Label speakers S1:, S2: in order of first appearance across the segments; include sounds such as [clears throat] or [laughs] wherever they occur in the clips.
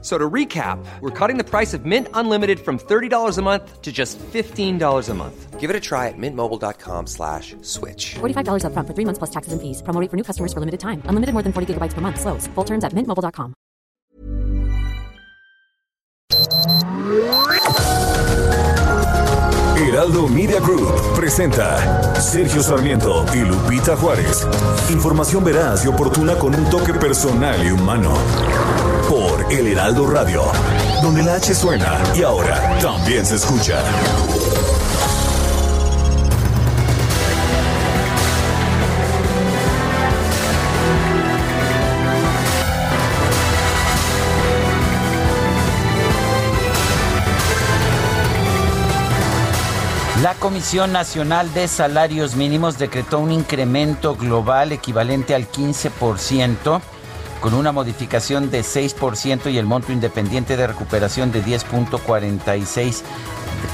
S1: So to recap, we're cutting the price of Mint Unlimited from $30 a month to just $15 a month.
S2: Give it a try at mintmobile.com slash switch.
S3: $45 upfront for three months plus taxes and fees. Promo rate for new customers for limited time. Unlimited more than 40 gigabytes per month. Slows. Full terms at mintmobile.com.
S4: Heraldo Media Group presenta Sergio Sarmiento y Lupita Juárez. Información veraz y oportuna con un toque personal y humano. El Heraldo Radio, donde la H suena y ahora también se escucha.
S5: La Comisión Nacional de Salarios Mínimos decretó un incremento global equivalente al 15%, con una modificación de 6% y el monto independiente de recuperación de 10.46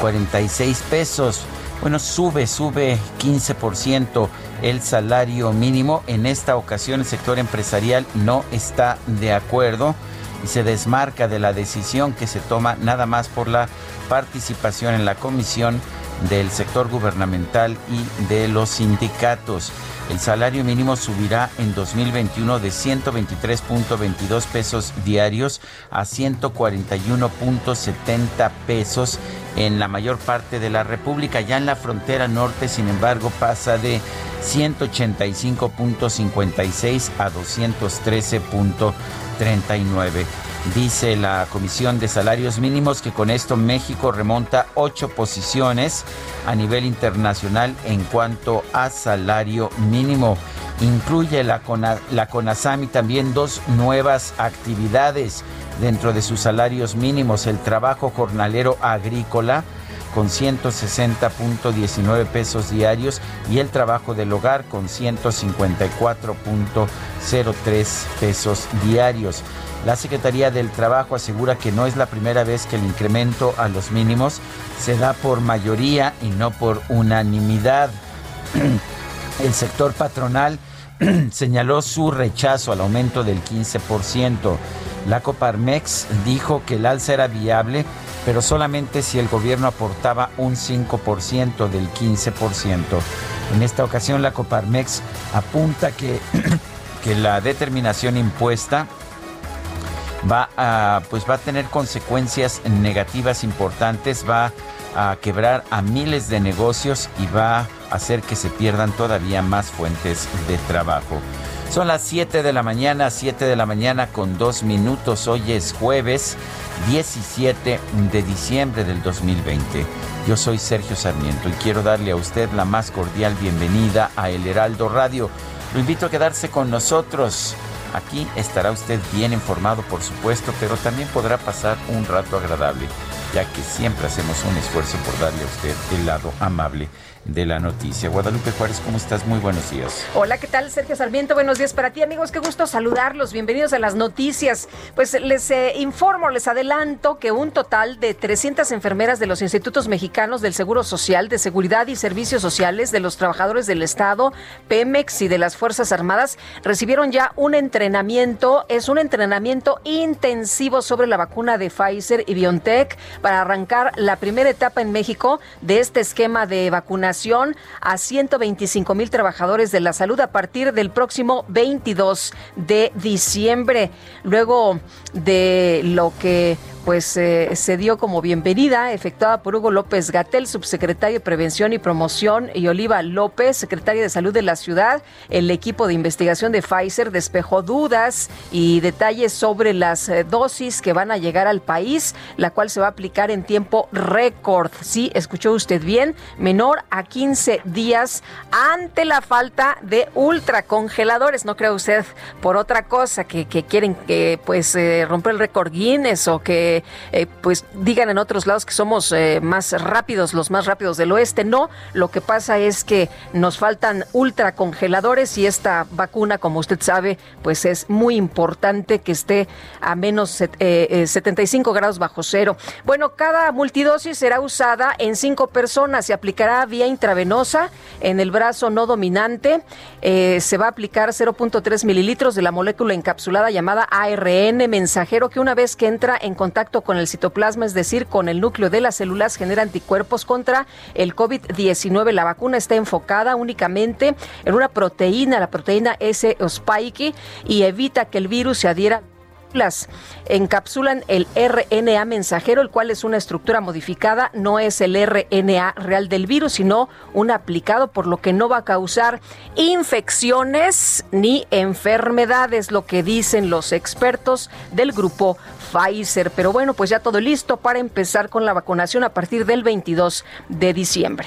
S5: 46 pesos. Bueno, sube, sube 15% el salario mínimo. En esta ocasión el sector empresarial no está de acuerdo y se desmarca de la decisión que se toma nada más por la participación en la comisión del sector gubernamental y de los sindicatos. El salario mínimo subirá en 2021 de 123.22 pesos diarios a 141.70 pesos en la mayor parte de la República. Ya en la frontera norte, sin embargo, pasa de 185.56 a 213.39. Dice la Comisión de Salarios Mínimos que con esto México remonta ocho posiciones a nivel internacional en cuanto a salario mínimo. Incluye la, la CONASAMI también dos nuevas actividades dentro de sus salarios mínimos, el trabajo jornalero agrícola con 160.19 pesos diarios y el trabajo del hogar con 154.03 pesos diarios. La Secretaría del Trabajo asegura que no es la primera vez que el incremento a los mínimos se da por mayoría y no por unanimidad. [clears throat] El sector patronal [clears throat] señaló su rechazo al aumento del 15%. La Coparmex dijo que el alza era viable, pero solamente si el gobierno aportaba un 5% del 15%. En esta ocasión la Coparmex apunta que, [clears throat] que la determinación impuesta va a, pues va a tener consecuencias negativas importantes, va a quebrar a miles de negocios y va a hacer que se pierdan todavía más fuentes de trabajo. Son las 7 de la mañana, 7 de la mañana con dos minutos. Hoy es jueves 17 de diciembre del 2020. Yo soy Sergio Sarmiento y quiero darle a usted la más cordial bienvenida a El Heraldo Radio. Lo invito a quedarse con nosotros. Aquí estará usted bien informado, por supuesto, pero también podrá pasar un rato agradable, ya que siempre hacemos un esfuerzo por darle a usted el lado amable de la noticia. Guadalupe Juárez, ¿cómo estás? Muy buenos días.
S6: Hola, ¿qué tal? Sergio Sarmiento, buenos días para ti, amigos. Qué gusto saludarlos. Bienvenidos a las noticias. Pues les eh, informo, les adelanto que un total de 300 enfermeras de los institutos mexicanos del Seguro Social, de Seguridad y Servicios Sociales, de los trabajadores del Estado, Pemex y de las Fuerzas Armadas recibieron ya un entrenamiento. Es un entrenamiento intensivo sobre la vacuna de Pfizer y BioNTech para arrancar la primera etapa en México de este esquema de vacunación a 125 mil trabajadores de la salud a partir del próximo 22 de diciembre. Luego de lo que pues eh, se dio como bienvenida efectuada por Hugo López Gatel, subsecretario de Prevención y Promoción, y Oliva López, secretaria de Salud de la ciudad. El equipo de investigación de Pfizer despejó dudas y detalles sobre las eh, dosis que van a llegar al país, la cual se va a aplicar en tiempo récord. Sí, escuchó usted bien, menor a 15 días ante la falta de ultracongeladores. No cree usted por otra cosa que, quieren que pues eh, romper el récord Guinness o que eh, pues digan en otros lados que somos eh, más rápidos, los más rápidos del oeste. No, lo que pasa es que nos faltan ultracongeladores y esta vacuna, como usted sabe, pues es muy importante que esté a menos 75 grados bajo cero. Bueno, cada multidosis será usada en cinco personas. Se aplicará vía intravenosa en el brazo no dominante. se va a aplicar 0.3 mililitros de la molécula encapsulada llamada ARN mensajero que una vez que entra en contacto con el citoplasma, es decir, con el núcleo de las células, genera anticuerpos contra el COVID-19. La vacuna está enfocada únicamente en una proteína, la proteína S-spike, y evita que el virus se adhiera encapsulan el RNA mensajero, el cual es una estructura modificada, no es el RNA real del virus, sino un aplicado, por lo que no va a causar infecciones ni enfermedades, lo que dicen los expertos del grupo Pfizer. Pero bueno, pues ya todo listo para empezar con la vacunación a partir del 22 de diciembre.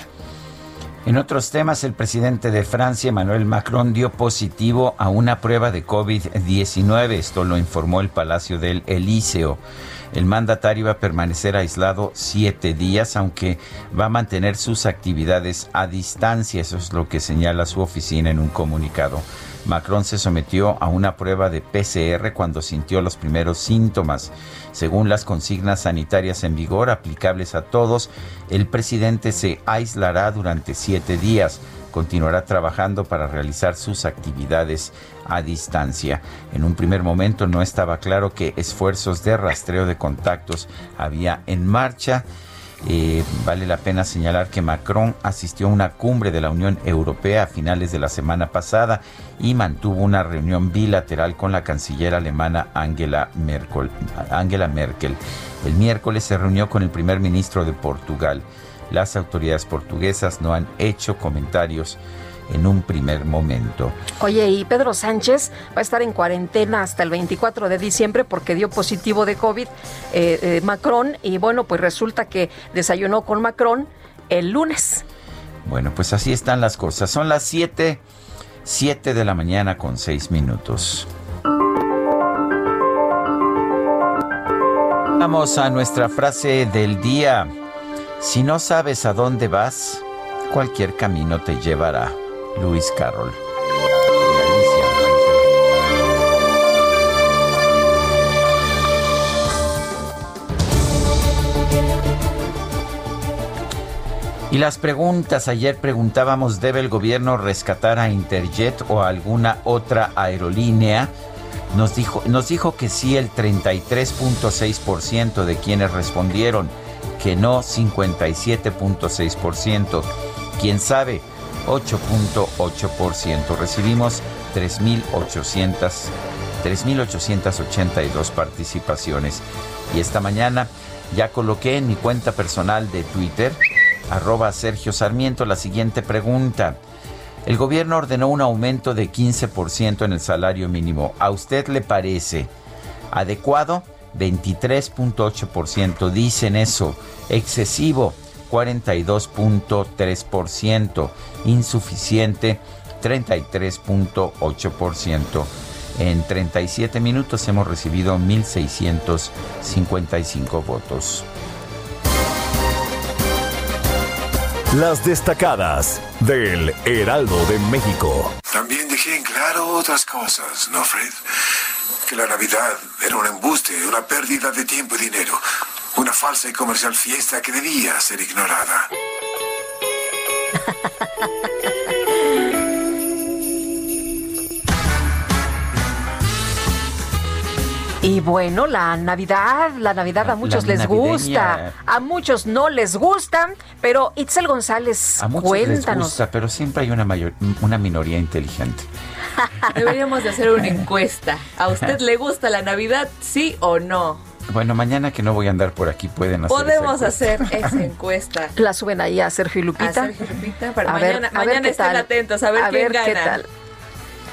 S5: En otros temas, el presidente de Francia, Emmanuel Macron, dio positivo a una prueba de COVID-19. Esto lo informó el Palacio del Elíseo. El mandatario va a permanecer aislado siete días, aunque va a mantener sus actividades a distancia. Eso es lo que señala su oficina en un comunicado. Macron se sometió a una prueba de PCR cuando sintió los primeros síntomas. Según las consignas sanitarias en vigor aplicables a todos, el presidente se aislará durante siete días. Continuará trabajando para realizar sus actividades a distancia. En un primer momento no estaba claro qué esfuerzos de rastreo de contactos había en marcha. Eh, vale la pena señalar que Macron asistió a una cumbre de la Unión Europea a finales de la semana pasada y mantuvo una reunión bilateral con la canciller alemana Angela Merkel. Angela Merkel. El miércoles se reunió con el primer ministro de Portugal. Las autoridades portuguesas no han hecho comentarios en un primer momento.
S6: Oye, y Pedro Sánchez va a estar en cuarentena hasta el 24 de diciembre porque dio positivo de COVID eh, eh, Macron y bueno, pues resulta que desayunó con Macron el lunes.
S5: Bueno, pues así están las cosas. Son las 7, 7 de la mañana con 6 minutos. Vamos a nuestra frase del día. Si no sabes a dónde vas, cualquier camino te llevará. Luis Carroll. Y las preguntas, ayer preguntábamos, ¿debe el gobierno rescatar a Interjet o a alguna otra aerolínea? Nos dijo, nos dijo que sí el 33.6% de quienes respondieron, que no 57.6%. ¿Quién sabe? 8.8%. Recibimos 3.882 participaciones. Y esta mañana ya coloqué en mi cuenta personal de Twitter, arroba Sergio Sarmiento, la siguiente pregunta. El gobierno ordenó un aumento de 15% en el salario mínimo. ¿A usted le parece adecuado? 23.8% dicen eso. Excesivo 42.3%, insuficiente 33.8%. En 37 minutos hemos recibido 1.655 votos.
S4: Las destacadas del Heraldo de México.
S7: También dejé en claro otras cosas, ¿no, Fred? Que la Navidad era un embuste, una pérdida de tiempo y dinero una falsa y comercial fiesta que debía ser ignorada.
S6: Y bueno, la Navidad, la Navidad a muchos les gusta, a muchos no les gusta, pero Itzel González, a muchos cuéntanos. Les gusta,
S5: pero siempre hay una mayor, una minoría inteligente. [laughs]
S8: Deberíamos de hacer una encuesta. ¿A usted [laughs] le gusta la Navidad, sí o no?
S5: Bueno, mañana que no voy a andar por aquí pueden hacer
S8: Podemos hacer esa encuesta. [laughs]
S6: La suben ahí a Sergio y Lupita.
S8: A Sergio y Lupita para mañana, mañana estén atentos a ver quién gana. Qué tal.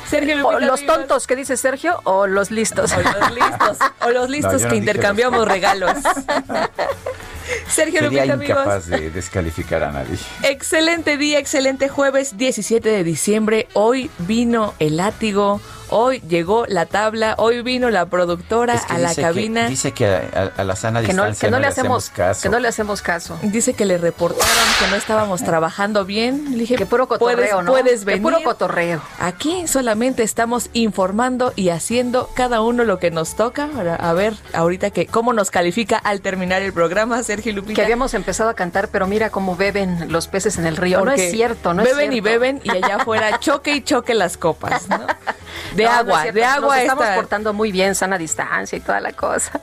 S6: Sergio Lupita, los tontos que dice Sergio o los listos.
S8: O los [laughs] listos, o los listos que intercambiamos regalos. [laughs] Sergio
S5: Sería
S8: Lupita, amigos.
S5: incapaz de descalificar a nadie.
S8: Excelente día, excelente jueves 17 de diciembre. Hoy vino el látigo, hoy llegó la tabla, hoy vino la productora
S5: Es que
S8: a la cabina.
S5: Que, dice que a, a- a la sana
S6: Que no,
S5: distancia
S6: que no le hacemos
S5: caso.
S6: que no le hacemos caso.
S8: Dice que le reportaron que no estábamos trabajando bien. Le dije,
S6: Que puro cotorreo,
S8: puedes,
S6: ¿no?
S8: Puedes
S6: Que
S8: venir.
S6: puro cotorreo.
S8: Aquí solamente estamos informando y haciendo cada uno lo que nos toca. A ver, ahorita que cómo nos califica al terminar el programa, Sergio Lupita.
S6: Que habíamos empezado a cantar, pero mira cómo beben los peces en el río. no es cierto, no es
S8: beben y
S6: cierto.
S8: beben y allá afuera [laughs] choque y choque las copas, ¿no? [laughs] De
S6: No es
S8: agua, de agua
S6: Nos estamos
S8: esta-
S6: portando muy bien, sana distancia y toda la cosa.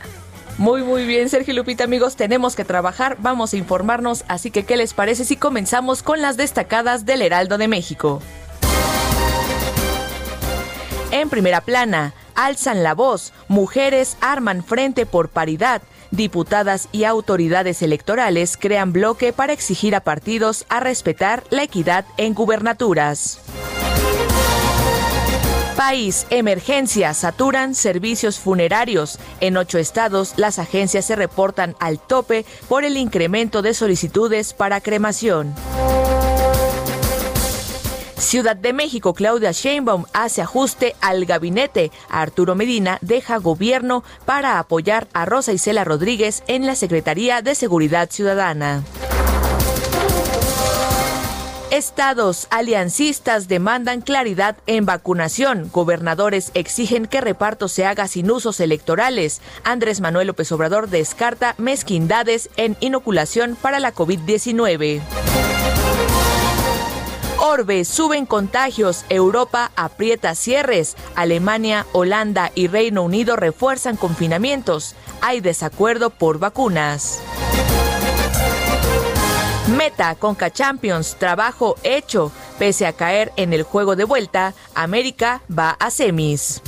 S8: Muy, muy bien, Sergio Lupita, amigos, tenemos que trabajar, vamos a informarnos, así que ¿qué les parece si comenzamos con las destacadas del Heraldo de México? En primera plana, alzan la voz, mujeres arman frente por paridad. Diputadas y autoridades electorales crean bloque para exigir a partidos a respetar la equidad en gubernaturas. País, emergencia, saturan servicios funerarios. En ocho estados, las agencias se reportan al tope por el incremento de solicitudes para cremación. Ciudad de México, Claudia Sheinbaum hace ajuste al gabinete. Arturo Medina deja gobierno para apoyar a Rosa Isela Rodríguez en la Secretaría de Seguridad Ciudadana. Estados aliancistas demandan claridad en vacunación. Gobernadores exigen que reparto se haga sin usos electorales. Andrés Manuel López Obrador descarta mezquindades en inoculación para la COVID-19. Orbe, suben contagios, Europa aprieta cierres, Alemania, Holanda y Reino Unido refuerzan confinamientos, hay desacuerdo por vacunas. Meta Conca Champions, trabajo hecho, pese a caer en el juego de vuelta, América va a semis.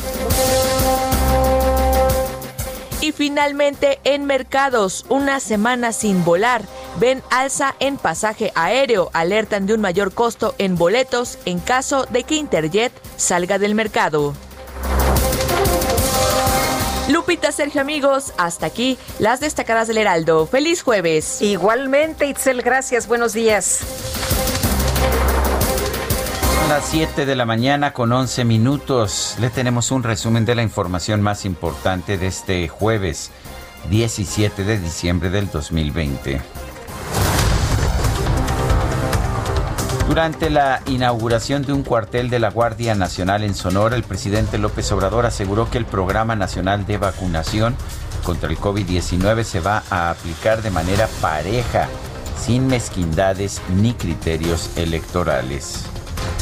S8: Y finalmente en mercados, una semana sin volar. Ven alza en pasaje aéreo, alertan de un mayor costo en boletos en caso de que Interjet salga del mercado. Lupita, Sergio, amigos, hasta aquí las destacadas del Heraldo. Feliz jueves.
S6: Igualmente, Itzel, gracias. Buenos días.
S5: Son las 7 de la mañana con 11 minutos. Le tenemos un resumen de la información más importante de este jueves 17 de diciembre del 2020. Durante la inauguración de un cuartel de la Guardia Nacional en Sonora, el presidente López Obrador aseguró que el Programa Nacional de Vacunación contra el COVID-19 se va a aplicar de manera pareja, sin mezquindades ni criterios electorales.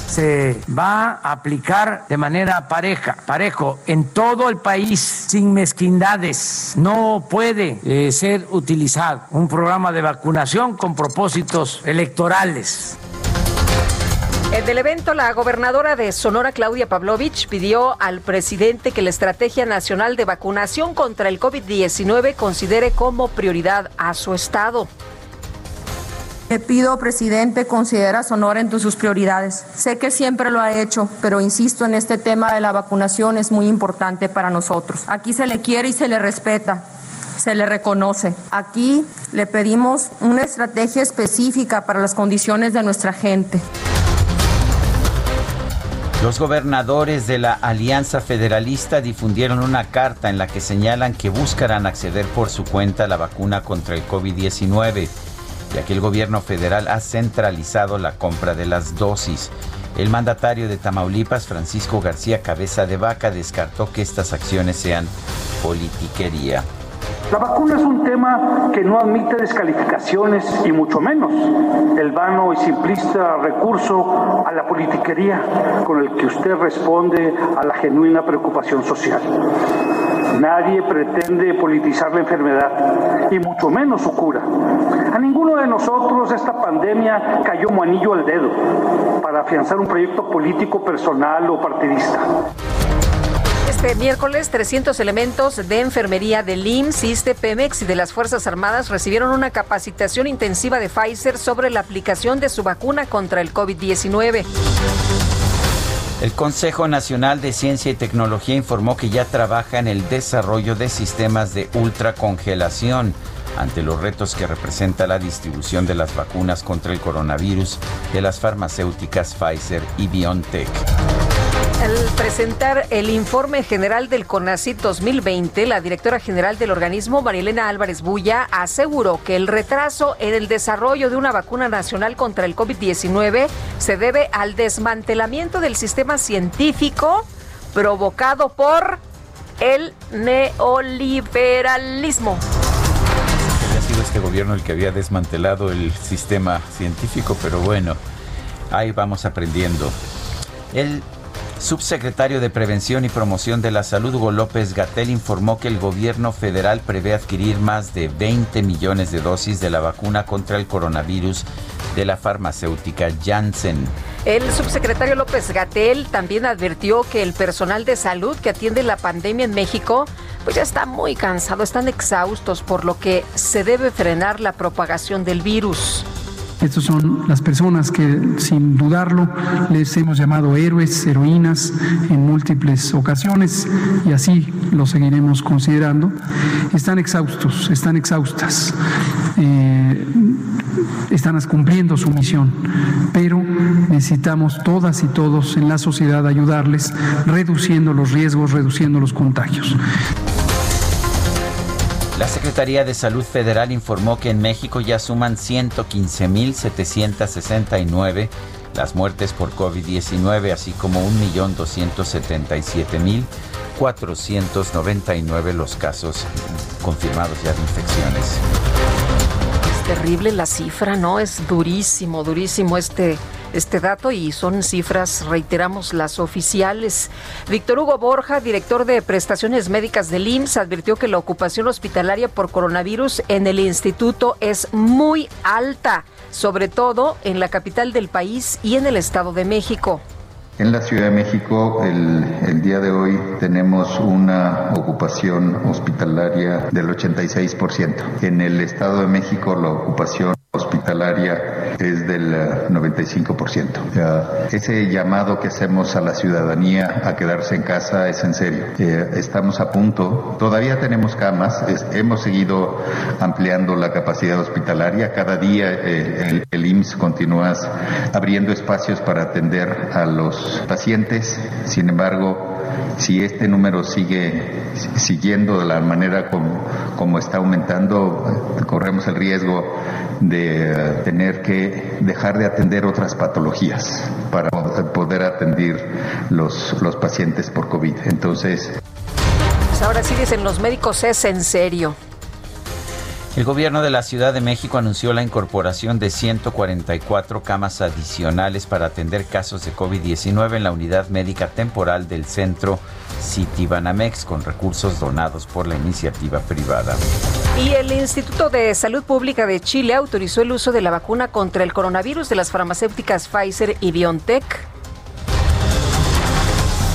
S9: se va a aplicar de manera pareja, parejo, en todo el país, sin mezquindades. No puede eh, ser utilizado un programa de vacunación con propósitos electorales.
S6: En el evento, la gobernadora de Sonora, Claudia Pavlovich, pidió al presidente que la Estrategia Nacional de Vacunación contra el COVID-19 considere como prioridad a su estado.
S10: Le pido, presidente, considera Sonora entre sus prioridades. Sé que siempre lo ha hecho, pero insisto en este tema de la vacunación es muy importante para nosotros. Aquí se le quiere y se le respeta, se le reconoce. Aquí le pedimos una estrategia específica para las condiciones de nuestra gente.
S5: Los gobernadores de la Alianza Federalista difundieron una carta en la que señalan que buscarán acceder por su cuenta a la vacuna contra el COVID-19, ya que el gobierno federal ha centralizado la compra de las dosis. El mandatario de Tamaulipas, Francisco García Cabeza de Vaca, descartó que estas acciones sean politiquería.
S11: La vacuna es un tema que no admite descalificaciones y mucho menos el vano y simplista recurso a la politiquería con el que usted responde a la genuina preocupación social. Nadie pretende politizar la enfermedad y mucho menos su cura. A ninguno de nosotros esta pandemia cayó como al dedo para afianzar un proyecto político personal o partidista.
S6: Este miércoles, 300 elementos de enfermería del IMSS, ISTE, Pemex y de las Fuerzas Armadas recibieron una capacitación intensiva de Pfizer sobre la aplicación de su vacuna contra el COVID-19.
S5: El Consejo Nacional de Ciencia y Tecnología informó que ya trabaja en el desarrollo de sistemas de ultracongelación ante los retos que representa la distribución de las vacunas contra el coronavirus de las farmacéuticas Pfizer y BioNTech.
S6: Al presentar el informe general del CONACYT 2020, la directora general del organismo, Marilena Álvarez Bulla, aseguró que el retraso en el desarrollo de una vacuna nacional contra el COVID-19 se debe al desmantelamiento del sistema científico provocado por el neoliberalismo.
S5: Este gobierno el que había desmantelado el sistema científico, pero bueno, ahí vamos aprendiendo. El subsecretario de Prevención y Promoción de la Salud, Hugo López Gatel, informó que el gobierno federal prevé adquirir más de 20 millones de dosis de la vacuna contra el coronavirus de la farmacéutica Janssen.
S6: El subsecretario López Gatel también advirtió que el personal de salud que atiende la pandemia en México pues ya está muy cansado, están exhaustos, por lo que se debe frenar la propagación del virus.
S12: Estas son las personas que, sin dudarlo, les hemos llamado héroes, heroínas en múltiples ocasiones y así lo seguiremos considerando. Están exhaustos, están exhaustas, eh, están cumpliendo su misión, pero necesitamos todas y todos en la sociedad ayudarles, reduciendo los riesgos, reduciendo los contagios.
S5: La Secretaría de Salud Federal informó que en México ya suman 115.769 las muertes por COVID-19, así como 1.277.499 los casos confirmados ya de infecciones.
S6: Es terrible la cifra, ¿no? Es durísimo, durísimo este este dato y son cifras, reiteramos, las oficiales. Víctor Hugo Borja, director de prestaciones médicas del IMSS, advirtió que la ocupación hospitalaria por coronavirus en el instituto es muy alta, sobre todo en la capital del país y en el Estado de México.
S13: En la Ciudad de México, el, día de hoy, tenemos una ocupación hospitalaria del 86%. En el Estado de México, la ocupación hospitalaria es del 95%. Uh, ese llamado que hacemos a la ciudadanía a quedarse en casa es en serio. Eh, estamos a punto, todavía tenemos camas, hemos seguido ampliando la capacidad hospitalaria. Cada día eh, el, el IMSS continúa abriendo espacios para atender a los pacientes. Sin embargo, si este número sigue siguiendo de la manera como, como está aumentando, corremos el riesgo de tener que dejar de atender otras patologías para poder atender los, los pacientes por COVID. Entonces...
S6: Pues ahora sí dicen los médicos, es en serio.
S5: El gobierno de la Ciudad de México anunció la incorporación de 144 camas adicionales para atender casos de COVID-19 en la unidad médica temporal del centro Citibanamex con recursos donados por la iniciativa privada.
S6: Y el Instituto de Salud Pública de Chile autorizó el uso de la vacuna contra el coronavirus de las farmacéuticas Pfizer y BioNTech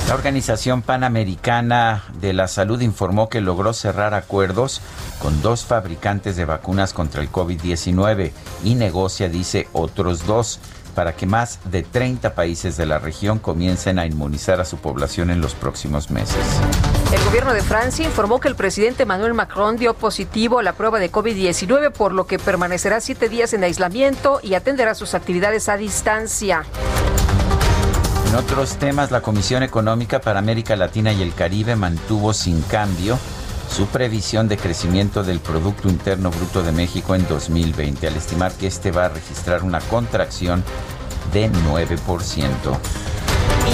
S5: la Organización Panamericana de la Salud informó que logró cerrar acuerdos con dos fabricantes de vacunas contra el COVID-19 y negocia, dice, otros dos para que más de 30 países de la región comiencen a inmunizar a su población en los próximos meses.
S6: El gobierno de Francia informó que el presidente Emmanuel Macron dio positivo a la prueba de COVID-19, por lo que permanecerá siete días en aislamiento y atenderá sus actividades a distancia.
S5: En otros temas, la Comisión Económica para América Latina y el Caribe mantuvo sin cambio su previsión de crecimiento del Producto Interno Bruto de México en 2020, al estimar que este va a registrar una contracción de 9%.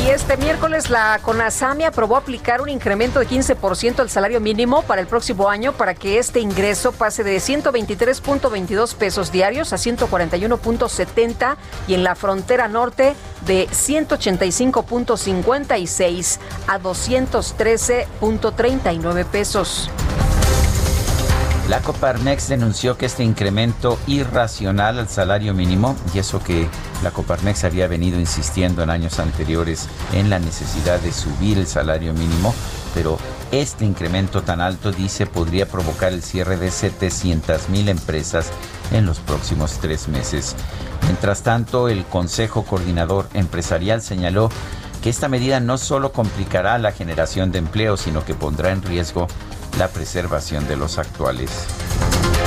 S6: Y este miércoles la CONASAMI aprobó aplicar un incremento de 15% al salario mínimo para el próximo año para que este ingreso pase de 123.22 pesos diarios a 141.70 y en la frontera norte de 185.56 a 213.39 pesos.
S5: La Coparmex denunció que este incremento irracional al salario mínimo, y eso que la Coparmex había venido insistiendo en años anteriores en la necesidad de subir el salario mínimo, pero este incremento tan alto, dice, podría provocar el cierre de 700 mil empresas en los próximos tres meses. Mientras tanto, el Consejo Coordinador Empresarial señaló que esta medida no solo complicará la generación de empleo, sino que pondrá en riesgo la preservación de los actuales.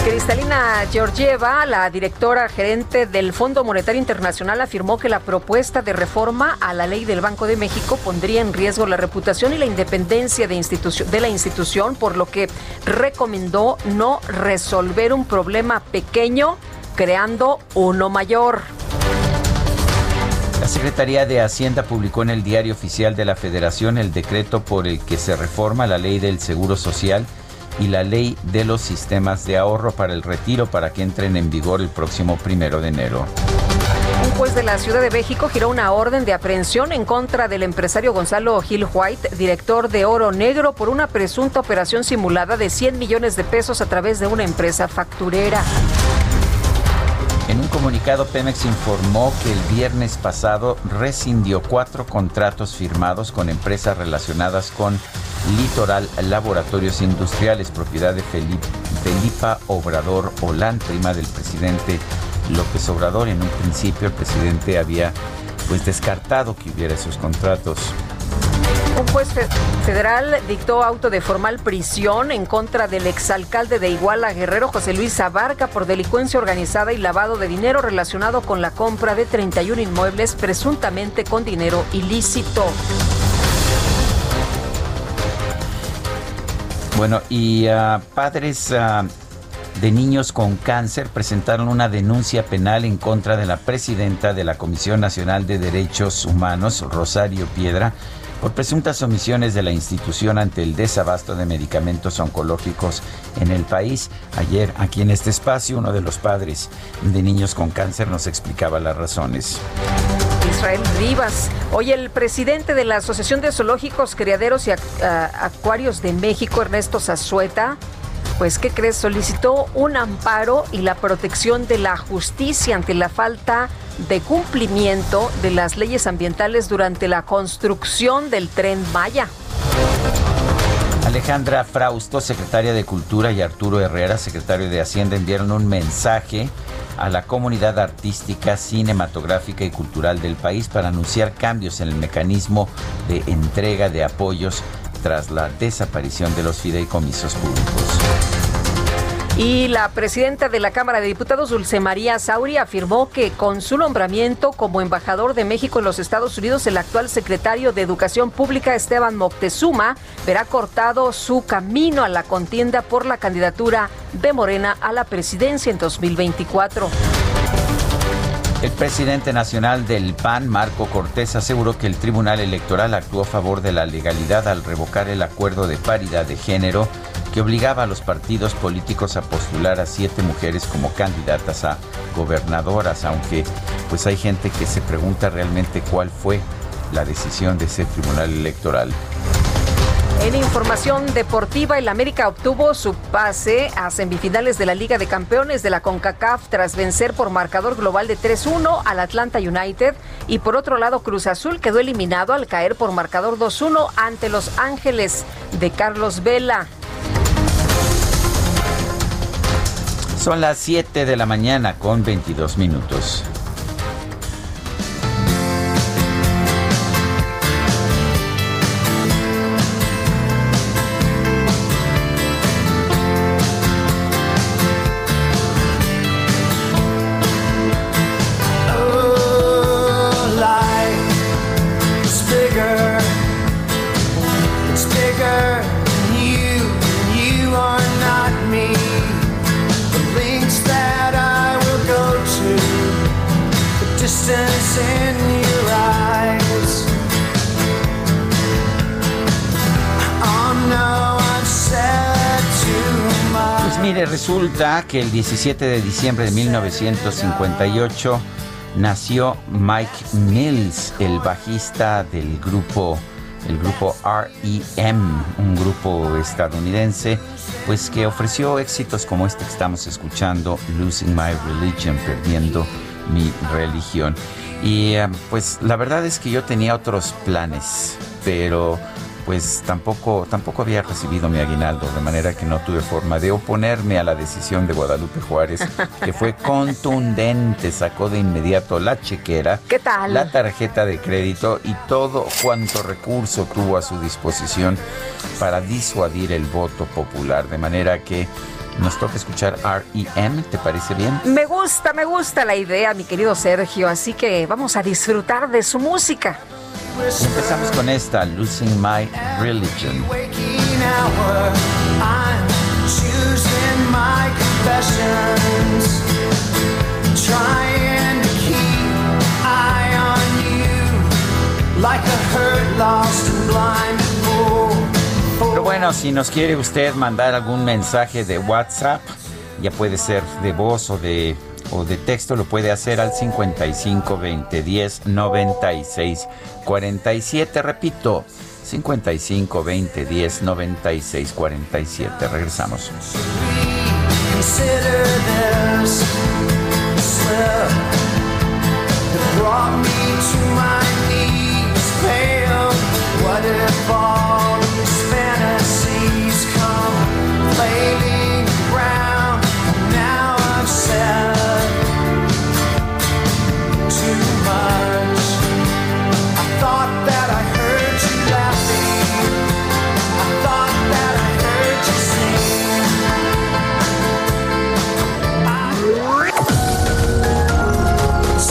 S6: Cristalina Georgieva, la directora gerente del Fondo Monetario Internacional, afirmó que la propuesta de reforma a la ley del Banco de México pondría en riesgo la reputación y la independencia de, de la institución, por lo que recomendó no resolver un problema pequeño creando uno mayor.
S5: La Secretaría de Hacienda publicó en el Diario Oficial de la Federación el decreto por el que se reforma la ley del Seguro Social y la ley de los sistemas de ahorro para el retiro para que entren en vigor el próximo primero de enero.
S6: Un juez de la Ciudad de México giró una orden de aprehensión en contra del empresario Gonzalo Gil White, director de Oro Negro, por una presunta operación simulada de 100 millones de pesos a través de una empresa facturera.
S5: Comunicado, Pemex informó que el viernes pasado rescindió cuatro contratos firmados con empresas relacionadas con Litoral Laboratorios Industriales, propiedad de Felipa Obrador Olán, prima del presidente López Obrador. En un principio el presidente había pues descartado que hubiera esos contratos.
S6: Un juez federal dictó auto de formal prisión en contra del exalcalde de Iguala Guerrero, José Luis Abarca, por delincuencia organizada y lavado de dinero relacionado con la compra de 31 inmuebles presuntamente con dinero ilícito.
S5: Bueno, y uh, padres uh, de niños con cáncer presentaron una denuncia penal en contra de la presidenta de la Comisión Nacional de Derechos Humanos, Rosario Piedra, por presuntas omisiones de la institución ante el desabasto de medicamentos oncológicos en el país. Ayer, aquí en este espacio, uno de los padres de niños con cáncer nos explicaba las razones.
S6: Israel Rivas. Hoy el presidente de la Asociación de Zoológicos, Criaderos y Acuarios de México, Ernesto Zazueta, pues, ¿qué crees? Solicitó un amparo y la protección de la justicia ante la falta de cumplimiento de las leyes ambientales durante la construcción del tren Maya.
S5: Alejandra Frausto, secretaria de Cultura, y Arturo Herrera, secretario de Hacienda, enviaron un mensaje a la comunidad artística, cinematográfica y cultural del país para anunciar cambios en el mecanismo de entrega de apoyos tras la desaparición de los fideicomisos públicos.
S6: Y la presidenta de la Cámara de Diputados, Dulce María Sauri, afirmó que con su nombramiento como embajador de México en los Estados Unidos, el actual secretario de Educación Pública, Esteban Moctezuma, verá cortado su camino a la contienda por la candidatura de Morena a la presidencia en 2024.
S5: El presidente nacional del PAN, Marco Cortés, aseguró que el Tribunal Electoral actuó a favor de la legalidad al revocar el acuerdo de paridad de género que obligaba a los partidos políticos a postular a siete mujeres como candidatas a gobernadoras, aunque pues hay gente que se pregunta realmente cuál fue la decisión de ese tribunal electoral.
S6: En información deportiva, el América obtuvo su pase a semifinales de la Liga de Campeones de la CONCACAF tras vencer por marcador global de 3-1 al Atlanta United y por otro lado Cruz Azul quedó eliminado al caer por marcador 2-1 ante Los Ángeles de Carlos Vela.
S5: Son las 7 de la mañana con 22 minutos. Resulta que el 17 de diciembre de 1958 nació Mike Mills, el bajista del grupo el grupo REM, un grupo estadounidense, pues que ofreció éxitos como este que estamos escuchando, Losing My Religion, perdiendo mi religión. Y eh, pues la verdad es que yo tenía otros planes, pero pues tampoco, tampoco había recibido mi aguinaldo, de manera que no tuve forma de oponerme a la decisión de Guadalupe Juárez, que fue [laughs] contundente, sacó de inmediato la chequera,
S6: ¿Qué tal?
S5: la tarjeta de crédito y todo cuanto recurso tuvo a su disposición para disuadir el voto popular, de manera que nos toca escuchar REM, ¿te parece bien?
S6: Me gusta, me gusta la idea, mi querido Sergio, así que vamos a disfrutar de su música.
S5: Empezamos con esta, Losing My Religion. Pero bueno, si nos quiere usted mandar algún mensaje de WhatsApp, ya puede ser de voz o de o de texto lo puede hacer al 55 20 10 96 47. Repito, 55 20 10 96 47. Regresamos. What if all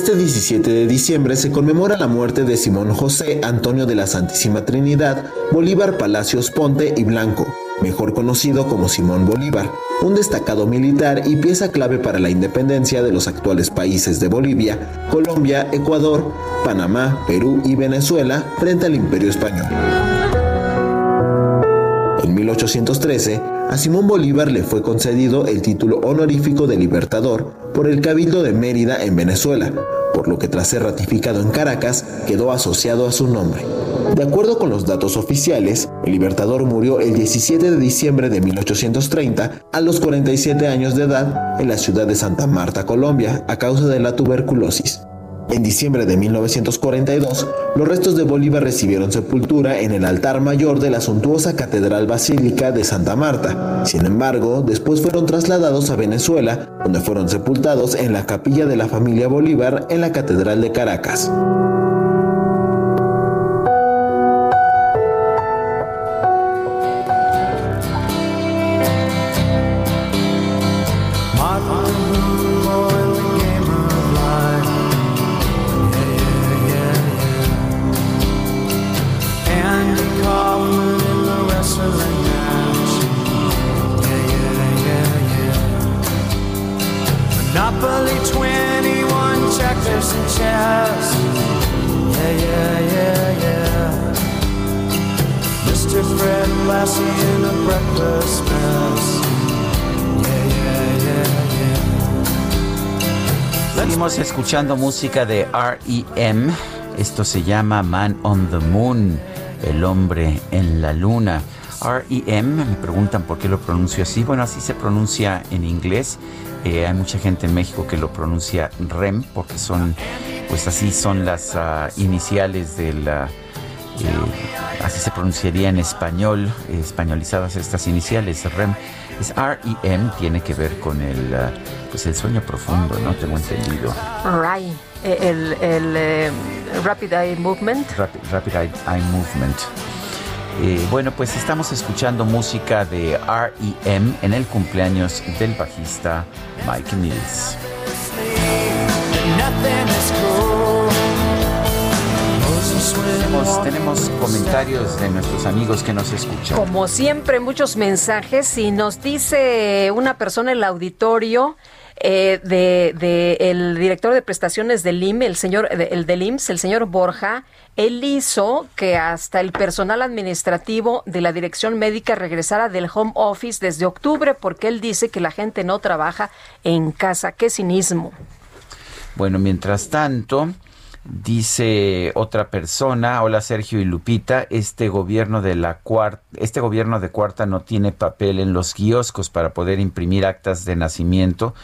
S14: Este 17 de diciembre se conmemora la muerte de Simón José Antonio de la Santísima Trinidad Bolívar Palacios Ponte y Blanco, mejor conocido como Simón Bolívar, un destacado militar y pieza clave para la independencia de los actuales países de Bolivia, Colombia, Ecuador, Panamá, Perú y Venezuela frente al Imperio Español. En 1813, a Simón Bolívar le fue concedido el título honorífico de Libertador por el Cabildo de Mérida en Venezuela, por lo que tras ser ratificado en Caracas quedó asociado a su nombre. De acuerdo con los datos oficiales, el Libertador murió el 17 de diciembre de 1830 a los 47 años de edad en la ciudad de Santa Marta, Colombia, a causa de la tuberculosis. En diciembre de 1942, los restos de Bolívar recibieron sepultura en el altar mayor de la suntuosa Catedral Basílica de Santa Marta. Sin embargo, después fueron trasladados a Venezuela, donde fueron sepultados en la capilla de la familia Bolívar en la Catedral de Caracas.
S15: Yeah, yeah, yeah, yeah. Mr. Fred Lassie in a breakfast mess. Yeah, yeah, yeah, yeah.
S5: Seguimos escuchando música de REM. Esto se llama Man on the Moon, el hombre en la luna. REM, me preguntan por qué lo pronuncio así. Bueno, así se pronuncia en inglés. Eh, hay mucha gente en México que lo pronuncia REM porque son, pues así son las uh, iniciales de la... Eh, así se pronunciaría en español, eh, españolizadas estas iniciales, REM. Es REM, tiene que ver con el, uh, pues el sueño profundo, ¿no? Tengo entendido.
S6: Right. El, el eh, Rapid Eye Movement.
S5: Rapid, rapid Eye, Eye Movement. Eh, bueno, pues estamos escuchando música de REM en el cumpleaños del bajista Mike Mills. Tenemos, tenemos comentarios de nuestros amigos que nos escuchan.
S6: Como siempre, muchos mensajes y nos dice una persona en el auditorio. eh, de, el director de prestaciones del IM, el señor, el del IMSS, el señor Borja, él hizo que hasta el personal administrativo de la dirección médica regresara del home office desde octubre porque él dice que la gente no trabaja en casa. Qué cinismo.
S5: Bueno, mientras tanto, Dice otra persona, hola Sergio y Lupita, este gobierno de la cuarta, este gobierno de cuarta no tiene papel en los kioscos para poder imprimir actas de nacimiento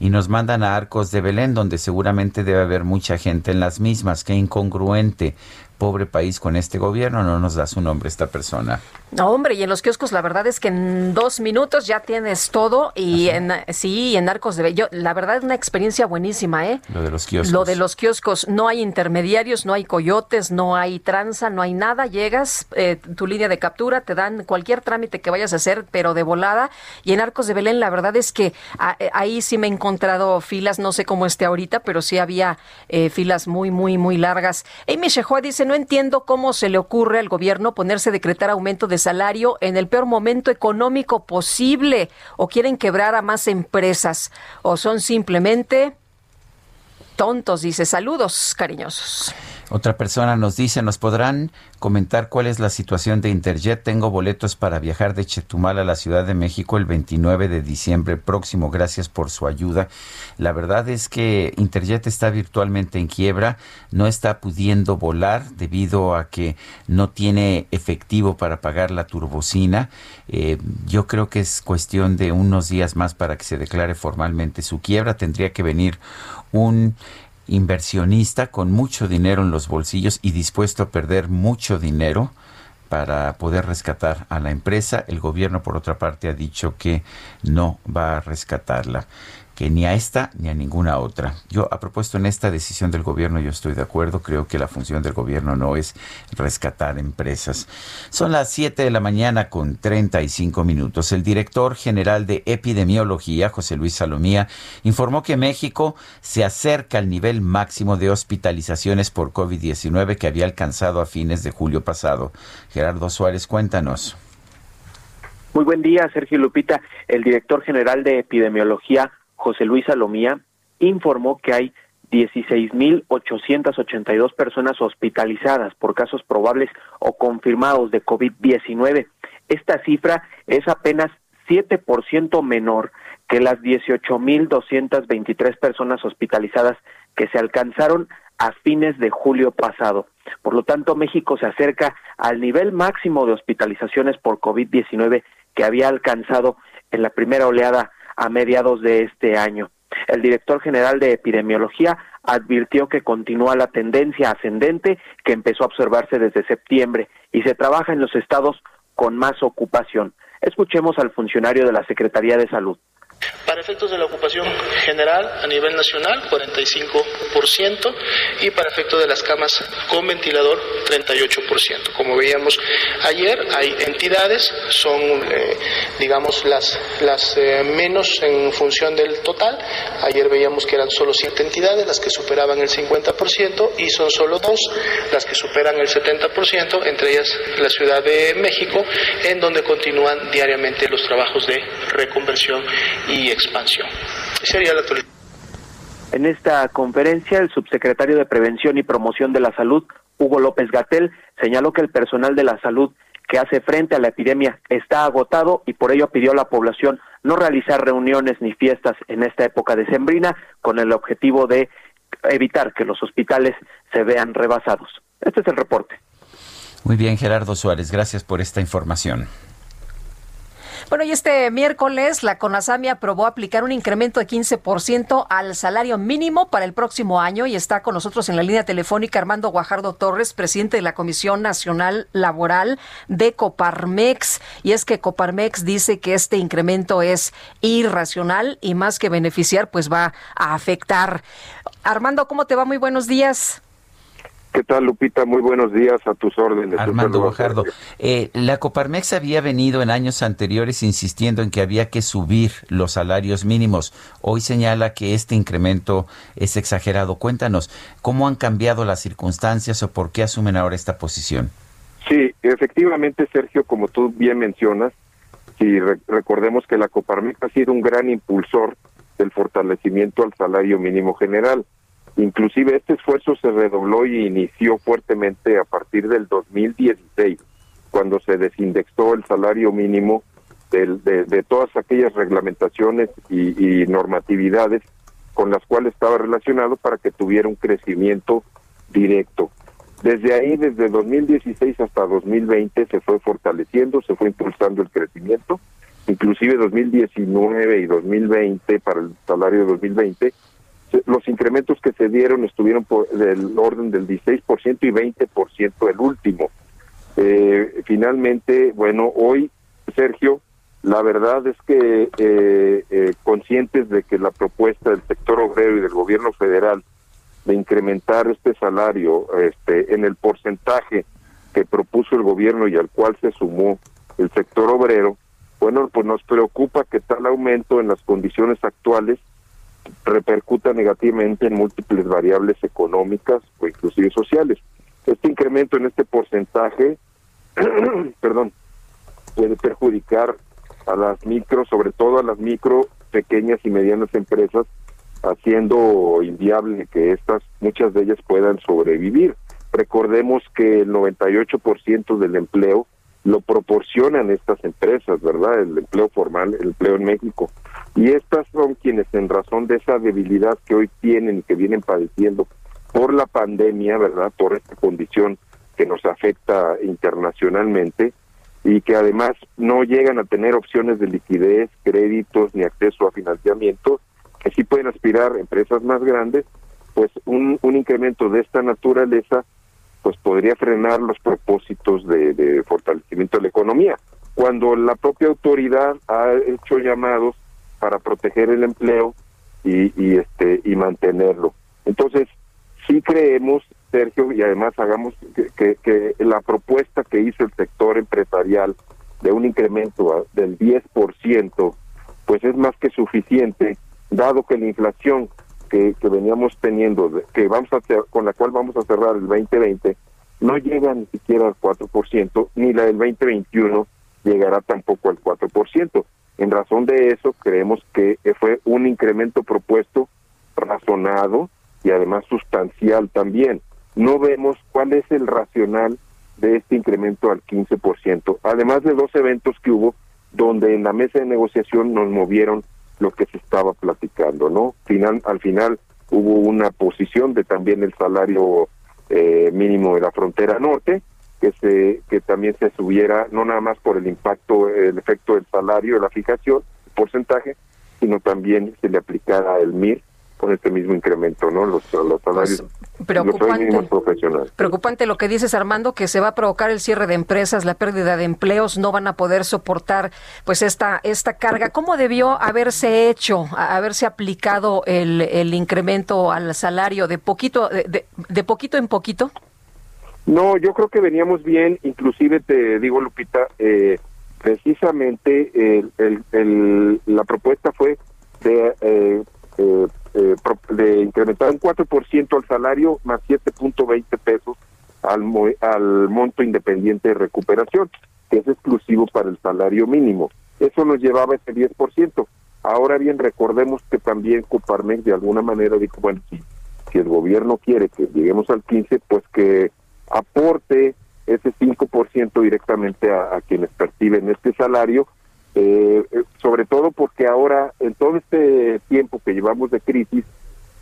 S5: y nos mandan a Arcos de Belén, donde seguramente debe haber mucha gente en las mismas. Qué incongruente pobre país con este gobierno. No nos da su nombre esta persona.
S6: No, hombre, y en los kioscos la verdad es que en dos minutos ya tienes todo y en sí, en Arcos de Bello, la verdad es una experiencia buenísima, ¿eh?
S5: Lo de los kioscos.
S6: Lo de los kioscos, no hay intermediarios, no hay coyotes, no hay tranza, no hay nada, llegas, eh, tu línea de captura, te dan cualquier trámite que vayas a hacer, pero de volada, y en Arcos de Belén la verdad es que eh, ahí sí me he encontrado filas, no sé cómo esté ahorita, pero sí había eh, filas muy, muy, muy largas. Amy Shehoa dice, no entiendo cómo se le ocurre al gobierno ponerse a decretar aumento de salario en el peor momento económico posible o quieren quebrar a más empresas o son simplemente tontos, dice. Saludos cariñosos.
S5: Otra persona nos dice, ¿nos podrán comentar cuál es la situación de Interjet? Tengo boletos para viajar de Chetumal a la Ciudad de México el 29 de diciembre próximo. Gracias por su ayuda. La verdad es que Interjet está virtualmente en quiebra, no está pudiendo volar debido a que no tiene efectivo para pagar la turbocina. Eh, yo creo que es cuestión de unos días más para que se declare formalmente su quiebra. Tendría que venir un inversionista con mucho dinero en los bolsillos y dispuesto a perder mucho dinero para poder rescatar a la empresa. El gobierno, por otra parte, ha dicho que no va a rescatarla que ni a esta ni a ninguna otra. Yo, a propósito, en esta decisión del gobierno, yo estoy de acuerdo. Creo que la función del gobierno no es rescatar empresas. Son las 7 de la mañana con 35 minutos. El director general de epidemiología, José Luis Salomía, informó que México se acerca al nivel máximo de hospitalizaciones por COVID-19 que había alcanzado a fines de julio pasado. Gerardo Suárez, cuéntanos.
S16: Muy buen día, Sergio Lupita. El director general de epidemiología, José Luis Salomía, informó que hay 16.882 personas hospitalizadas por casos probables o confirmados de COVID-19. Esta cifra es apenas 7% menor que las 18.223 personas hospitalizadas que se alcanzaron a fines de julio pasado. Por lo tanto, México se acerca al nivel máximo de hospitalizaciones por COVID-19 que había alcanzado en la primera oleada a mediados de este año. El director general de epidemiología advirtió que continúa la tendencia ascendente que empezó a observarse desde septiembre y se trabaja en los estados con más ocupación. Escuchemos al funcionario de la Secretaría de Salud.
S17: Para efectos de la ocupación general a nivel nacional, 45%, y para efectos de las camas con ventilador, 38%. Como veíamos ayer, hay entidades, son, eh, digamos, las, las eh, menos en función del total. Ayer veíamos que eran solo siete entidades las que superaban el 50% y son solo dos las que superan el 70%, entre ellas la Ciudad de México, en donde continúan diariamente los trabajos de reconversión y expansión. Sería la
S16: En esta conferencia, el subsecretario de Prevención y Promoción de la Salud, Hugo López Gatel, señaló que el personal de la salud que hace frente a la epidemia está agotado y por ello pidió a la población no realizar reuniones ni fiestas en esta época decembrina con el objetivo de evitar que los hospitales se vean rebasados. Este es el reporte.
S5: Muy bien, Gerardo Suárez, gracias por esta información.
S6: Bueno, y este miércoles la CONASAMI aprobó aplicar un incremento de 15% al salario mínimo para el próximo año y está con nosotros en la línea telefónica Armando Guajardo Torres, presidente de la Comisión Nacional Laboral de Coparmex. Y es que Coparmex dice que este incremento es irracional y más que beneficiar, pues va a afectar. Armando, ¿cómo te va? Muy buenos días.
S18: ¿Qué tal, Lupita? Muy buenos días a tus órdenes.
S5: Armando Bojardo. Eh, la Coparmex había venido en años anteriores insistiendo en que había que subir los salarios mínimos. Hoy señala que este incremento es exagerado. Cuéntanos, ¿cómo han cambiado las circunstancias o por qué asumen ahora esta posición?
S18: Sí, efectivamente, Sergio, como tú bien mencionas, si recordemos que la Coparmex ha sido un gran impulsor del fortalecimiento al salario mínimo general. Inclusive este esfuerzo se redobló y inició fuertemente a partir del 2016, cuando se desindexó el salario mínimo de, todas aquellas reglamentaciones y, y normatividades con las cuales estaba relacionado para que tuviera un crecimiento directo. Desde ahí, desde 2016 hasta 2020, se fue fortaleciendo, se fue impulsando el crecimiento, inclusive 2019 y 2020, para el salario de 2020, los incrementos que se dieron estuvieron por del orden del 16% y 20% el último. Eh, finalmente, bueno, hoy, Sergio, la verdad es que eh, eh, conscientes de que la propuesta del sector obrero y del gobierno federal de incrementar este salario este, en el porcentaje que propuso el gobierno y al cual se sumó el sector obrero, bueno, pues nos preocupa que tal aumento en las condiciones actuales repercuta negativamente en múltiples variables económicas o inclusive sociales. Este incremento en este porcentaje, [clears throat] perdón, puede perjudicar a las micro, sobre todo a las micro, pequeñas y medianas empresas, haciendo inviable que estas, muchas de ellas puedan sobrevivir. Recordemos que el 98% del empleo lo proporcionan estas empresas, ¿verdad? El empleo formal, el empleo en México. Y estas son quienes en razón de esa debilidad que hoy tienen y que vienen padeciendo por la pandemia, ¿verdad? Por esta condición que nos afecta internacionalmente y que además no llegan a tener opciones de liquidez, créditos ni acceso a financiamiento, que sí pueden aspirar empresas más grandes, pues un, un incremento de esta naturaleza pues podría frenar los propósitos de, fortalecimiento de la economía. Cuando la propia autoridad ha hecho llamados para proteger el empleo y, y este y mantenerlo. Entonces, sí creemos, Sergio, y además hagamos que, que, la propuesta que hizo el sector empresarial de un incremento del 10%, pues es más que suficiente, dado que la inflación que, veníamos teniendo, que vamos a con la cual vamos a cerrar el 2020, no llega ni siquiera al 4%, ni la del 2021 llegará tampoco al 4%. En razón de eso, creemos que fue un incremento propuesto razonado y además sustancial también. No vemos cuál es el racional de este incremento al 15%, además de dos eventos que hubo donde en la mesa de negociación nos movieron lo que se estaba platicando, ¿no? Final, al final hubo una posición de también el salario eh, mínimo de la frontera norte, que se que también se subiera no nada más por el impacto el efecto del salario de la fijación porcentaje sino también se le aplicara el MIR con este mismo incremento no los, los salarios
S6: pues, preocupante, profesionales. preocupante lo que dices Armando que se va a provocar el cierre de empresas la pérdida de empleos no van a poder soportar pues esta esta carga. Cómo debió haberse hecho haberse aplicado el, el incremento al salario de poquito de, de poquito en poquito
S18: no, yo creo que veníamos bien, inclusive te digo, Lupita, eh, precisamente el, la propuesta fue de, eh, eh, de incrementar un 4% al salario más 7.20 pesos al, al monto independiente de recuperación, que es exclusivo para el salario mínimo. Eso nos llevaba ese 10%. Ahora bien, recordemos que también Coparmex de alguna manera dijo, bueno, si, si el gobierno quiere que lleguemos al 15, pues que aporte ese 5% directamente a, quienes perciben este salario, eh, eh, sobre todo porque ahora, en todo este tiempo que llevamos de crisis,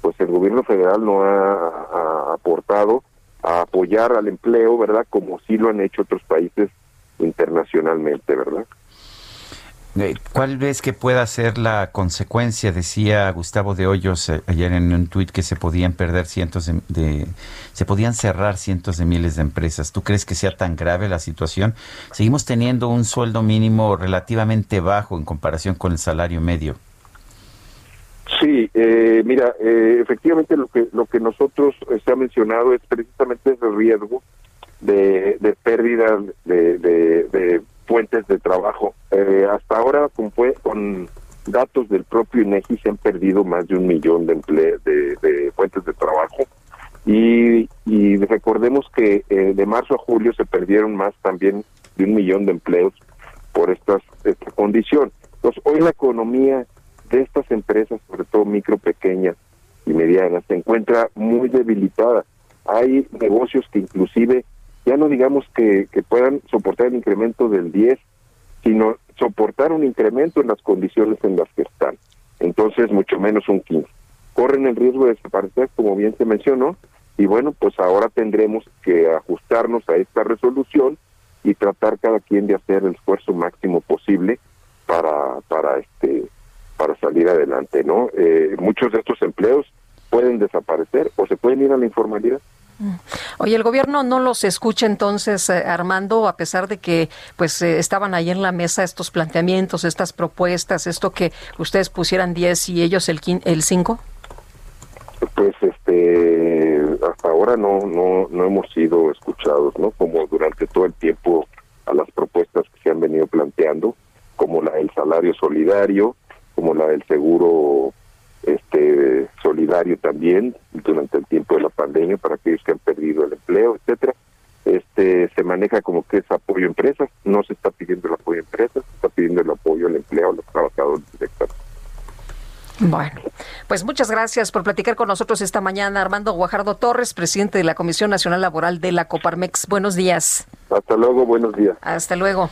S18: pues el gobierno federal no ha, aportado a apoyar al empleo, ¿verdad? Como sí lo han hecho otros países internacionalmente, ¿verdad?
S5: Eh, ¿Cuál ves que pueda ser la consecuencia? Decía Gustavo de Hoyos eh, ayer en un tuit que se podían perder cientos de, se podían cerrar cientos de miles de empresas. ¿Tú crees que sea tan grave la situación? Seguimos teniendo un sueldo mínimo relativamente bajo en comparación con el salario medio.
S18: Sí, eh, mira, efectivamente lo que lo que nosotros se ha mencionado es precisamente ese riesgo de, de pérdida de, de fuentes de trabajo. Eh, hasta ahora, con, datos del propio INEGI, se han perdido más de un millón de, de, fuentes de trabajo. Y, y recordemos que eh, de marzo a julio se perdieron más también de un millón de empleos por estas, esta condición. Entonces, hoy la economía de estas empresas, sobre todo micro, pequeñas y medianas, se encuentra muy debilitada. Hay negocios que inclusive, ya no digamos que, que puedan soportar el incremento del 10, sino soportar un incremento en las condiciones en las que están. Entonces, mucho menos un 15. Corren el riesgo de desaparecer, como bien se mencionó, y bueno, pues ahora tendremos que ajustarnos a esta resolución y tratar cada quien de hacer el esfuerzo máximo posible para para este para salir adelante, ¿no? Eh, muchos de estos empleos pueden desaparecer o se pueden ir a la informalidad.
S6: Mm. Oye, el gobierno no los escucha entonces, eh, Armando, a pesar de que pues eh, estaban ahí en la mesa estos planteamientos, estas propuestas, esto que ustedes pusieran 10 y ellos el el 5?
S18: Pues este hasta ahora no no no hemos sido escuchados, ¿no? Como durante todo el tiempo a las propuestas que se han venido planteando, como la del salario solidario, como la del seguro este solidario también durante el tiempo de la pandemia para aquellos que han perdido el empleo, etcétera. Este se maneja como que es apoyo a empresas, no se está pidiendo el apoyo a empresas, se está pidiendo el apoyo al empleo a los trabajadores directamente.
S6: Bueno, pues muchas gracias por platicar con nosotros esta mañana, Armando Guajardo Torres, presidente de la Comisión Nacional Laboral de la Coparmex. Buenos días.
S18: Hasta luego, buenos días.
S6: Hasta luego.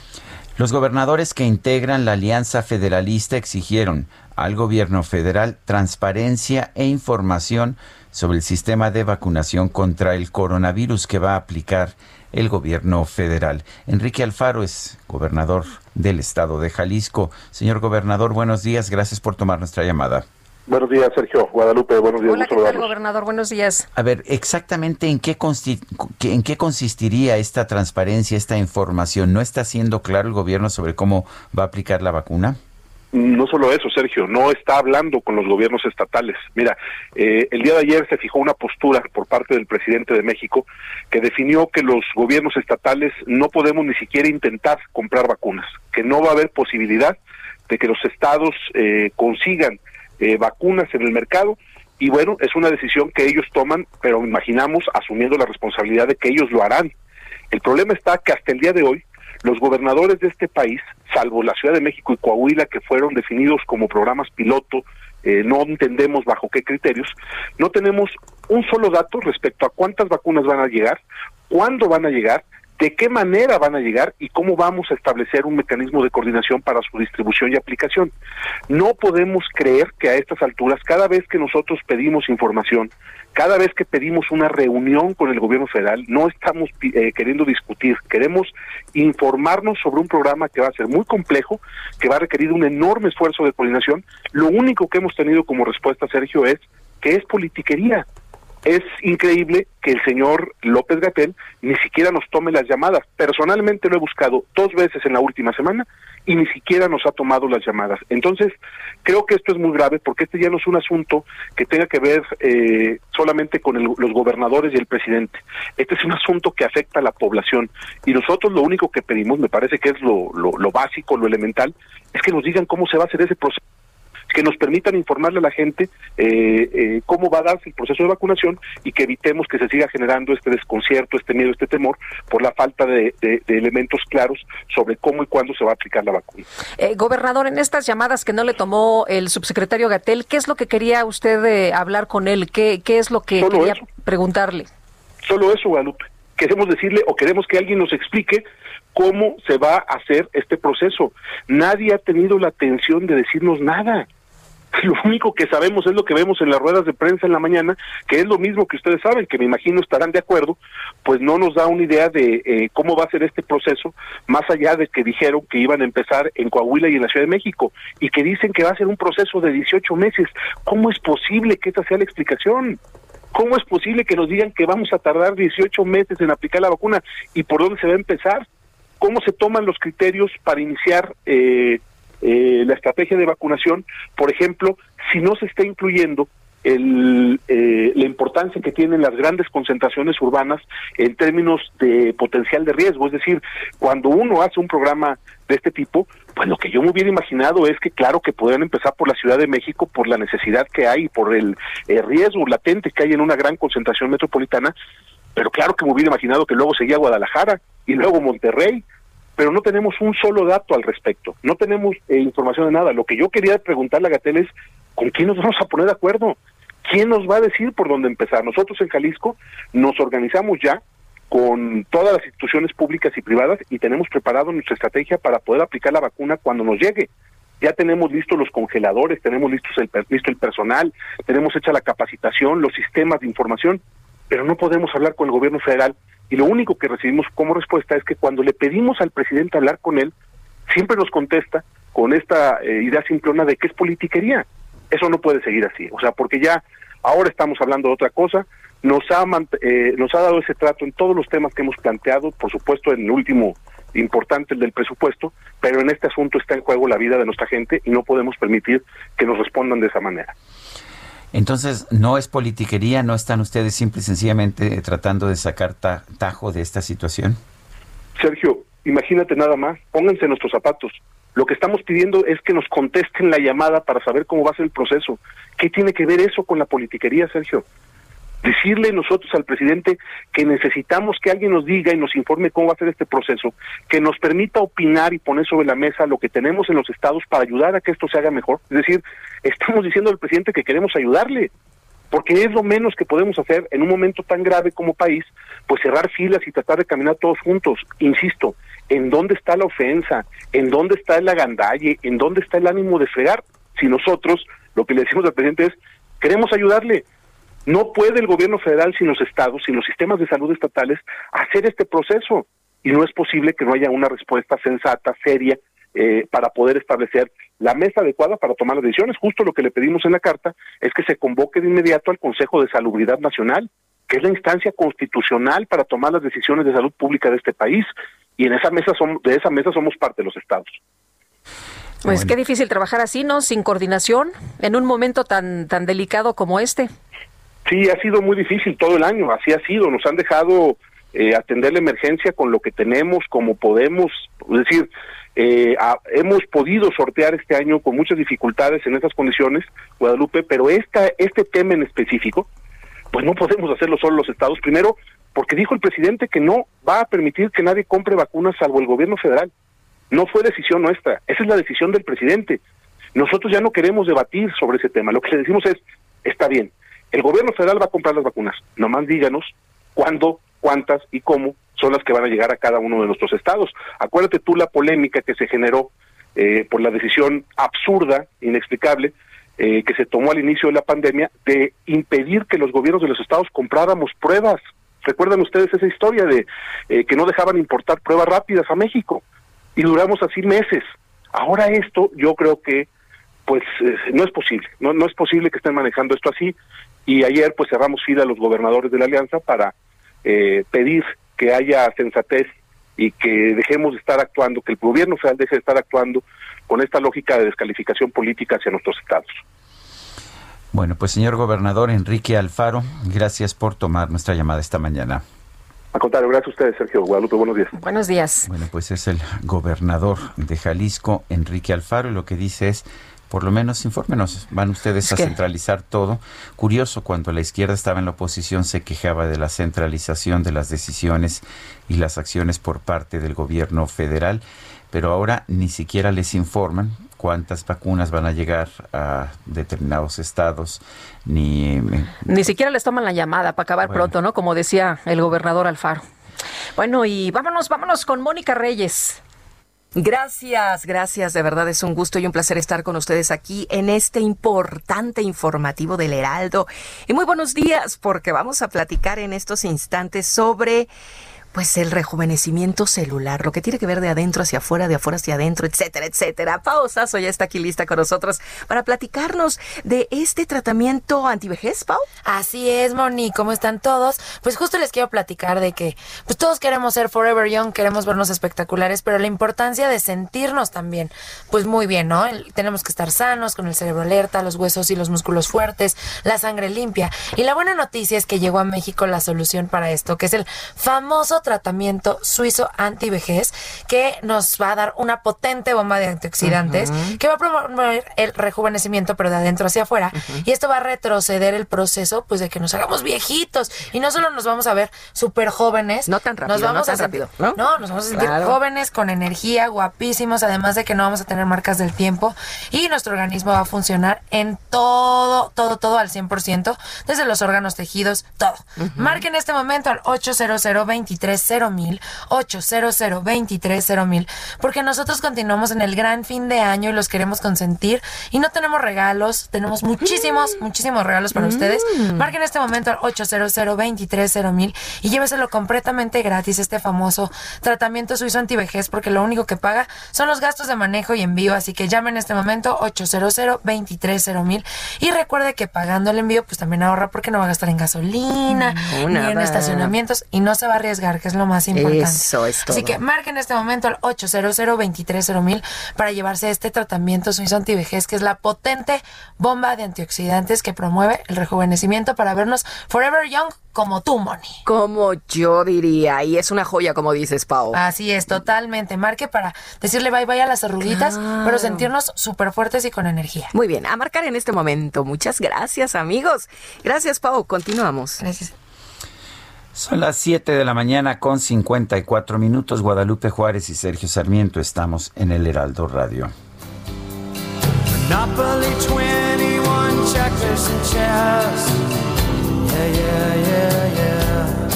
S5: Los gobernadores que integran la Alianza Federalista exigieron al gobierno federal transparencia e información sobre el sistema de vacunación contra el coronavirus que va a aplicar el gobierno federal. Enrique Alfaro es gobernador del estado de Jalisco. Señor gobernador, buenos días. Gracias por tomar nuestra llamada.
S19: Buenos días, Sergio. Guadalupe, buenos días.
S6: Hola, ¿qué tal, gobernador? Buenos días.
S5: A ver, exactamente en qué, en qué consistiría esta transparencia, esta información. ¿No está siendo claro el gobierno sobre cómo va a aplicar la vacuna?
S19: No solo eso, Sergio, no está hablando con los gobiernos estatales. Mira, eh, el día de ayer se fijó una postura por parte del presidente de México que definió que los gobiernos estatales no podemos ni siquiera intentar comprar vacunas, que no va a haber posibilidad de que los estados eh, consigan eh, vacunas en el mercado y bueno, es una decisión que ellos toman, pero imaginamos asumiendo la responsabilidad de que ellos lo harán. El problema está que hasta el día de hoy los gobernadores de este país, salvo la Ciudad de México y Coahuila, que fueron definidos como programas piloto, eh, no entendemos bajo qué criterios, no tenemos un solo dato respecto a cuántas vacunas van a llegar, cuándo van a llegar, de qué manera van a llegar y cómo vamos a establecer un mecanismo de coordinación para su distribución y aplicación. No podemos creer que a estas alturas, cada vez que nosotros pedimos información, cada vez que pedimos una reunión con el gobierno federal, no estamos eh, queriendo discutir, queremos informarnos sobre un programa que va a ser muy complejo, que va a requerir un enorme esfuerzo de coordinación. Lo único que hemos tenido como respuesta, Sergio, es que es politiquería. Es increíble que el señor López Gatel ni siquiera nos tome las llamadas. Personalmente lo he buscado dos veces en la última semana y ni siquiera nos ha tomado las llamadas. Entonces, creo que esto es muy grave porque este ya no es un asunto que tenga que ver eh, solamente con los gobernadores y el presidente. Este es un asunto que afecta a la población y nosotros lo único que pedimos, me parece que es lo, lo básico, lo elemental, es que nos digan cómo se va a hacer ese proceso que nos permitan informarle a la gente eh, eh, cómo va a darse el proceso de vacunación y que evitemos que se siga generando este desconcierto, este miedo, este temor por la falta de, elementos claros sobre cómo y cuándo se va a aplicar la vacuna.
S6: Eh, gobernador, en estas llamadas que no le tomó el subsecretario Gatel, ¿qué es lo que quería usted hablar con él? ¿Qué, qué es lo que quería preguntarle?
S19: Solo eso, Guadalupe. Queremos decirle o queremos que alguien nos explique cómo se va a hacer este proceso. Nadie ha tenido la atención de decirnos nada. [laughs] Lo único que sabemos es lo que vemos en las ruedas de prensa en la mañana, que es lo mismo que ustedes saben, que me imagino estarán de acuerdo, pues no nos da una idea de eh, cómo va a ser este proceso, más allá de que dijeron que iban a empezar en Coahuila y en la Ciudad de México, y que dicen que va a ser un proceso de 18 meses. ¿Cómo es posible que esta sea la explicación? ¿Cómo es posible que nos digan que vamos a tardar 18 meses en aplicar la vacuna y por dónde se va a empezar? ¿Cómo se toman los criterios para iniciar eh, eh, la estrategia de vacunación, por ejemplo, si no se está incluyendo el, eh, la importancia que tienen las grandes concentraciones urbanas en términos de potencial de riesgo. Es decir, cuando uno hace un programa de este tipo, pues lo que yo me hubiera imaginado es que claro que podrían empezar por la Ciudad de México por la necesidad que hay, por el riesgo latente que hay en una gran concentración metropolitana, pero claro que me hubiera imaginado que luego seguía Guadalajara y luego Monterrey pero no tenemos un solo dato al respecto, no tenemos eh, información de nada. Lo que yo quería preguntarle a Gatel es, ¿con quién nos vamos a poner de acuerdo? ¿Quién nos va a decir por dónde empezar? Nosotros en Jalisco nos organizamos ya con todas las instituciones públicas y privadas y tenemos preparado nuestra estrategia para poder aplicar la vacuna cuando nos llegue. Ya tenemos listos los congeladores, tenemos listos el, listo el personal, tenemos hecha la capacitación, los sistemas de información, pero no podemos hablar con el gobierno federal y lo único que recibimos como respuesta es que cuando le pedimos al presidente hablar con él, siempre nos contesta con esta eh, idea simplona de que es politiquería. Eso no puede seguir así, o sea, porque ya ahora estamos hablando de otra cosa, nos ha, eh, nos ha dado ese trato en todos los temas que hemos planteado, por supuesto en el último importante, el del presupuesto, pero en este asunto está en juego la vida de nuestra gente y no podemos permitir que nos respondan de esa manera.
S5: Entonces, ¿no es politiquería? ¿No están ustedes simple y sencillamente tratando de sacar tajo de esta situación?
S19: Sergio, imagínate nada más, pónganse nuestros zapatos. Lo que estamos pidiendo es que nos contesten la llamada para saber cómo va a ser el proceso. ¿Qué tiene que ver eso con la politiquería, Sergio? Decirle nosotros al presidente que necesitamos que alguien nos diga y nos informe cómo va a ser este proceso, que nos permita opinar y poner sobre la mesa lo que tenemos en los estados para ayudar a que esto se haga mejor. Es decir, [laughs] estamos diciendo al presidente que queremos ayudarle, porque es lo menos que podemos hacer en un momento tan grave como país, pues cerrar filas y tratar de caminar todos juntos. Insisto, ¿en dónde está la ofensa? ¿En dónde está el agandalle? ¿En dónde está el ánimo de fregar? Si nosotros lo que le decimos al presidente es, queremos ayudarle, no puede el gobierno federal sin los estados, sin los sistemas de salud estatales, hacer este proceso. Y no es posible que no haya una respuesta sensata, seria, eh, para poder establecer la mesa adecuada para tomar las decisiones. Justo lo que le pedimos en la carta es que se convoque de inmediato al Consejo de Salubridad Nacional, que es la instancia constitucional para tomar las decisiones de salud pública de este país. Y en esa mesa somos, de esa mesa somos parte de los estados.
S6: Pues qué difícil trabajar así, ¿no? Sin coordinación, en un momento tan, tan delicado como este.
S19: Sí, ha sido muy difícil todo el año, así ha sido, nos han dejado eh, atender la emergencia con lo que tenemos, como podemos, es decir, eh, hemos podido sortear este año con muchas dificultades en estas condiciones, Guadalupe, pero esta, este tema en específico, pues no podemos hacerlo solo los estados, primero porque dijo el presidente que no va a permitir que nadie compre vacunas salvo el gobierno federal. No fue decisión nuestra, esa es la decisión del presidente. Nosotros ya no queremos debatir sobre ese tema, lo que le decimos es, está bien, el gobierno federal va a comprar las vacunas. Nomás díganos cuándo, cuántas y cómo son las que van a llegar a cada uno de nuestros estados. Acuérdate tú la polémica que se generó eh, por la decisión absurda, inexplicable, eh, que se tomó al inicio de la pandemia de impedir que los gobiernos de los estados compráramos pruebas. ¿Recuerdan ustedes esa historia de eh, que no dejaban importar pruebas rápidas a México? Y duramos así meses. Ahora esto yo creo que pues no es posible, no, no es posible que estén manejando esto así y ayer pues cerramos fila a los gobernadores de la alianza para eh, pedir que haya sensatez y que dejemos de estar actuando, que el gobierno federal deje de estar actuando con esta lógica de descalificación política hacia nuestros estados.
S5: Bueno, pues señor gobernador Enrique Alfaro, gracias por tomar nuestra llamada esta mañana.
S19: A contrario, gracias a ustedes, Sergio Guadalupe. Buenos días.
S6: Buenos días.
S5: Bueno, pues es el gobernador de Jalisco, Enrique Alfaro, y lo que dice es por lo menos infórmenos. Van ustedes a centralizar todo. Curioso, cuando la izquierda estaba en la oposición se quejaba de la centralización de las decisiones y las acciones por parte del gobierno federal, pero ahora ni siquiera les informan cuántas vacunas van a llegar a determinados estados, ni...
S6: Eh, ni siquiera les toman la llamada para acabar pronto, ¿no? Como decía el gobernador Alfaro. Bueno, y vámonos, vámonos con Mónica Reyes.
S20: Gracias, gracias. De verdad es un gusto y un placer estar con ustedes aquí en este importante informativo del Heraldo. Y muy buenos días porque vamos a platicar en estos instantes sobre pues el rejuvenecimiento celular, lo que tiene que ver de adentro hacia afuera, de afuera hacia adentro, etcétera, etcétera. Pausazo ya está aquí lista con nosotros para platicarnos de este tratamiento antivejez, Pau.
S21: Así es, Moni, ¿cómo están todos? Pues justo les quiero platicar de que pues todos queremos ser forever young, queremos vernos espectaculares, pero la importancia de sentirnos también, pues muy bien, ¿no? Tenemos que estar sanos, con el cerebro alerta, los huesos y los músculos fuertes, la sangre limpia. Y la buena noticia es que llegó a México la solución para esto, que es el famoso tratamiento suizo antivejez que nos va a dar una potente bomba de antioxidantes que va a promover el rejuvenecimiento, pero de adentro hacia afuera. Y esto va a retroceder el proceso, pues, de que nos hagamos viejitos. Y no solo nos vamos a ver súper jóvenes.
S20: No tan rápido,
S21: nos vamos
S20: no tan
S21: a sentir-
S20: rápido, ¿no?
S21: nos vamos a sentir
S20: Claro.
S21: jóvenes, con energía, guapísimos, además de que no vamos a tener marcas del tiempo. Y nuestro organismo va a funcionar en todo, todo, todo al 100%, desde los órganos, tejidos, todo. Marque en este momento al 800 230 800 230 porque nosotros continuamos en el gran fin de año y los queremos consentir y no tenemos regalos, tenemos muchísimos, muchísimos regalos para ustedes. Marque en este momento al 800 230 y lléveselo completamente gratis este famoso tratamiento suizo antivejez porque lo único que paga son los gastos de manejo y envío, así que llame en este momento 800 230 y recuerde que pagando el envío pues también ahorra porque no va a gastar en gasolina
S20: No,
S21: ni en estacionamientos y no se va a arriesgar, que es lo más importante.
S20: Eso es todo.
S21: Así que marque en este momento al 800 230 para llevarse este tratamiento suizo antivejez que es la potente bomba de antioxidantes que promueve el rejuvenecimiento para vernos forever young como tú, Moni.
S20: Como yo diría, y es una joya, como dices, Pau.
S21: Así es, totalmente. Marque para decirle bye bye a las arruguitas,
S20: Claro.
S21: pero sentirnos súper fuertes y con energía.
S20: Muy bien, a marcar en este momento. Muchas gracias, amigos. Gracias, Pau. Continuamos.
S21: Gracias.
S5: Son las 7 de la mañana con 54 minutos. Guadalupe Juárez y Sergio Sarmiento estamos en el Heraldo Radio.
S15: Monopoly 21 checkers and chess. Yeah, yeah, yeah, yeah.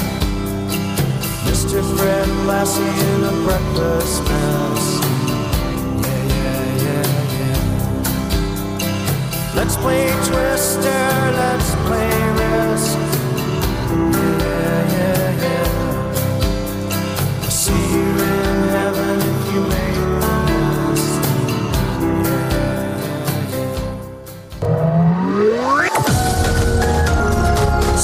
S15: Mr. Fred Lassie in a breakfast mess. Yeah, yeah, yeah, yeah. Let's play Twister, let's play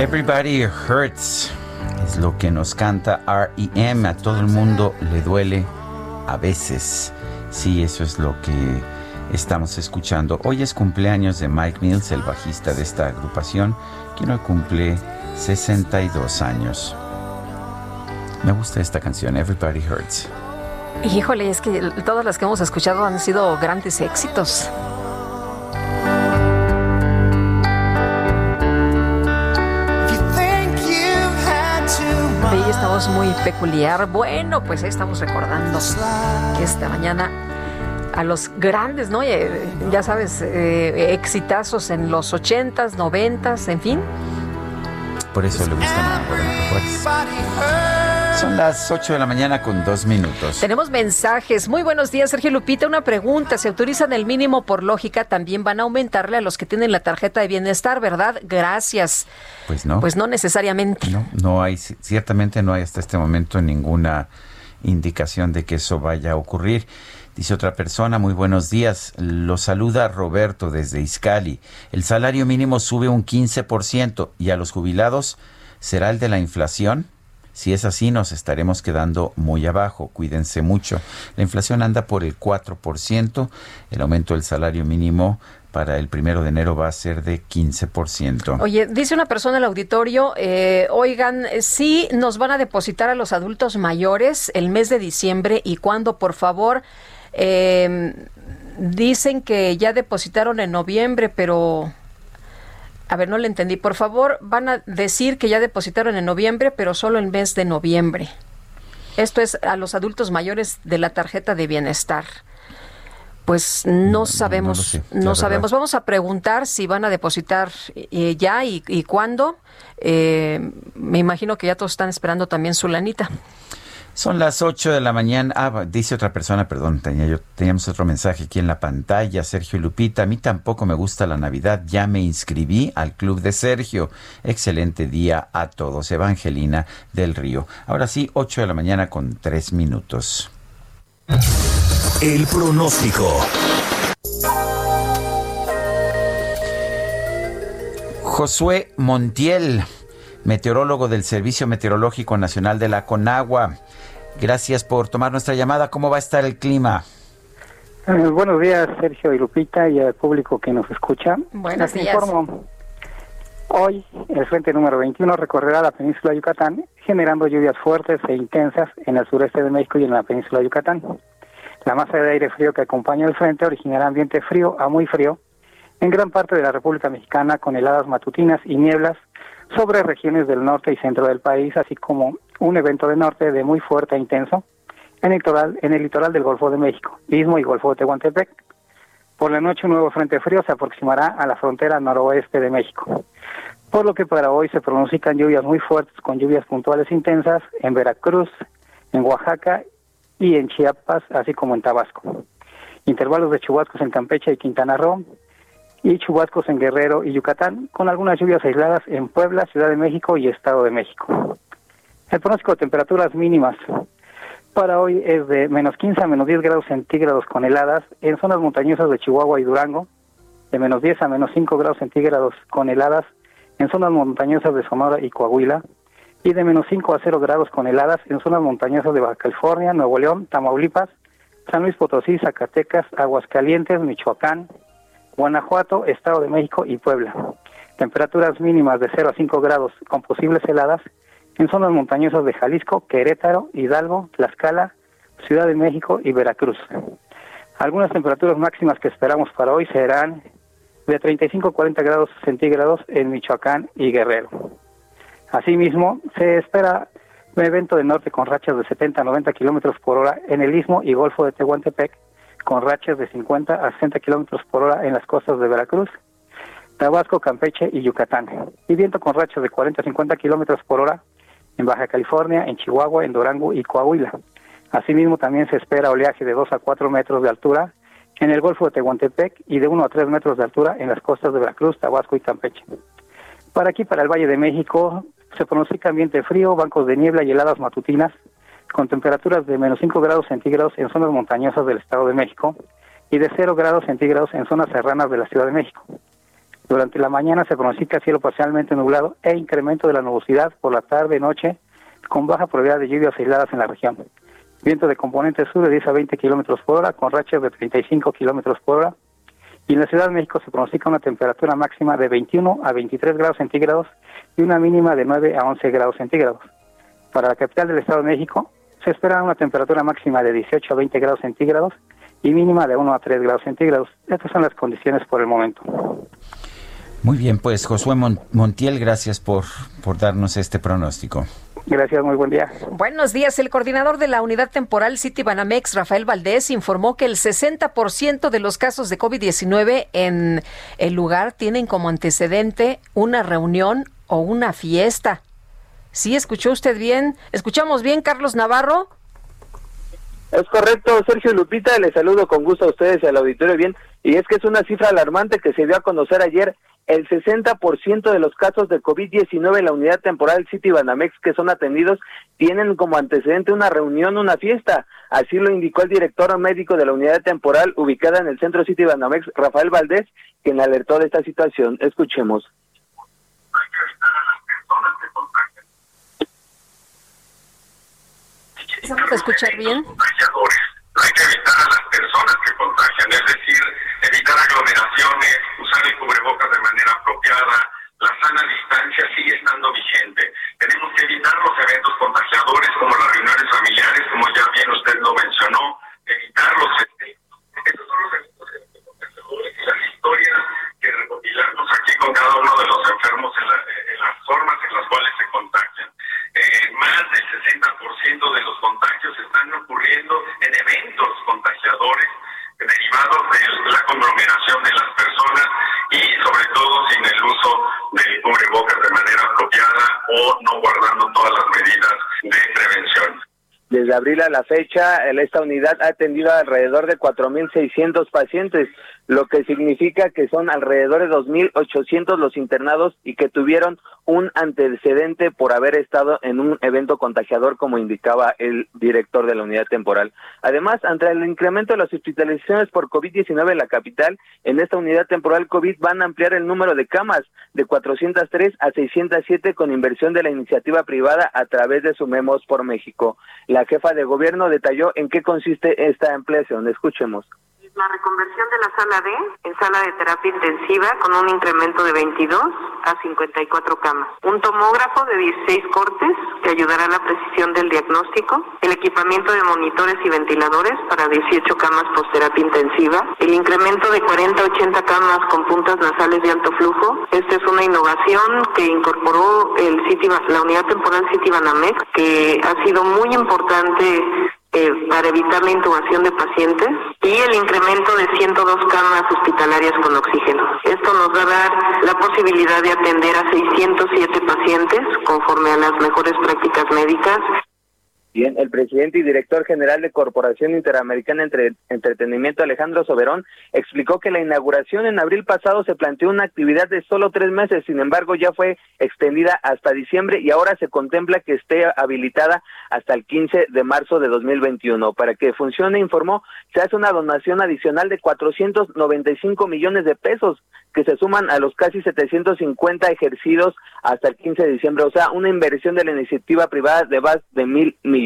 S15: Everybody hurts
S5: es lo que nos canta R.E.M. A todo el mundo le duele a veces. Sí, eso es lo que estamos escuchando. Hoy es cumpleaños de Mike Mills, el bajista de esta agrupación, quien hoy cumple 62 años. Me gusta esta canción, Everybody Hurts.
S6: Híjole, es que todas las que hemos escuchado han sido grandes éxitos. Voz muy peculiar. Bueno, pues ahí estamos recordando que esta mañana a los grandes, ¿no? Eh, Ya sabes, eh, exitazos en los 80s, 90s, en fin.
S5: Por eso le gustan a Guadalupe Juárez. Son las 8 de la mañana con dos minutos.
S6: Tenemos mensajes. Muy buenos días, Sergio Lupita. Una pregunta. ¿Se autorizan el mínimo por lógica? También van a aumentarle a los que tienen la tarjeta de bienestar, ¿verdad? Gracias.
S5: Pues no.
S6: Pues no necesariamente.
S5: No, no hay, ciertamente no hay hasta este momento ninguna indicación de que eso vaya a ocurrir. Dice otra persona, muy buenos días. Lo saluda Roberto desde Izcali. El salario mínimo sube un 15% y a los jubilados será el de la inflación. Si es así, nos estaremos quedando muy abajo. Cuídense mucho. La inflación anda por el 4%. El aumento del salario mínimo para el primero de enero va a ser de 15%.
S6: Oye, dice una persona en el auditorio, eh, oigan, sí nos van a depositar a los adultos mayores el mes de diciembre y cuándo, por favor. Eh, dicen que ya depositaron en noviembre, pero... A ver, no le entendí. Por favor, van a decir que ya depositaron en noviembre, pero solo el mes de noviembre. Esto es a los adultos mayores de la tarjeta de bienestar. Pues no sabemos, no, sabemos. Vamos a preguntar si van a depositar eh, ya y, y cuándo. Eh, me imagino que ya todos están esperando también su lanita.
S5: Son las 8 de la mañana. Ah, dice otra persona, perdón, tenía yo, teníamos otro mensaje aquí en la pantalla. Sergio y Lupita, a mí tampoco me gusta la Navidad. Ya me inscribí al club de Sergio. Excelente día a todos. Evangelina del Río. Ahora sí, 8 de la mañana con 3 minutos.
S4: El pronóstico.
S5: Josué Montiel, meteorólogo del Servicio Meteorológico Nacional de la Conagua. Gracias por tomar nuestra llamada. ¿Cómo va a estar el clima?
S22: Eh, buenos días, Sergio y Lupita, y al público que nos escucha.
S6: Buenos
S22: Les
S6: días.
S22: informo. Hoy, el frente número 21 recorrerá la península de Yucatán, generando lluvias fuertes e intensas en el sureste de México y en la península de Yucatán. La masa de aire frío que acompaña el frente originará ambiente frío a muy frío en gran parte de la República Mexicana con heladas matutinas y nieblas sobre regiones del norte y centro del país, así como un evento de norte de muy fuerte e intenso en el litoral, en el litoral del Golfo de México, Istmo y Golfo de Tehuantepec. Por la noche un nuevo frente frío se aproximará a la frontera noroeste de México, por lo que para hoy se pronostican lluvias muy fuertes con lluvias puntuales intensas en Veracruz, en Oaxaca y en Chiapas, así como en Tabasco. Intervalos de chubascos en Campeche y Quintana Roo y chubascos en Guerrero y Yucatán, con algunas lluvias aisladas en Puebla, Ciudad de México y Estado de México. El pronóstico de temperaturas mínimas para hoy es de menos 15 a menos 10 grados centígrados con heladas en zonas montañosas de Chihuahua y Durango, de menos 10 a menos 5 grados centígrados con heladas en zonas montañosas de Sonora y Coahuila, y de menos 5 a 0 grados con heladas en zonas montañosas de Baja California, Nuevo León, Tamaulipas, San Luis Potosí, Zacatecas, Aguascalientes, Michoacán, Guanajuato, Estado de México y Puebla. Temperaturas mínimas de 0 a 5 grados con posibles heladas en zonas montañosas de Jalisco, Querétaro, Hidalgo, Tlaxcala, Ciudad de México y Veracruz. Algunas temperaturas máximas que esperamos para hoy serán de 35 a 40 grados centígrados en Michoacán y Guerrero. Asimismo, se espera un evento de norte con rachas de 70 a 90 kilómetros por hora en el istmo y golfo de Tehuantepec, con rachas de 50 a 60 kilómetros por hora en las costas de Veracruz, Tabasco, Campeche y Yucatán, y viento con rachas de 40 a 50 kilómetros por hora en Baja California, en Chihuahua, en Durango y Coahuila. Asimismo, también se espera oleaje de 2 a 4 metros de altura en el Golfo de Tehuantepec y de 1 a 3 metros de altura en las costas de Veracruz, Tabasco y Campeche. Para aquí, para el Valle de México, se pronostica ambiente frío, bancos de niebla y heladas matutinas, con temperaturas de menos 5 grados centígrados en zonas montañosas del Estado de México y de 0 grados centígrados en zonas serranas de la Ciudad de México. Durante la mañana se pronostica cielo parcialmente nublado e incremento de la nubosidad por la tarde y noche, con baja probabilidad de lluvias aisladas en la región. Viento de componente sur de 10 a 20 kilómetros por hora, con rachas de 35 kilómetros por hora. Y en la Ciudad de México se pronostica una temperatura máxima de 21 a 23 grados centígrados y una mínima de 9 a 11 grados centígrados. Para la capital del Estado de México se espera una temperatura máxima de 18 a 20 grados centígrados y mínima de 1 a 3 grados centígrados. Estas son las condiciones por el momento.
S5: Muy bien, pues Josué Mon- Montiel, gracias por, por darnos este pronóstico.
S22: Gracias, muy buen día.
S6: Buenos días. El coordinador de la unidad temporal City Banamex, Rafael Valdés, informó que el 60% de los casos de COVID-19 en el lugar tienen como antecedente una reunión o una fiesta. ¿Sí escuchó usted bien? ¿Escuchamos bien, Carlos Navarro?
S23: Es correcto, Sergio Lupita, les saludo con gusto a ustedes y al auditorio bien, y es que es una cifra alarmante que se dio a conocer ayer, el 60% de los casos de COVID-19 en la unidad temporal City Banamex que son atendidos tienen como antecedente una reunión, una fiesta, así lo indicó el director médico de la unidad temporal ubicada en el centro City Banamex, Rafael Valdés, quien alertó de esta situación. Escuchemos.
S6: Vamos a escuchar bien.
S24: Hay que evitar a las personas que contagian, es decir, evitar aglomeraciones, usar el cubrebocas de manera apropiada. La sana distancia sigue estando vigente. Tenemos que evitar los eventos contagiadores como las reuniones familiares, como ya bien usted lo mencionó, evitar los. Esos son los eventos contagiadores y las historias que recopilamos cada uno de los enfermos en, la- en las formas en las cuales se contagian. Eh, más del 60% de los contagios están ocurriendo en eventos contagiadores derivados de la conglomeración de las personas y sobre todo sin el uso del cubrebocas de manera apropiada o no guardando todas las medidas de prevención.
S23: Desde abril a la fecha, esta unidad ha atendido alrededor de 4.600 pacientes, lo que significa que son alrededor de 2.800 los internados y que tuvieron un antecedente por haber estado en un evento contagiador, como indicaba el director de la unidad temporal. Además, ante el incremento de las hospitalizaciones por COVID-19 en la capital, en esta unidad temporal COVID van a ampliar el número de camas de 403 a 607 con inversión de la iniciativa privada a través de Sumemos por México. La jefa de gobierno detalló en qué consiste esta ampliación. Escuchemos.
S25: La reconversión de la sala D en sala de terapia intensiva con un incremento de 22 a 54 camas. Un tomógrafo de 16 cortes que ayudará a la precisión del diagnóstico. El equipamiento de monitores y ventiladores para 18 camas post-terapia intensiva. El incremento de 40 a 80 camas con puntas nasales de alto flujo. Esta es una innovación que incorporó el City, la unidad temporal City Banamex, que ha sido muy importante eh, para evitar la intubación de pacientes y el incremento de 102 camas hospitalarias con oxígeno. Esto nos va a dar la posibilidad de atender a 607 pacientes conforme a las mejores prácticas médicas
S23: Bien, el presidente y director general de Corporación Interamericana Entre Entretenimiento, Alejandro Soberón, explicó que la inauguración en abril pasado se planteó una actividad de solo tres meses, sin embargo ya fue extendida hasta diciembre y ahora se contempla que esté habilitada hasta el 15 de marzo de 2021. Para que funcione, informó, se hace una donación adicional de 495 millones de pesos que se suman a los casi 750 ejercidos hasta el 15 de diciembre, o sea, una inversión de la iniciativa privada de más de mil millones.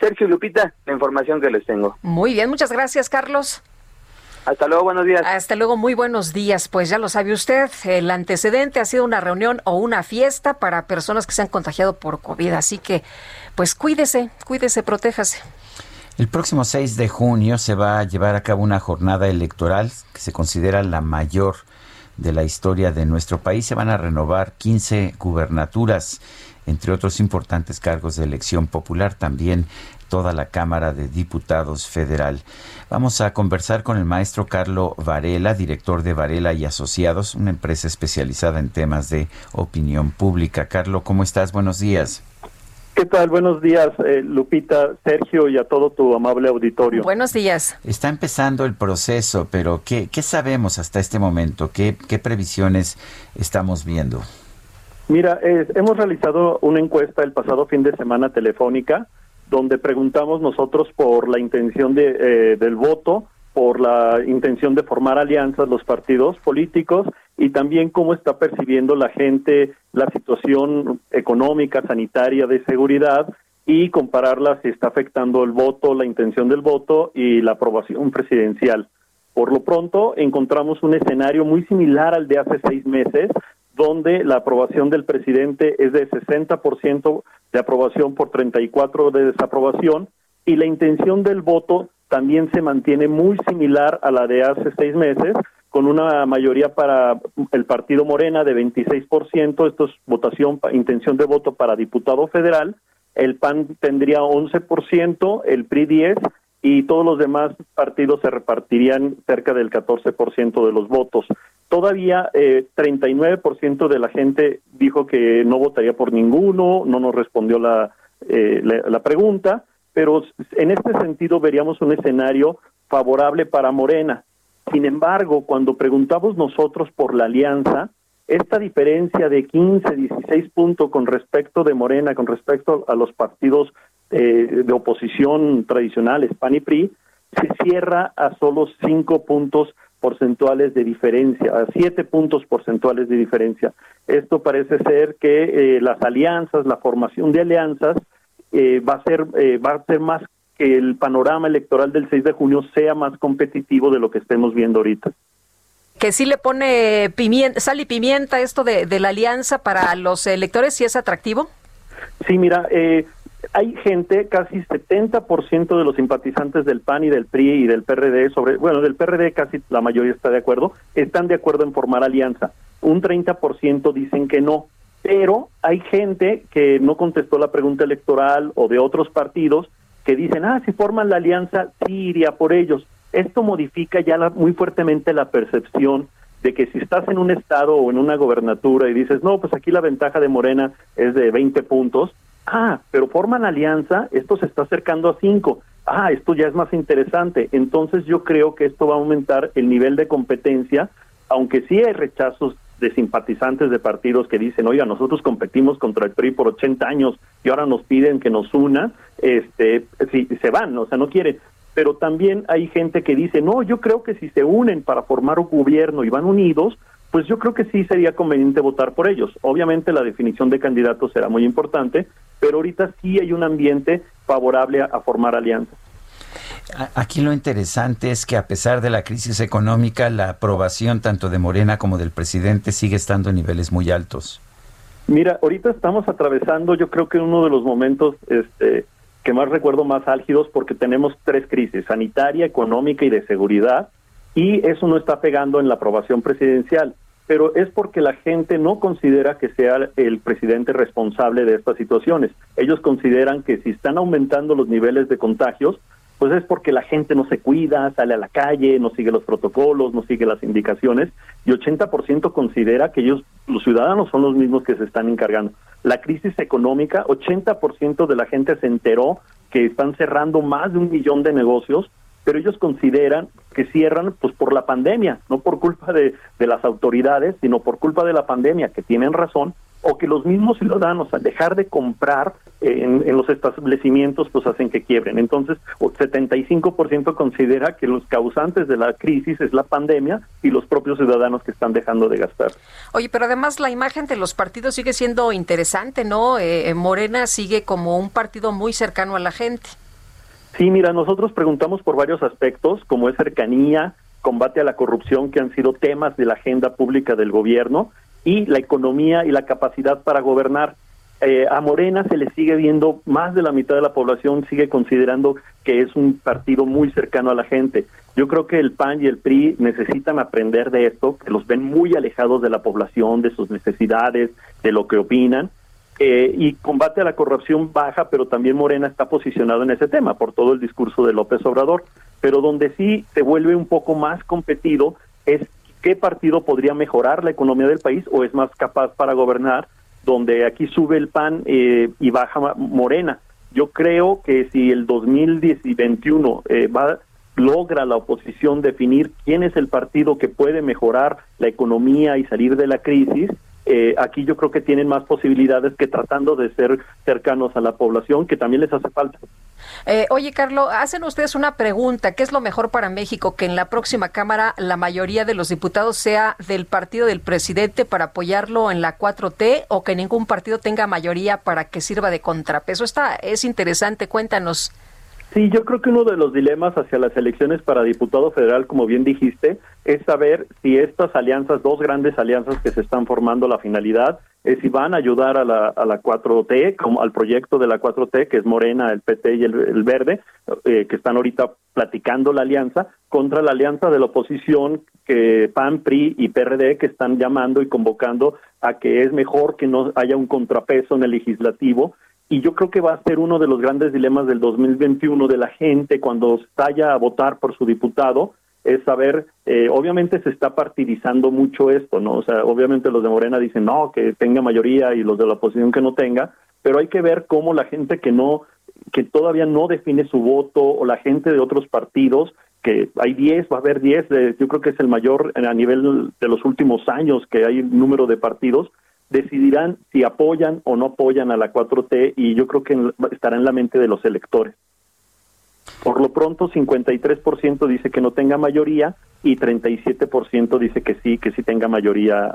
S23: Sergio Lupita, la información que les tengo.
S6: Muy bien, muchas gracias, Carlos.
S23: Hasta luego, buenos días.
S6: Hasta luego, muy buenos días. Pues ya lo sabe usted, el antecedente ha sido una reunión o una fiesta para personas que se han contagiado por COVID. Así que, pues cuídese, cuídese, protéjase.
S5: El próximo 6 de junio se va a llevar a cabo una jornada electoral que se considera la mayor de la historia de nuestro país. Se van a renovar 15 gubernaturas, entre otros importantes cargos de elección popular, también toda la Cámara de Diputados Federal. Vamos a conversar con el maestro Carlo Varela, director de Varela y Asociados, una empresa especializada en temas de opinión pública. Carlo, ¿cómo estás? Buenos días.
S26: ¿Qué tal? Buenos días, eh, Lupita, Sergio y a todo tu amable auditorio.
S6: Buenos días.
S5: Está empezando el proceso, pero ¿qué, qué sabemos hasta este momento? ¿Qué, qué previsiones estamos viendo?
S26: Mira, eh, hemos realizado una encuesta el pasado fin de semana telefónica donde preguntamos nosotros por la intención de, eh, del voto, por la intención de formar alianzas los partidos políticos y también cómo está percibiendo la gente la situación económica, sanitaria, de seguridad y compararla si está afectando el voto, la intención del voto y la aprobación presidencial. Por lo pronto encontramos un escenario muy similar al de hace seis meses, donde la aprobación del presidente es de 60% de aprobación por 34 de desaprobación y la intención del voto también se mantiene muy similar a la de hace seis meses, con una mayoría para el partido Morena de 26%, esto es votación, intención de voto para diputado federal, el PAN tendría 11%, el PRI 10% y todos los demás partidos se repartirían cerca del 14% de los votos. Todavía eh, 39% de la gente dijo que no votaría por ninguno, no nos respondió la, eh, la, la pregunta, pero en este sentido veríamos un escenario favorable para Morena. Sin embargo, cuando preguntamos nosotros por la alianza, esta diferencia de 15, 16 puntos con respecto de Morena, con respecto a los partidos eh, de oposición tradicionales, PAN y PRI, se cierra a solo 5 puntos porcentuales de diferencia, a 7 puntos porcentuales de diferencia. Esto parece ser que eh, las alianzas, la formación de alianzas, eh, va a ser eh, va a ser más que el panorama electoral del 6 de junio sea más competitivo de lo que estemos viendo ahorita.
S6: Que sí le pone pimienta, sal y pimienta esto de, de la alianza para los electores, si es atractivo.
S26: Sí, mira, eh, hay gente, casi 70% de los simpatizantes del PAN y del PRI y del PRD, sobre, bueno, del PRD casi la mayoría está de acuerdo, están de acuerdo en formar alianza. Un 30% dicen que no, pero hay gente que no contestó la pregunta electoral o de otros partidos que dicen, ah, si forman la alianza, sí iría por ellos. Esto modifica ya la- muy fuertemente la percepción de que si estás en un estado o en una gobernatura y dices, no, pues aquí la ventaja de Morena es de 20 puntos, ah, pero forman alianza, esto se está acercando a 5, ah, esto ya es más interesante. Entonces yo creo que esto va a aumentar el nivel de competencia, aunque sí hay rechazos de simpatizantes de partidos que dicen, oiga, nosotros competimos contra el PRI por 80 años y ahora nos piden que nos una, este, si se van, o sea, no quieren. Pero también hay gente que dice, no, yo creo que si se unen para formar un gobierno y van unidos, pues yo creo que sí sería conveniente votar por ellos. Obviamente la definición de candidatos será muy importante, pero ahorita sí hay un ambiente favorable a, a formar alianzas.
S5: Aquí lo interesante es que a pesar de la crisis económica, la aprobación tanto de Morena como del presidente sigue estando en niveles muy altos.
S26: Mira, ahorita estamos atravesando, yo creo que uno de los momentos este, que más recuerdo más álgidos porque tenemos tres crisis, sanitaria, económica y de seguridad, y eso no está pegando en la aprobación presidencial, pero es porque la gente no considera que sea el presidente responsable de estas situaciones. Ellos consideran que si están aumentando los niveles de contagios, pues es porque la gente no se cuida, sale a la calle, no sigue los protocolos, no sigue las indicaciones, y 80% considera que ellos, los ciudadanos, son los mismos que se están encargando. La crisis económica, 80% de la gente se enteró que están cerrando más de un millón de negocios, pero ellos consideran que cierran pues por la pandemia, no por culpa de, de las autoridades, sino por culpa de la pandemia, que tienen razón, o que los mismos ciudadanos al dejar de comprar en, en los establecimientos pues hacen que quiebren. Entonces, o 75% considera que los causantes de la crisis es la pandemia y los propios ciudadanos que están dejando de gastar.
S6: Oye, pero además la imagen de los partidos sigue siendo interesante, ¿no? Eh, Morena sigue como un partido muy cercano a la gente.
S26: Sí, mira, nosotros preguntamos por varios aspectos, como es cercanía, combate a la corrupción, que han sido temas de la agenda pública del gobierno, y la economía y la capacidad para gobernar. Eh, a Morena se le sigue viendo, más de la mitad de la población sigue considerando que es un partido muy cercano a la gente. Yo creo que el PAN y el PRI necesitan aprender de esto, que los ven muy alejados de la población, de sus necesidades, de lo que opinan, eh, y combate a la corrupción baja, pero también Morena está posicionado en ese tema por todo el discurso de López Obrador. Pero donde sí se vuelve un poco más competido es qué partido podría mejorar la economía del país o es más capaz para gobernar, donde aquí sube el PAN eh, y baja Morena. Yo creo que si el 2021 eh, va logra la oposición definir quién es el partido que puede mejorar la economía y salir de la crisis, eh, aquí yo creo que tienen más posibilidades que tratando de ser cercanos a la población, que también les hace falta.
S6: Eh, oye, Carlos, hacen ustedes una pregunta. ¿Qué es lo mejor para México? Que en la próxima Cámara la mayoría de los diputados sea del partido del presidente para apoyarlo en la 4T o que ningún partido tenga mayoría para que sirva de contrapeso. Esta es interesante. Cuéntanos.
S26: Sí, yo creo que uno de los dilemas hacia las elecciones para diputado federal, como bien dijiste, es saber si estas alianzas, dos grandes alianzas que se están formando, la finalidad es si van a ayudar a la, a la 4T, como al proyecto de la 4T, que es Morena, el PT y el, el Verde, eh, que están ahorita platicando la alianza, contra la alianza de la oposición, que PAN, PRI y PRD, que están llamando y convocando a que es mejor que no haya un contrapeso en el legislativo y yo creo que va a ser uno de los grandes dilemas del 2021 de la gente cuando vaya a votar por su diputado, es saber, eh, obviamente se está partidizando mucho esto, ¿no? O sea, obviamente los de Morena dicen, no, que tenga mayoría y los de la oposición que no tenga, pero hay que ver cómo la gente que no, que todavía no define su voto o la gente de otros partidos, que hay 10, va a haber 10, eh, yo creo que es el mayor a nivel de los últimos años que hay número de partidos, decidirán si apoyan o no apoyan a la 4T y yo creo que estará en la mente de los electores. Por lo pronto, 53% dice que no tenga mayoría y 37% dice que sí, que sí tenga mayoría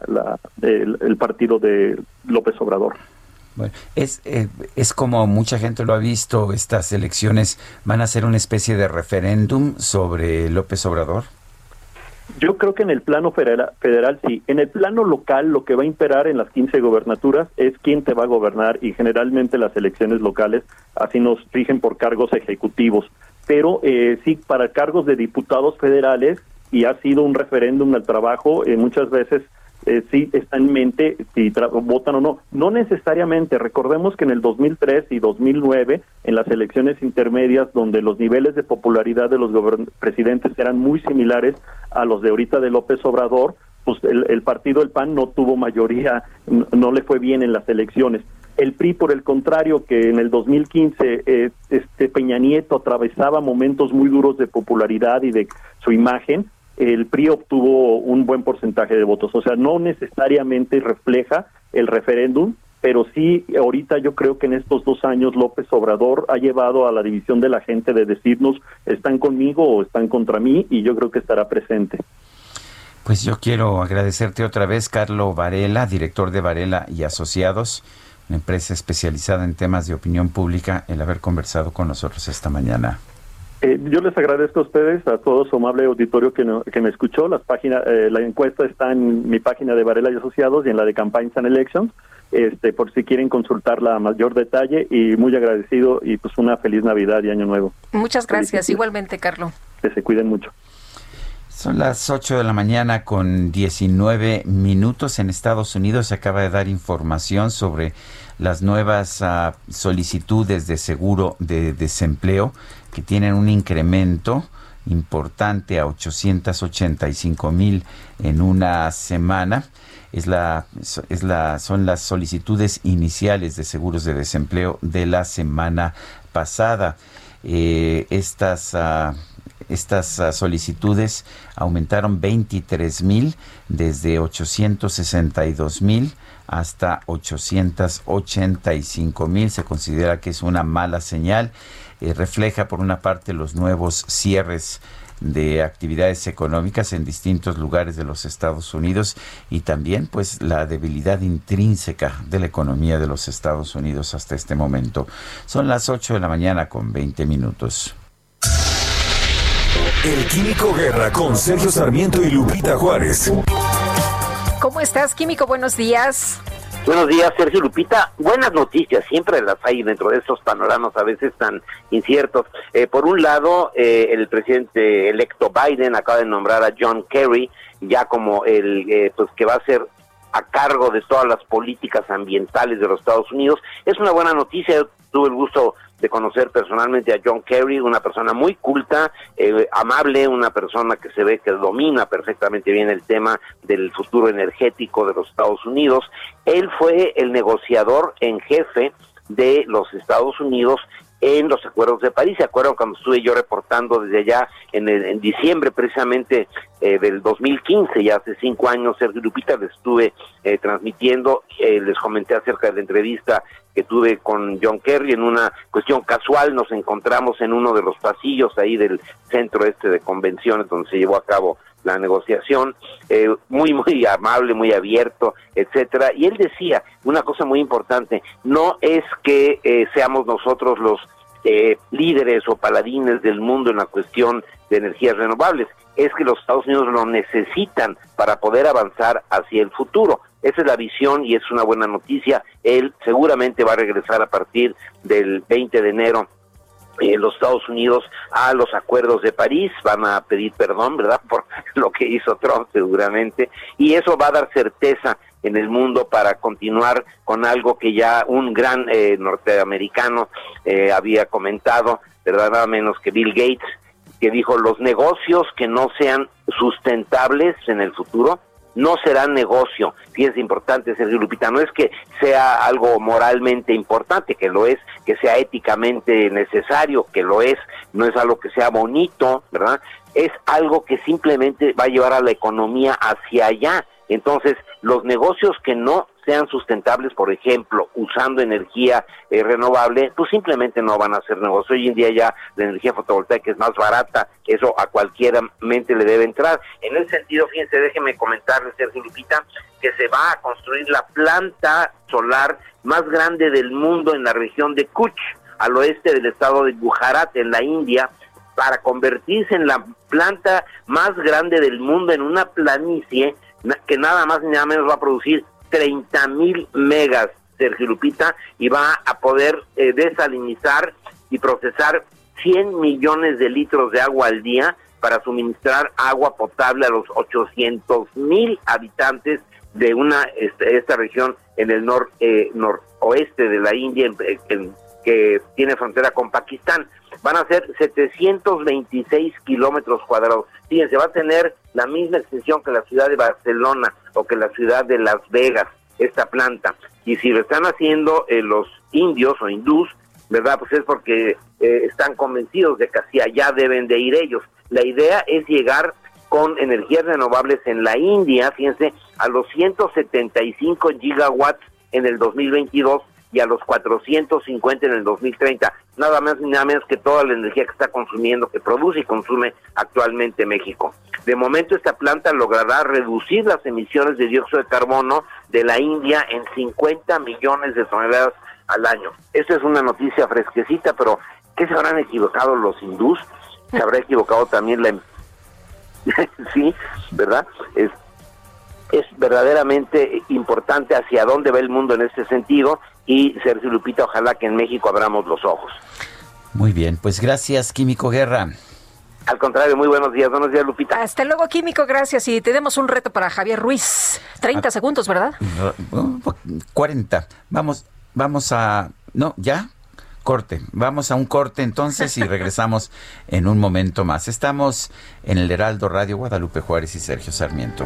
S26: el partido de López Obrador.
S5: Bueno, es, eh, es como mucha gente lo ha visto, estas elecciones van a ser una especie de referéndum sobre López Obrador.
S26: Yo creo que en el plano federal, federal sí. En el plano local, lo que va a imperar en las 15 gobernaturas es quién te va a gobernar y generalmente las elecciones locales así nos rigen por cargos ejecutivos. Pero eh, sí, para cargos de diputados federales, y ha sido un referéndum al trabajo, eh, muchas veces eh, sí está en mente si votan o no. No necesariamente. Recordemos que en el 2003 y 2009, en las elecciones intermedias, donde los niveles de popularidad de los presidentes eran muy similares a los de ahorita de López Obrador, pues el, el partido el PAN no tuvo mayoría, n- no le fue bien en las elecciones. El PRI, por el contrario, que en el 2015 eh, este Peña Nieto atravesaba momentos muy duros de popularidad y de su imagen, el PRI obtuvo un buen porcentaje de votos. O sea, no necesariamente refleja el referéndum, pero sí ahorita yo creo que en estos dos años López Obrador ha llevado a la división de la gente de decirnos están conmigo o están contra mí y yo creo que estará presente.
S5: Pues yo quiero agradecerte otra vez, Carlo Varela, director de Varela y Asociados, una empresa especializada en temas de opinión pública, el haber conversado con nosotros esta mañana.
S26: Eh, yo les agradezco a ustedes, a todo su amable auditorio que, no- que me escuchó. Las páginas, eh, la encuesta está en mi página de Varela y Asociados y en la de Campaigns and Elections, este, por si quieren consultarla a mayor detalle. Y muy agradecido y pues una feliz Navidad y Año Nuevo.
S6: Muchas gracias. Igualmente, Carlos.
S26: Que se cuiden mucho.
S5: Son las 8 de la mañana con 19 minutos. En Estados Unidos se acaba de dar información sobre las nuevas ah, solicitudes de seguro de desempleo que tienen un incremento importante a 885 mil en una semana. Es la, es la, son las solicitudes iniciales de seguros de desempleo de la semana pasada. Eh, estas ah, estas ah, solicitudes aumentaron 23 mil desde 862 mil hasta 885 mil. Se considera que es una mala señal. Eh, refleja por una parte los nuevos cierres de actividades económicas en distintos lugares de los Estados Unidos y también pues la debilidad intrínseca de la economía de los Estados Unidos hasta este momento. Son las 8 de la mañana con 20 minutos.
S4: El Químico Guerra con Sergio Sarmiento y Lupita Juárez.
S6: ¿Cómo estás, Químico? Buenos días.
S27: Buenos días, Sergio Lupita. Buenas noticias, siempre las hay dentro de estos panoramas a veces tan inciertos. Eh, por un lado, eh, el presidente electo Biden acaba de nombrar a John Kerry ya como el eh, pues que va a ser a cargo de todas las políticas ambientales de los Estados Unidos. Es una buena noticia. Tuve el gusto de conocer personalmente a John Kerry, una persona muy culta, eh, amable, una persona que se ve que domina perfectamente bien el tema del futuro energético de los Estados Unidos. Él fue el negociador en jefe de los Estados Unidos en los acuerdos de París. ¿Se acuerdan cuando estuve yo reportando desde allá en, el- en diciembre precisamente eh, del 2015, ya hace cinco años, Sergio Lupita, les estuve eh, transmitiendo, eh, les comenté acerca de la entrevista que tuve con John Kerry en una cuestión casual, nos encontramos en uno de los pasillos ahí del centro este de convenciones donde se llevó a cabo la negociación, eh, muy, muy amable, muy abierto, etcétera. Y él decía una cosa muy importante, no es que eh, seamos nosotros los eh, líderes o paladines del mundo en la cuestión de energías renovables, es que los Estados Unidos lo necesitan para poder avanzar hacia el futuro. Esa es la visión y es una buena noticia. Él seguramente va a regresar a partir del 20 de enero eh, los Estados Unidos a los acuerdos de París, van a pedir perdón, ¿verdad?, [laughs] por lo que hizo Trump seguramente, y eso va a dar certeza en el mundo para continuar con algo que ya un gran eh, norteamericano eh, había comentado, ¿verdad?, nada menos que Bill Gates, que dijo, los negocios que no sean sustentables en el futuro, no será negocio. Fíjense, importante, Sergio Lupita, no es que sea algo moralmente importante, que lo es, que sea éticamente necesario, que lo es, no es algo que sea bonito, ¿verdad? Es algo que simplemente va a llevar a la economía hacia allá. Entonces, los negocios que no sean sustentables, por ejemplo, usando energía eh, renovable, pues simplemente no van a hacer negocio. Hoy en día ya la energía fotovoltaica es más barata, eso a cualquiera mente le debe entrar. En ese sentido, fíjense, déjenme comentarles, Sergio Lupita, que se va a construir la planta solar más grande del mundo en la región de Kuch, al oeste del estado de Gujarat, en la India, para convertirse en la planta más grande del mundo en una planicie que nada más ni nada menos va a producir 30 mil megas, Sergio Lupita, y va a poder eh, desalinizar y procesar 100 millones de litros de agua al día para suministrar agua potable a los 800 mil habitantes de una este, esta región en el nor, eh, noroeste de la India en- que tiene frontera con Pakistán. Van a ser 726 kilómetros cuadrados. Fíjense, va a tener la misma extensión que la ciudad de Barcelona o que la ciudad de Las Vegas, esta planta. Y si lo están haciendo eh, los indios o hindús, ¿verdad? Pues es porque eh, están convencidos de que hacia allá deben de ir ellos. La idea es llegar con energías renovables en la India, fíjense, a los 175 gigawatts en el 2022 y a los 450 en el 2030. Nada más ni nada menos que toda la energía que está consumiendo, que produce y consume actualmente México. De momento esta planta logrará reducir las emisiones de dióxido de carbono de la India en 50 millones de toneladas al año. Esta es una noticia fresquecita, pero ¿qué se habrán equivocado los hindús? Se habrá equivocado también la... em- [laughs] sí, ¿verdad? Es, es verdaderamente importante hacia dónde va el mundo en este sentido y Sergio Lupita, ojalá que en México abramos los ojos.
S5: Muy bien, pues gracias, Químico Guerra.
S27: Al contrario, muy buenos días, buenos días Lupita.
S6: Hasta luego, Químico, gracias. Y tenemos un reto para Javier Ruiz. 30 segundos, ¿verdad?
S5: R- 40. Vamos, vamos a... No, ya. Corte. Vamos a un corte entonces y [laughs] regresamos en un momento más. Estamos en el Heraldo Radio Guadalupe Juárez y Sergio Sarmiento.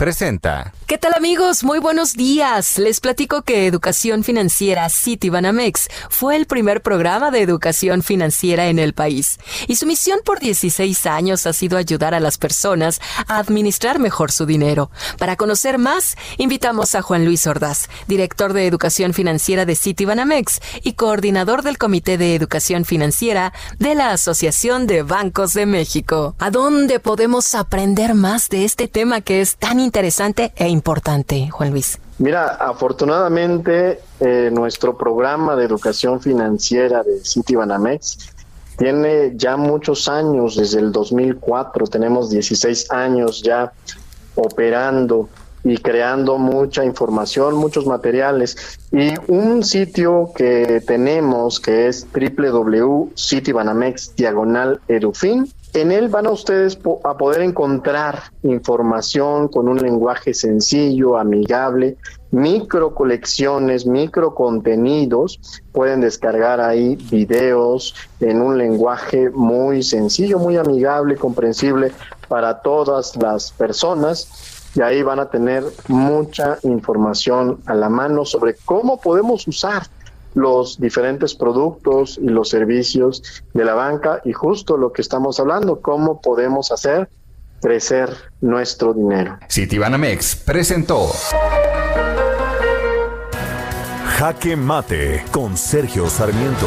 S28: presenta.
S29: ¿Qué tal amigos? Muy buenos días. Les platico que Educación Financiera Citibanamex fue el primer programa de educación financiera en el país. Y su misión por 16 años ha sido ayudar a las personas a administrar mejor su dinero. Para conocer más, invitamos a Juan Luis Ordaz, director de Educación Financiera de Citibanamex y coordinador del Comité de Educación Financiera de la Asociación de Bancos de México. ¿A dónde podemos aprender más de este tema que es tan interesante e importante, Juan Luis?
S30: Mira, afortunadamente eh, nuestro programa de educación financiera de Citibanamex tiene ya muchos años, desde el 2004, tenemos 16 años ya operando y creando mucha información, muchos materiales. Y un sitio que tenemos que es www.citibanamex diagonal. En él van a ustedes a poder encontrar información con un lenguaje sencillo, amigable, micro colecciones, micro contenidos. Pueden descargar ahí videos en un lenguaje muy sencillo, muy amigable, comprensible para todas las personas y ahí van a tener mucha información a la mano sobre cómo podemos usar los diferentes productos y los servicios de la banca y justo lo que estamos hablando, cómo podemos hacer crecer nuestro dinero.
S28: Citibanamex presentó
S4: Jaque Mate con Sergio Sarmiento.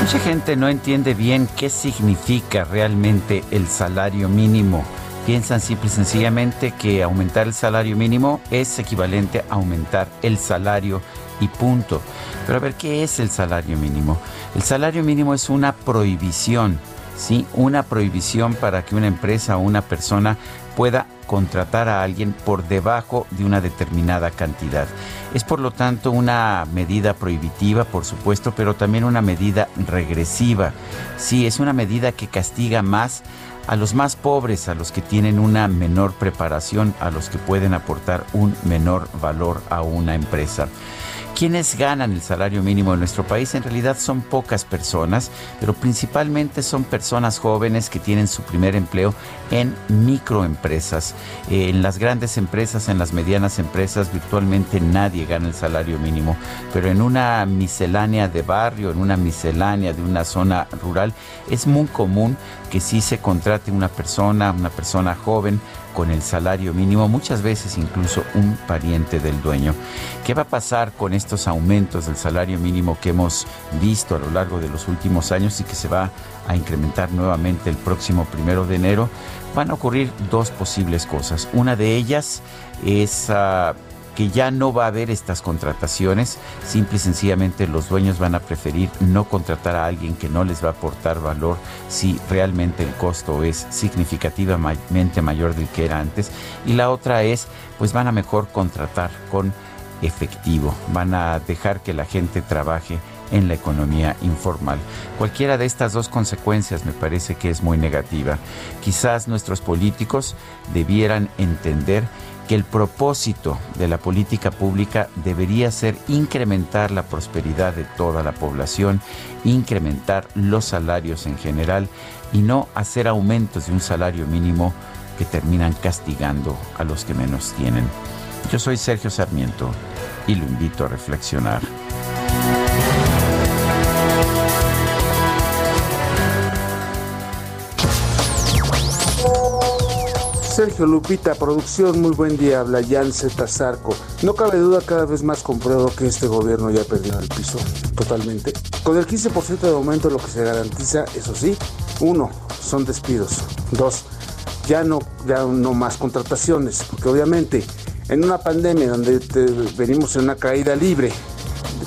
S5: Mucha gente no entiende bien qué significa realmente el salario mínimo. Piensan simple y sencillamente que aumentar el salario mínimo es equivalente a aumentar el salario y punto. Pero a ver, ¿qué es el salario mínimo? El salario mínimo es una prohibición, ¿sí? Una prohibición para que una empresa o una persona pueda contratar a alguien por debajo de una determinada cantidad. Es por lo tanto una medida prohibitiva, por supuesto, pero también una medida regresiva. Sí, es una medida que castiga más a los más pobres, a los que tienen una menor preparación, a los que pueden aportar un menor valor a una empresa. ¿Quiénes ganan el salario mínimo en nuestro país? En realidad son pocas personas, pero principalmente son personas jóvenes que tienen su primer empleo en microempresas. Eh, en las grandes empresas, en las medianas empresas, virtualmente nadie gana el salario mínimo, pero en una miscelánea de barrio, en una miscelánea de una zona rural, es muy común que sí se contrate una persona, una persona joven, con el salario mínimo, muchas veces incluso un pariente del dueño. ¿Qué va a pasar con estos aumentos del salario mínimo que hemos visto a lo largo de los últimos años y que se va a incrementar nuevamente el próximo primero de enero? Van a ocurrir dos posibles cosas. Una de ellas es... Uh, que ya no va a haber estas contrataciones, simple y sencillamente los dueños van a preferir no contratar a alguien que no les va a aportar valor si realmente el costo es significativamente mayor del que era antes. Y la otra es, pues van a mejor contratar con efectivo, van a dejar que la gente trabaje en la economía informal. Cualquiera de estas dos consecuencias me parece que es muy negativa. Quizás nuestros políticos debieran entender que el propósito de la política pública debería ser incrementar la prosperidad de toda la población, incrementar los salarios en general y no hacer aumentos de un salario mínimo que terminan castigando a los que menos tienen. Yo soy Sergio Sarmiento y lo invito a reflexionar.
S31: Sergio Lupita, producción, muy buen día, habla Jan Z. Zarco. No cabe duda, cada vez más compruebo que este gobierno ya perdió el piso, totalmente. Con el 15% de aumento lo que se garantiza, eso sí, uno, son despidos. Dos, ya no, ya no más contrataciones, porque obviamente en una pandemia donde venimos en una caída libre,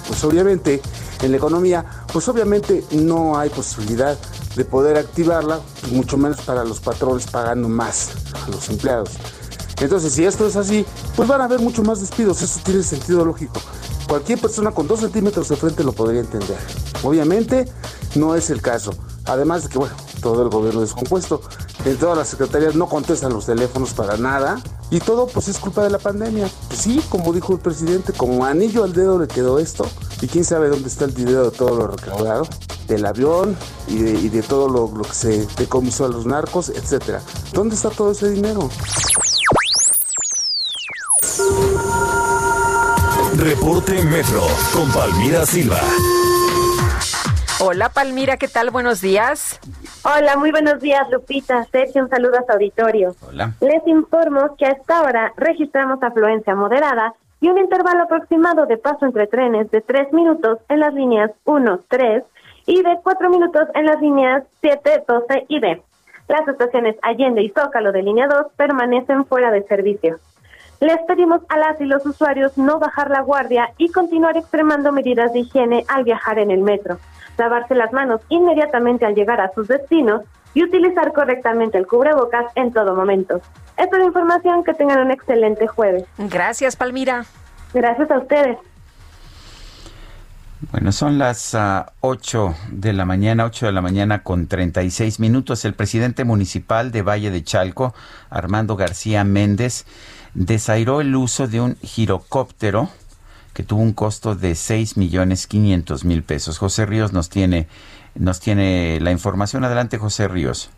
S31: pues obviamente en la economía, pues obviamente no hay posibilidad de poder activarla, mucho menos para los patrones pagando más a los empleados. Entonces, si esto es así, pues van a haber mucho más despidos, eso tiene sentido lógico. Cualquier persona con dos centímetros de frente lo podría entender. Obviamente, no es el caso. Además de que, bueno, todo el gobierno descompuesto, en todas las secretarías no contestan los teléfonos para nada, y todo pues es culpa de la pandemia. Pues sí, como dijo el presidente, como anillo al dedo le quedó esto, y quién sabe dónde está el dinero de todo lo recaudado, del avión y de, todo lo, lo, que se decomisó a los narcos, etcétera. ¿Dónde está todo ese dinero?
S4: Reporte Metro con Palmira Silva.
S6: Hola Palmira, ¿qué tal? Buenos días.
S32: Hola, muy buenos días Lupita, Sergio, un saludo a su auditorio.
S5: Hola.
S32: Les informo que a esta hora registramos afluencia moderada y un intervalo aproximado de paso entre trenes de 3 minutos en las líneas 1, 3 y de 4 minutos en las líneas 7, 12 y B. Las estaciones Allende y Zócalo de línea 2 permanecen fuera de servicio. Les pedimos a las y los usuarios no bajar la guardia y continuar extremando medidas de higiene al viajar en el metro, lavarse las manos inmediatamente al llegar a sus destinos y utilizar correctamente el cubrebocas en todo momento. Esta es la información, que tengan un excelente jueves.
S6: Gracias, Palmira.
S32: Gracias a ustedes.
S5: Bueno, son las uh, 8 de la mañana, 8 de la mañana con 36 minutos. El presidente municipal de Valle de Chalco, Armando García Méndez, desairó el uso de un girocóptero que tuvo un costo de 6 millones 500 mil pesos. José Ríos nos tiene, nos tiene la información. Adelante, José Ríos.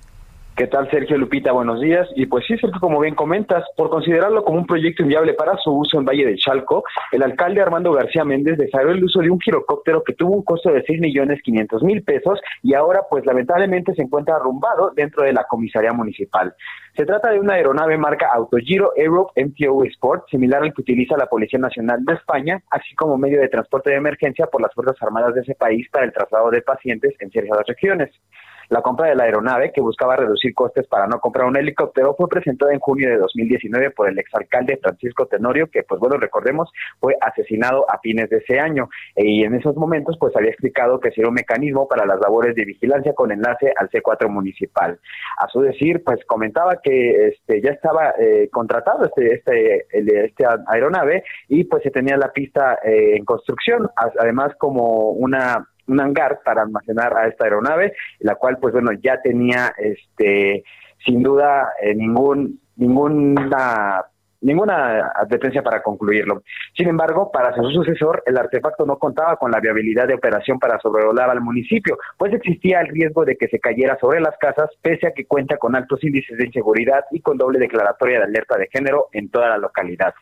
S33: ¿Qué tal, Sergio Lupita? Buenos días. Y pues sí, Sergio, como bien comentas, por considerarlo como un proyecto inviable para su uso en Valle de Chalco, el alcalde Armando García Méndez desarrolló el uso de un girocóptero que tuvo un costo de 6 millones 500 mil pesos y ahora pues lamentablemente se encuentra arrumbado dentro de la comisaría municipal. Se trata de una aeronave marca Autogiro Europe MTO Sport, similar al que utiliza la Policía Nacional de España, así como medio de transporte de emergencia por las Fuerzas Armadas de ese país para el traslado de pacientes en ciertas regiones. La compra de la aeronave, que buscaba reducir costes para no comprar un helicóptero, fue presentada en junio de 2019 por el exalcalde Francisco Tenorio, que, pues bueno, recordemos, fue asesinado a fines de ese año. Y en esos momentos, pues había explicado que sería un mecanismo para las labores de vigilancia con enlace al C4 municipal. A su decir, pues comentaba que este ya estaba eh, contratado este, este, el- este aeronave y pues se tenía la pista eh, en construcción, además como una un hangar para almacenar a esta aeronave, la cual pues bueno ya tenía este sin duda eh, ningún ninguna ninguna advertencia para concluirlo. Sin embargo, para su sucesor, el artefacto no contaba con la viabilidad de operación para sobrevolar al municipio, pues existía el riesgo de que se cayera sobre las casas, pese a que cuenta con altos índices de inseguridad y con doble declaratoria de alerta de género en toda la localidad.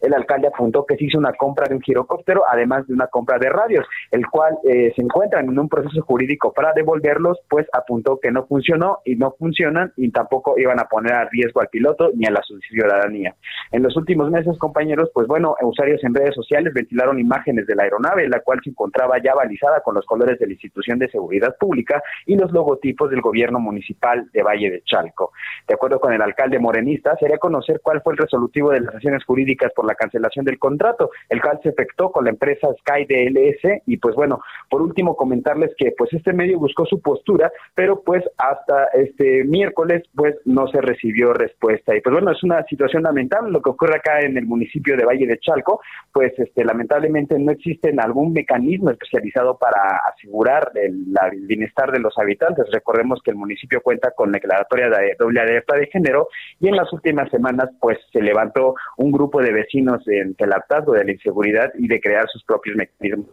S33: El alcalde apuntó que se hizo una compra de un girocóptero, además de una compra de radios, el cual eh, se encuentra en un proceso jurídico para devolverlos, pues apuntó que no funcionó y no funcionan y tampoco iban a poner a riesgo al piloto ni a la ciudadanía. En los últimos meses, compañeros, pues bueno, usuarios en redes sociales ventilaron imágenes de la aeronave, la cual se encontraba ya balizada con los colores de la institución de seguridad pública y los logotipos del gobierno municipal de Valle de Chalco. De acuerdo con el alcalde morenista, sería conocer cuál fue el resolutivo de las acciones jurídicas por la cancelación del contrato, el cual se efectuó con la empresa Sky DLS y pues bueno, por último comentarles que pues este medio buscó su postura, pero pues hasta este miércoles pues no se recibió respuesta y pues bueno, es una situación lamentable lo que ocurre acá en el municipio de Valle de Chalco, pues este lamentablemente no existe algún mecanismo especializado para asegurar el, bienestar de los habitantes. Recordemos que el municipio cuenta con declaratoria de doble alerta de género y en las últimas semanas pues se levantó un grupo de vecinos en el hartazgo de la inseguridad y de crear sus propios mecanismos.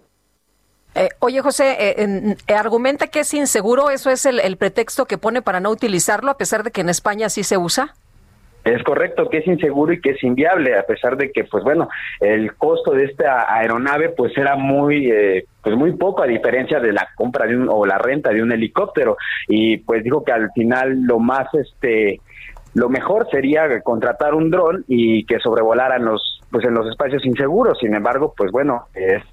S6: Eh, oye, José, eh, eh, argumenta que es inseguro, ¿eso es el pretexto que pone para no utilizarlo, a pesar de que en España sí se usa?
S33: Es correcto que es inseguro y que es inviable, a pesar de que, pues bueno, el costo de esta aeronave pues era muy, eh, pues muy poco a diferencia de la compra de un, o la renta de un helicóptero. Y pues dijo que al final lo más, este, lo mejor sería contratar un dron y que sobrevolaran los, pues en los espacios inseguros. Sin embargo, pues bueno, es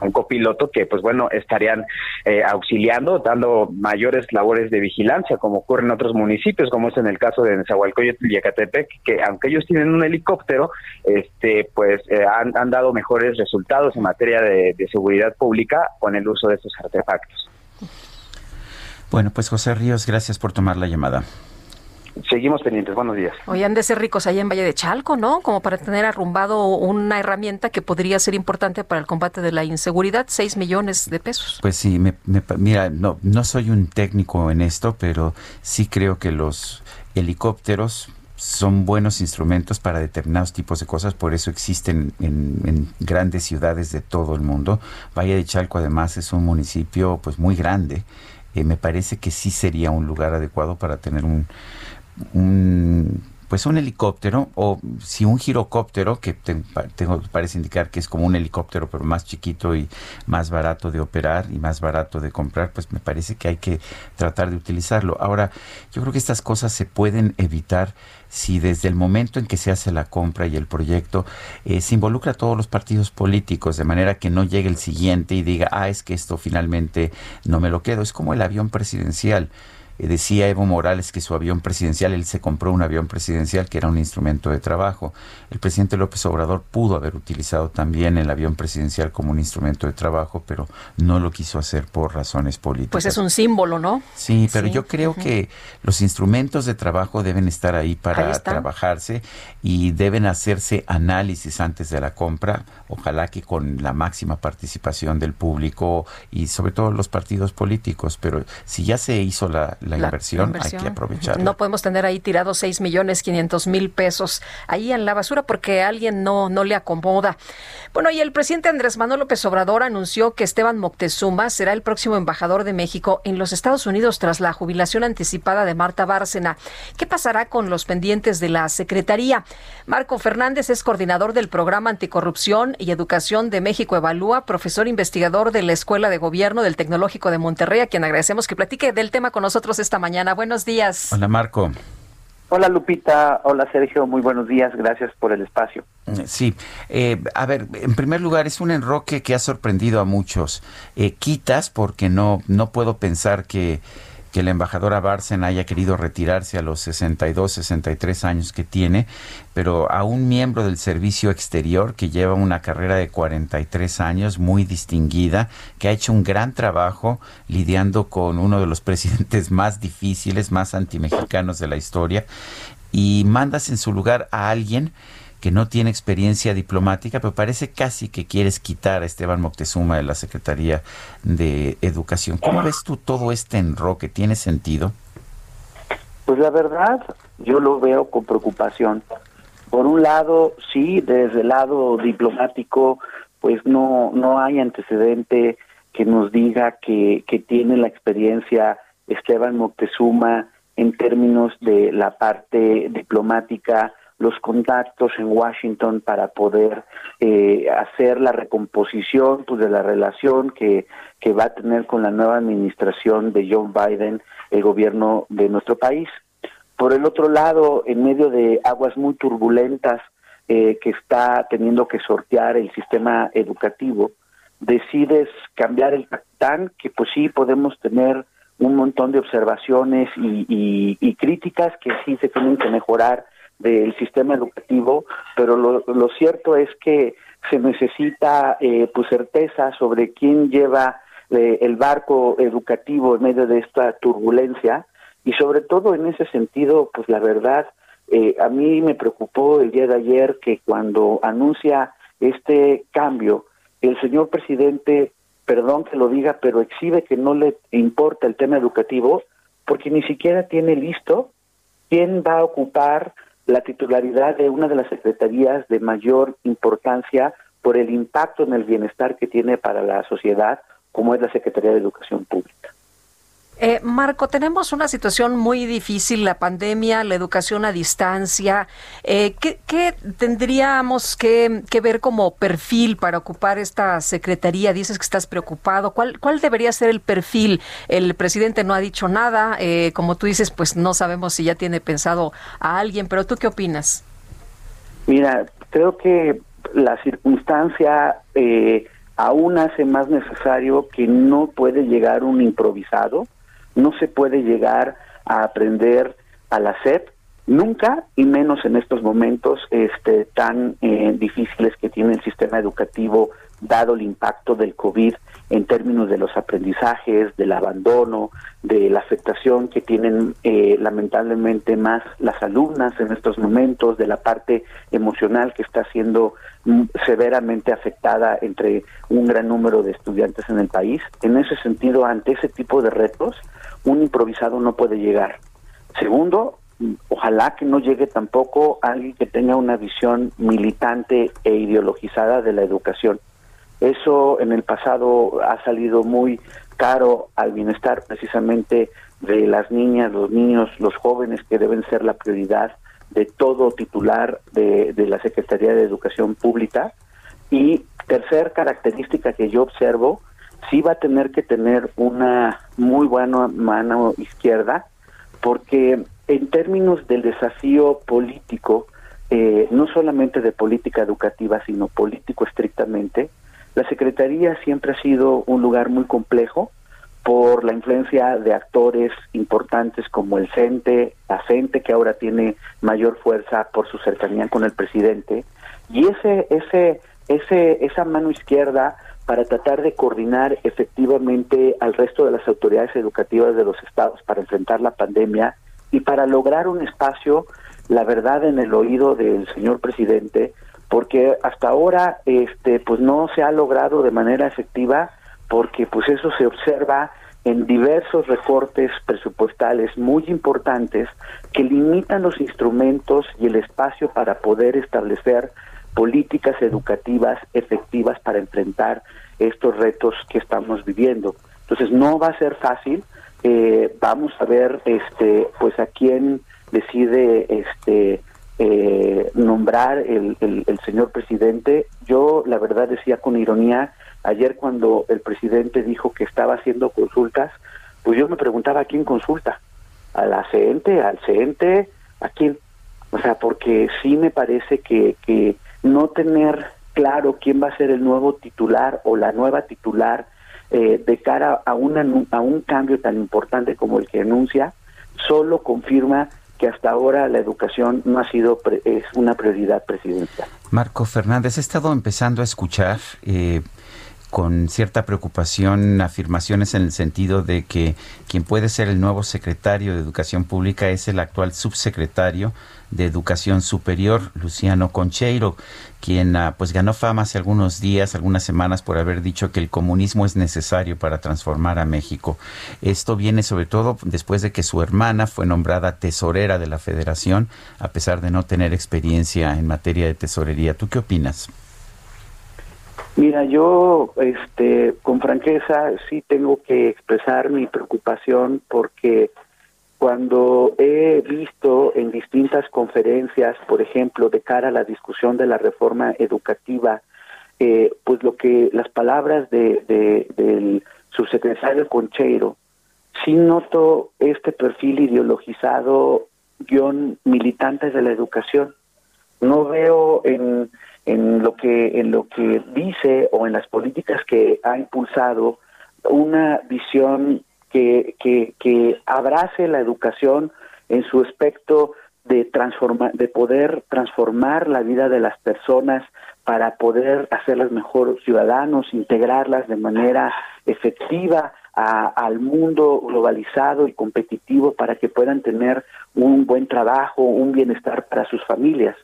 S33: un copiloto que pues bueno estarían eh, auxiliando dando mayores labores de vigilancia como ocurre en otros municipios como es en el caso de Nezahualcóyotl y Ecatepec que aunque ellos tienen un helicóptero este pues eh, han, han dado mejores resultados en materia de, seguridad pública con el uso de estos artefactos
S5: Bueno, pues José Ríos, gracias por tomar la llamada.
S33: Seguimos pendientes buenos días
S6: Oye, han de ser ricos allá en Valle de Chalco, ¿no? Como para tener arrumbado una herramienta que podría ser importante para el combate de la inseguridad, 6 millones de pesos.
S5: Pues sí, me, me pa- mira, no, no soy un técnico en esto, pero sí creo que los helicópteros son buenos instrumentos para determinados tipos de cosas, por eso existen en, en grandes ciudades de todo el mundo. Valle de Chalco además es un municipio pues muy grande. Eh, me parece que sí sería un lugar adecuado para tener un, un pues un helicóptero o si un girocóptero que te- tengo, parece indicar que es como un helicóptero pero más chiquito y más barato de operar y más barato de comprar pues me parece que hay que tratar de utilizarlo. Ahora yo creo que estas cosas se pueden evitar si desde el momento en que se hace la compra y el proyecto eh, se involucra a todos los partidos políticos de manera que no llegue el siguiente y diga ah es que esto finalmente no me lo quedo es como el avión presidencial decía Evo Morales que su avión presidencial, él se compró un avión presidencial que era un instrumento de trabajo. El presidente López Obrador pudo haber utilizado también el avión presidencial como un instrumento de trabajo, pero no lo quiso hacer por razones políticas.
S6: Pues es un símbolo, ¿no?
S5: Sí, pero
S6: Sí,
S5: yo creo que los instrumentos de trabajo deben estar ahí para
S6: Ahí
S5: trabajarse y deben hacerse análisis antes de la compra, ojalá que con la máxima participación del público y sobre todo los partidos políticos, pero si ya se hizo la, la, inversión, hay que aprovecharla.
S6: No podemos tener ahí tirados 6 millones 500 mil pesos ahí en la basura porque a alguien no, no le acomoda. Bueno, y el presidente Andrés Manuel López Obrador anunció que Esteban Moctezuma será el próximo embajador de México en los Estados Unidos tras la jubilación anticipada de Marta Bárcena. ¿Qué pasará con los pendientes de la Secretaría? Marco Fernández es coordinador del programa Anticorrupción y Educación de México Evalúa, profesor investigador de la Escuela de Gobierno del Tecnológico de Monterrey, a quien agradecemos que platique del tema con nosotros esta mañana. Buenos días.
S5: Hola, Marco.
S34: Hola Lupita, hola Sergio, muy buenos días, gracias por el espacio.
S5: Sí, eh, a ver, en primer lugar es un enroque que ha sorprendido a muchos. Eh, quitas porque no, no puedo pensar que que la embajadora haya querido retirarse a los 62, 63 años que tiene, pero a un miembro del servicio exterior que lleva una carrera de 43 años muy distinguida, que ha hecho un gran trabajo lidiando con uno de los [laughs] presidentes más difíciles, más antimexicanos de la historia, y mandas en su lugar a alguien que no tiene experiencia diplomática, pero parece casi que quieres quitar a Esteban Moctezuma de la Secretaría de Educación. ¿Cómo ves tú todo este enroque? ¿Tiene sentido?
S34: Pues la verdad, yo lo veo con preocupación. Por un lado, sí, desde el lado diplomático, pues no, no hay antecedente que nos diga que, que tiene la experiencia Esteban Moctezuma en términos de la parte diplomática, los contactos en Washington para poder eh, hacer la recomposición pues, de la relación que, que va a tener con la nueva administración de John Biden el gobierno de nuestro país. Por el otro lado, en medio de aguas muy turbulentas eh, que está teniendo que sortear el sistema educativo, decides cambiar el capitán, que pues sí podemos tener un montón de observaciones y, y, y críticas que sí se tienen que mejorar del sistema educativo, pero lo, lo cierto es que se necesita eh, pues certeza sobre quién lleva eh, el barco educativo en medio de esta turbulencia. Y sobre todo en ese sentido pues la verdad eh, a mí me preocupó el día de ayer que cuando anuncia este cambio el señor presidente perdón que lo diga pero exhibe que no le importa el tema educativo porque ni siquiera tiene listo quién va a ocupar la titularidad de una de las secretarías de mayor importancia por el impacto en el bienestar que tiene para la sociedad, como es la Secretaría de Educación Pública.
S6: Eh, Marco, tenemos una situación muy difícil, la pandemia, la educación a distancia. Eh, ¿qué, ¿qué, tendríamos que, que, ver como perfil para ocupar esta secretaría? Dices que estás preocupado. ¿Cuál, cuál debería ser el perfil? El presidente no ha dicho nada. Eh, como tú dices, pues no sabemos si ya tiene pensado a alguien, pero ¿tú qué opinas?
S34: Mira, creo que la circunstancia eh, aún hace más necesario que no puede llegar un improvisado no se puede llegar a aprender a la SEP nunca y menos en estos momentos este tan eh, difíciles que tiene el sistema educativo dado el impacto del COVID en términos de los aprendizajes, del abandono, de la afectación que tienen eh, lamentablemente más las alumnas en estos momentos, de la parte emocional que está siendo mm, severamente afectada entre un gran número de estudiantes en el país. En ese sentido, ante ese tipo de retos, un improvisado no puede llegar. Segundo, ojalá que no llegue tampoco alguien que tenga una visión militante e ideologizada de la educación. Eso en el pasado ha salido muy caro al bienestar precisamente de las niñas, los niños, los jóvenes que deben ser la prioridad de todo titular de, de la Secretaría de Educación Pública. Y tercer característica que yo observo sí va a tener que tener una muy buena mano izquierda, porque en términos del desafío político, eh, no solamente de política educativa, sino político estrictamente, la Secretaría siempre ha sido un lugar muy complejo por la influencia de actores importantes como el CENTE, la CENTE que ahora tiene mayor fuerza por su cercanía con el presidente, y ese, ese, ese, esa mano izquierda para tratar de coordinar efectivamente al resto de las autoridades educativas de los estados para enfrentar la pandemia y para lograr un espacio, la verdad, en el oído del señor presidente, porque hasta ahora este pues no se ha logrado de manera efectiva porque pues eso se observa en diversos recortes presupuestales muy importantes que limitan los instrumentos y el espacio para poder establecer políticas educativas efectivas para enfrentar estos retos que estamos viviendo. Entonces no va a ser fácil. eh, vamos a ver, este, pues a quién decide, este, eh, nombrar el, el, señor presidente. Yo, la verdad, decía con ironía ayer cuando el presidente dijo que estaba haciendo consultas, pues yo me preguntaba a quién consulta, a la CENTE, al CENTE, a quién. O sea, porque sí me parece que, que no tener claro quién va a ser el nuevo titular o la nueva titular eh, de cara a, una, a un cambio tan importante como el que anuncia, solo confirma que hasta ahora la educación no ha sido pre- es una prioridad presidencial.
S5: Marco Fernández, he estado empezando a escuchar eh, con cierta preocupación afirmaciones en el sentido de que quien puede ser el nuevo secretario de Educación Pública es el actual subsecretario de Educación Superior, Luciano Concheiro, quien ah, pues ganó fama hace algunos días, algunas semanas por haber dicho que el comunismo es necesario para transformar a México. Esto viene sobre todo después de que su hermana fue nombrada tesorera de la Federación, a pesar de no tener experiencia en materia de tesorería. ¿Tú qué opinas?
S34: Mira, yo, este, con franqueza, sí tengo que expresar mi preocupación porque cuando he visto en distintas conferencias, por ejemplo, de cara a la discusión de la reforma educativa, eh, pues lo que las palabras de, de- del subsecretario Concheiro, sí noto este perfil ideologizado, guion militante de la educación. No veo en, en lo que en lo que dice o en las políticas que ha impulsado una visión que, que, que abrace la educación en su aspecto de transformar, de poder transformar la vida de las personas para poder hacerlas mejor ciudadanos, integrarlas de manera efectiva a- al mundo globalizado y competitivo para que puedan tener un buen trabajo, un bienestar para sus familias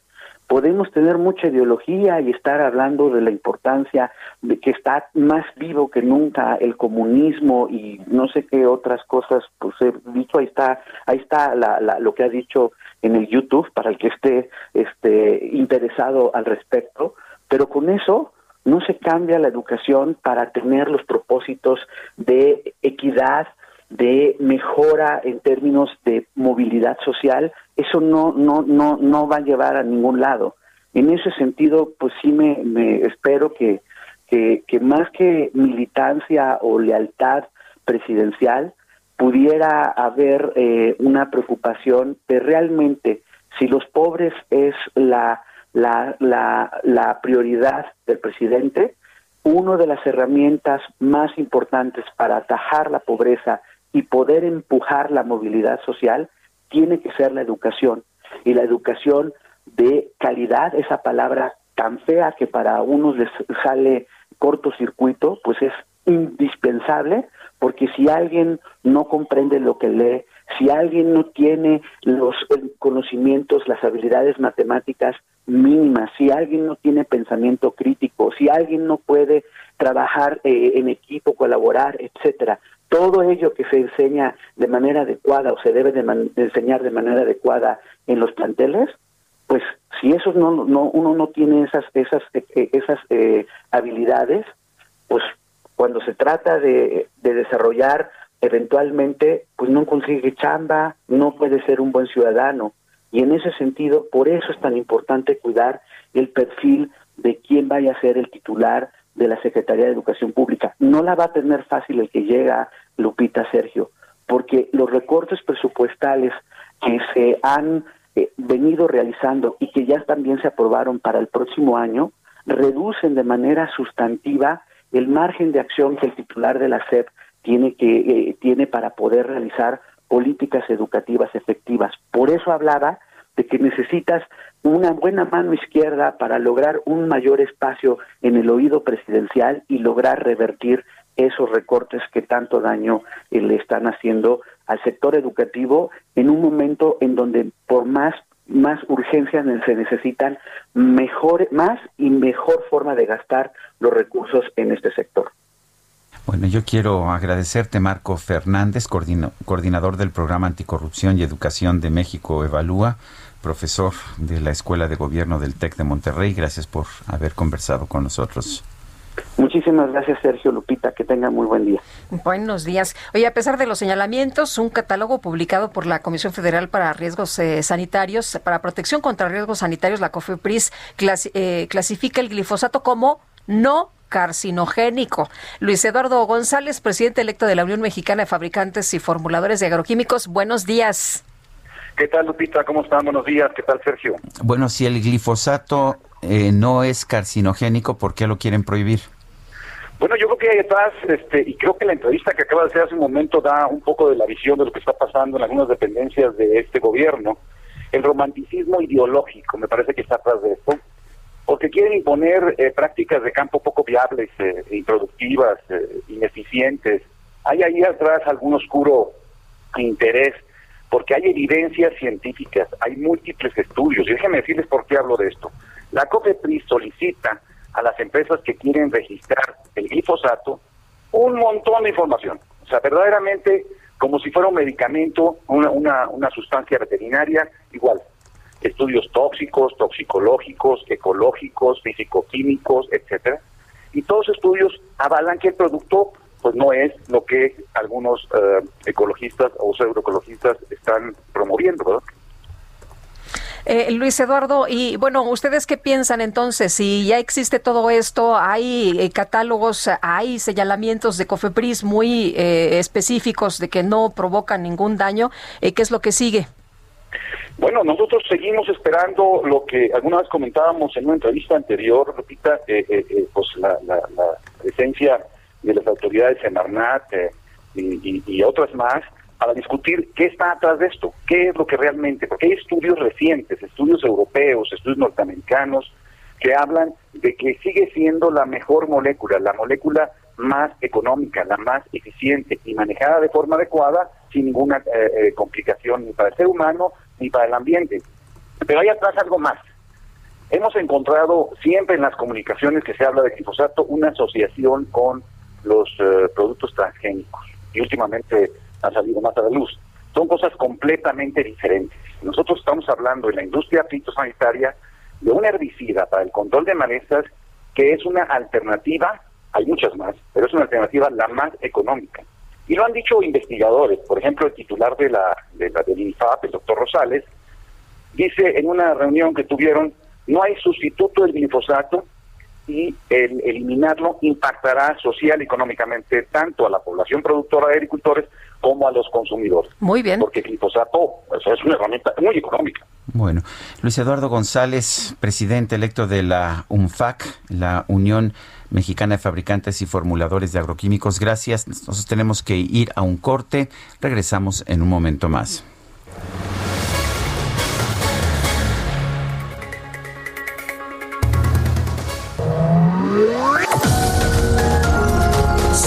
S34: podemos tener mucha ideología y estar hablando de la importancia de que está más vivo que nunca el comunismo y no sé qué otras cosas pues he dicho ahí está ahí está la, la- lo que ha dicho en el YouTube para el que esté este interesado al respecto pero con eso no se cambia la educación para tener los propósitos de equidad de mejora en términos de movilidad social, eso no, no, no, no va a llevar a ningún lado. En ese sentido, pues sí me, me espero que, que, más que militancia o lealtad presidencial, pudiera haber eh, una preocupación de realmente si los pobres es la, la, la, la prioridad del presidente, una de las herramientas más importantes para atajar la pobreza y poder empujar la movilidad social tiene que ser la educación. Y la educación de calidad, esa palabra tan fea que para unos les sale cortocircuito, pues es indispensable, porque si alguien no comprende lo que lee, si alguien no tiene los conocimientos, las habilidades matemáticas mínimas, si alguien no tiene pensamiento crítico, si alguien no puede trabajar eh, en equipo, colaborar, etcétera, todo ello que se enseña de manera adecuada o se debe de, enseñar de manera adecuada en los planteles, pues si esos no, no uno no tiene esas esas eh, eh, esas eh, habilidades, pues cuando se trata de, de desarrollar eventualmente, pues no consigue chamba, no puede ser un buen ciudadano. Y en ese sentido, por eso es tan importante cuidar el perfil de quién vaya a ser el titular de la Secretaría de Educación Pública. No la va a tener fácil el que llega Lupita Sergio, porque los recortes presupuestales que se han eh, venido realizando y que ya también se aprobaron para el próximo año, reducen de manera sustantiva el margen de acción que el titular de la SEP tiene que eh, tiene para poder realizar políticas educativas efectivas. Por eso hablaba de que necesitas una buena mano izquierda para lograr un mayor espacio en el oído presidencial y lograr revertir esos recortes que tanto daño eh, le están haciendo al sector educativo en un momento en donde por más más urgencia se necesitan mejor más y mejor forma de gastar los recursos en este sector.
S5: Bueno, yo quiero agradecerte, Marco Fernández, coordino- coordinador del programa Anticorrupción y Educación de México Evalúa, profesor de la Escuela de Gobierno del TEC de Monterrey. Gracias por haber conversado con nosotros.
S34: Muchísimas gracias, Sergio Lupita. Que tengan muy buen día.
S6: Buenos días. Oye, a pesar de los señalamientos, un catálogo publicado por la Comisión Federal para Riesgos eh, Sanitarios, para protección contra riesgos sanitarios, la COFEPRIS, clasi- eh, clasifica el glifosato como no carcinogénico. Luis Eduardo González, presidente electo de la Unión Mexicana de Fabricantes y Formuladores de Agroquímicos, buenos días.
S35: ¿Qué tal, Lupita? ¿Cómo están? Buenos días. ¿Qué tal, Sergio?
S5: Bueno, si el glifosato eh, no es carcinogénico, ¿por qué lo quieren prohibir?
S35: Bueno, yo creo que hay detrás, este, y creo que la entrevista que acaba de hacer hace un momento da un poco de la visión de lo que está pasando en algunas dependencias de este gobierno. El romanticismo ideológico, me parece que está atrás de esto, porque quieren imponer eh, prácticas de campo poco viables, eh, improductivas, eh, ineficientes. Hay ahí atrás algún oscuro interés, porque hay evidencias científicas, hay múltiples estudios, y déjenme decirles por qué hablo de esto. La COFEPRIS solicita a las empresas que quieren registrar el glifosato un montón de información. O sea, verdaderamente como si fuera un medicamento, una, una, una sustancia veterinaria, igual. Estudios tóxicos, toxicológicos, ecológicos, fisicoquímicos, etcétera. Y todos estudios avalan que el producto pues no es lo que algunos eh, ecologistas o pseudoecologistas están promoviendo, ¿verdad?
S6: Eh, Luis Eduardo, y bueno, ¿ustedes qué piensan entonces? Si ya existe todo esto, hay eh, catálogos, hay señalamientos de COFEPRIS muy eh, específicos de que no provocan ningún daño, eh, ¿qué es lo que sigue?
S35: Bueno, nosotros seguimos esperando lo que alguna vez comentábamos en una entrevista anterior, Lupita, eh, eh, eh, pues la, presencia de las autoridades Semarnat eh, y, otras más para discutir qué está atrás de esto, qué es lo que realmente, porque hay estudios recientes, estudios europeos, estudios norteamericanos, que hablan de que sigue siendo la mejor molécula, la molécula más económica, la más eficiente y manejada de forma adecuada sin ninguna complicación ni para el ser humano ni para el ambiente. Pero hay atrás algo más. Hemos encontrado siempre en las comunicaciones que se habla de glifosato una asociación con los eh, productos transgénicos y últimamente ha salido más a la luz. Son cosas completamente diferentes. Nosotros estamos hablando en la industria fitosanitaria de un herbicida para el control de malezas que es una alternativa, hay muchas más, pero es una alternativa la más económica. Y lo han dicho investigadores, por ejemplo, el titular de la, de la del INFAP, el doctor Rosales, dice en una reunión que tuvieron, no hay sustituto del glifosato y el eliminarlo impactará social y económicamente tanto a la población productora de agricultores como a los consumidores.
S6: Muy bien.
S35: Porque el glifosato es una herramienta muy económica.
S5: Bueno, Luis Eduardo González, presidente electo de la UNFAC, la Unión Mexicana de Fabricantes y Formuladores de Agroquímicos, gracias. Nosotros tenemos que ir a un corte. Regresamos en un momento más.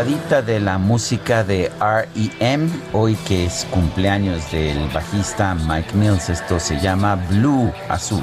S5: Probadita de la música de R.E.M. Hoy que es cumpleaños del bajista Mike Mills. Esto se llama Blue Azul.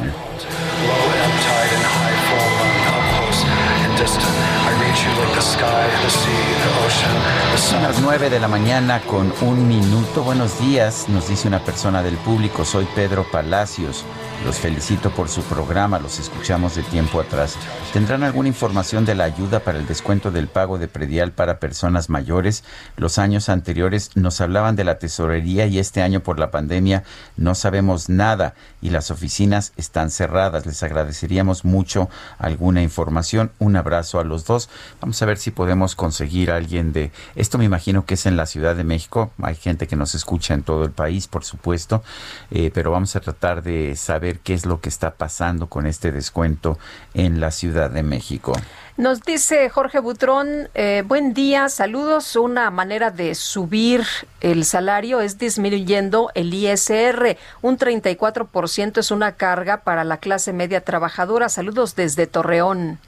S5: Son las 9 de la mañana con un minuto. Buenos días, nos dice una persona del público. Soy Pedro Palacios. Los felicito por su programa, los escuchamos de tiempo atrás. ¿Tendrán alguna información de la ayuda para el descuento del pago de predial para personas mayores? Los años anteriores nos hablaban de la tesorería y este año por la pandemia no sabemos nada y las oficinas están cerradas. Les agradeceríamos mucho alguna información. Un abrazo a los dos. Vamos a ver si podemos conseguir a alguien de... Esto me imagino que es en la Ciudad de México. Hay gente que nos escucha en todo el país, por supuesto, eh, pero vamos a tratar de saber qué es lo que está pasando con este descuento en la Ciudad de México.
S6: Nos dice Jorge Butrón, eh, buen día, saludos. Una manera de subir el salario es disminuyendo el ISR. Un 34% es una carga para la clase media trabajadora. Saludos desde Torreón.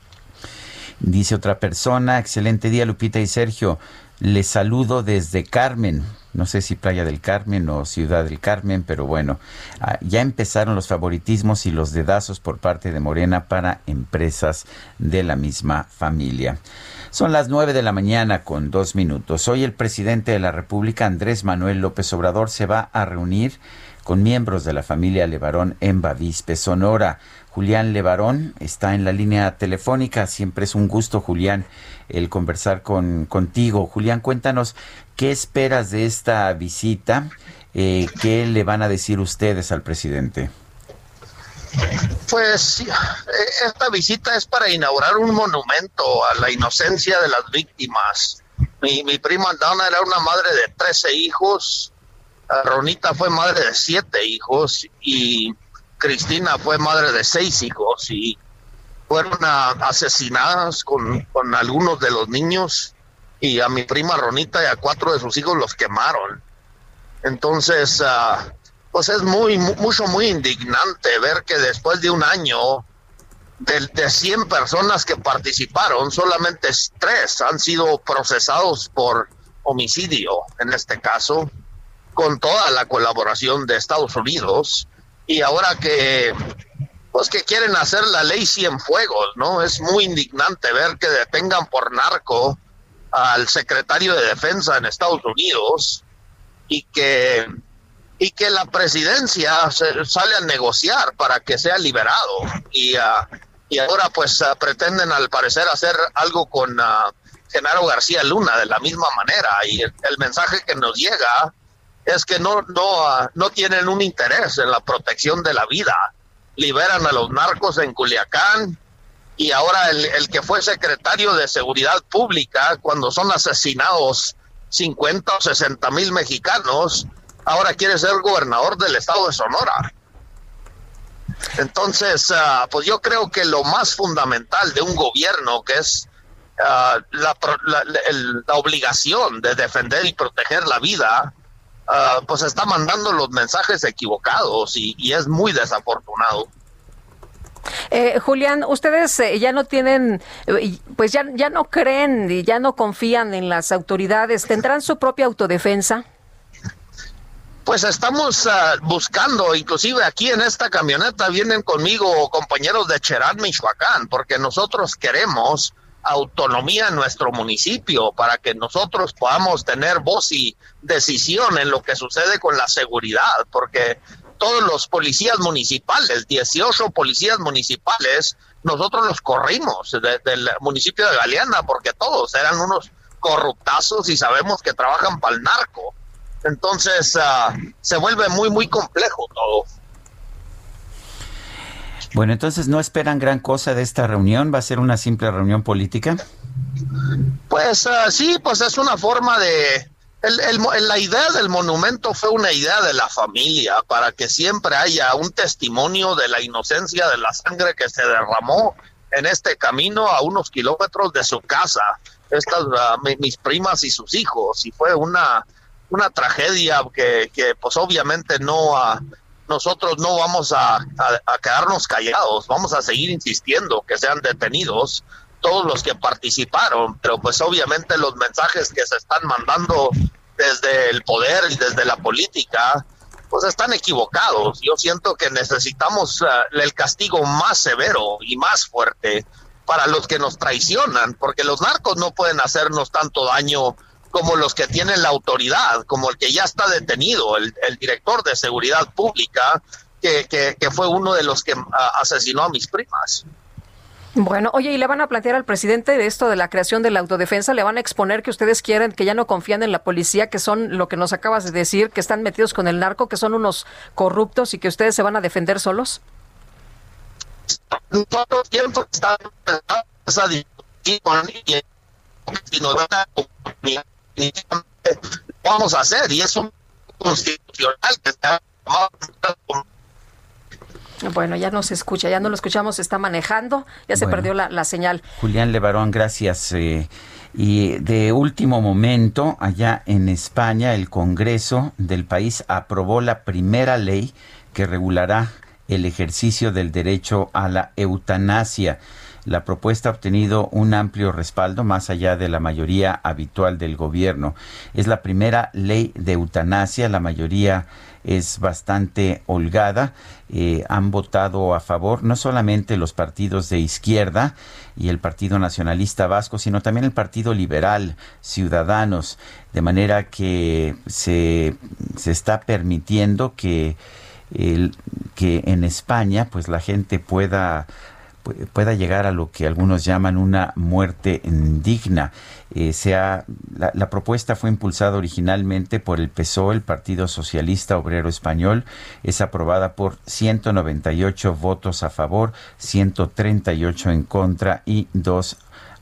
S5: Dice otra persona, excelente día Lupita y Sergio. Les saludo desde Carmen no sé si Playa del Carmen o Ciudad del Carmen, pero bueno, ah, ya empezaron los favoritismos y los dedazos por parte de Morena para empresas de la misma familia. Son las nueve de la mañana con dos minutos. Hoy el presidente de la República, Andrés Manuel López Obrador, se va a reunir con miembros de la familia Levarón en Bavispe, Sonora. Julián Levarón está en la línea telefónica. Siempre es un gusto, Julián, el conversar con, contigo. Julián, cuéntanos qué esperas de esta visita. Eh, ¿Qué le van a decir ustedes al presidente?
S36: Pues esta visita es para inaugurar un monumento a la inocencia de las víctimas. Mi, mi prima Dana era una madre de 13 hijos, Ronita fue madre de siete hijos y Cristina fue madre de seis hijos y fueron asesinadas con, algunos de los niños y a mi prima Ronita y a cuatro de sus hijos los quemaron. Entonces, uh, pues es muy, mucho, muy indignante ver que después de un año de, de 100 personas que participaron, solamente tres han sido procesados por homicidio en este caso, con toda la colaboración de Estados Unidos. Y ahora que pues que quieren hacer la ley fuegos, ¿no? Es muy indignante ver que detengan por narco al secretario de Defensa en Estados Unidos y que y que la presidencia sale a negociar para que sea liberado y uh, y ahora pues uh, pretenden al parecer hacer algo con uh, Genaro García Luna de la misma manera y el mensaje que nos llega es que no no no tienen un interés en la protección de la vida liberan a los narcos en Culiacán y ahora el, el que fue secretario de Seguridad Pública cuando son asesinados 50 o 60 mil mexicanos, ahora quiere ser gobernador del estado de Sonora. Entonces, uh, pues yo creo que lo más fundamental de un gobierno, que es uh, la, la, la, obligación de defender y proteger la vida, uh, pues está mandando los mensajes equivocados y, y es muy desafortunado.
S6: Eh, Julián, ustedes eh, ya no tienen, eh, pues ya, ya no creen y ya no confían en las autoridades. ¿Tendrán su propia autodefensa?
S36: Pues estamos uh, buscando, inclusive aquí en esta camioneta vienen conmigo compañeros de Cherán, Michoacán, porque nosotros queremos autonomía en nuestro municipio para que nosotros podamos tener voz y decisión en lo que sucede con la seguridad, porque todos los policías municipales, 18 policías municipales, nosotros los corrimos de, del municipio de Galeana porque todos eran unos corruptazos y sabemos que trabajan para el narco. Entonces uh, se vuelve muy, muy complejo todo.
S5: Bueno, entonces no esperan gran cosa de esta reunión, va a ser una simple reunión política.
S36: Pues uh, sí, pues es una forma de, el, la idea del monumento fue una idea de la familia para que siempre haya un testimonio de la inocencia de la sangre que se derramó en este camino a unos kilómetros de su casa. Estas, uh, mi, mis primas y sus hijos, y fue una, una tragedia que, que pues obviamente no, uh, nosotros no vamos a, quedarnos callados, vamos a seguir insistiendo que sean detenidos todos los que participaron, pero pues obviamente los mensajes que se están mandando desde el poder y desde la política, pues están equivocados. Yo siento que necesitamos uh, el castigo más severo y más fuerte para los que nos traicionan, porque los narcos no pueden hacernos tanto daño como los que tienen la autoridad, como el que ya está detenido, el, el director de seguridad pública, que, que, que fue uno de los que asesinó a mis primas.
S6: Bueno, oye, ¿y le van a plantear al presidente de esto de la creación de la autodefensa? ¿Le van a exponer que ustedes quieren, que ya no confían en la policía, que son lo que nos acabas de decir, que están metidos con el narco, que son unos corruptos y que ustedes se van a defender solos?
S36: Siempre estamos en esa discusión y nos van a vamos a hacer y es un constitucional que está
S6: Bueno, ya no se escucha, ya no lo escuchamos, se está manejando, ya se
S5: Bueno.
S6: perdió la, la señal.
S5: Julián Levarón, gracias. eh, y de último momento, allá en España, el Congreso del país aprobó la primera ley que regulará el ejercicio del derecho a la eutanasia. La propuesta ha obtenido un amplio respaldo más allá de la mayoría habitual del gobierno. Es la primera ley de eutanasia, la mayoría es bastante holgada. Eh, han votado a favor no solamente los partidos de izquierda y el Partido Nacionalista Vasco, sino también el Partido Liberal, Ciudadanos, de manera que se, se está permitiendo que, que en España pues la gente pueda pu- pueda llegar a lo que algunos llaman una muerte digna. Eh, sea, la, la propuesta fue impulsada originalmente por el PSOE, el Partido Socialista Obrero Español. Es aprobada por 198 votos a favor, 138 en contra y dos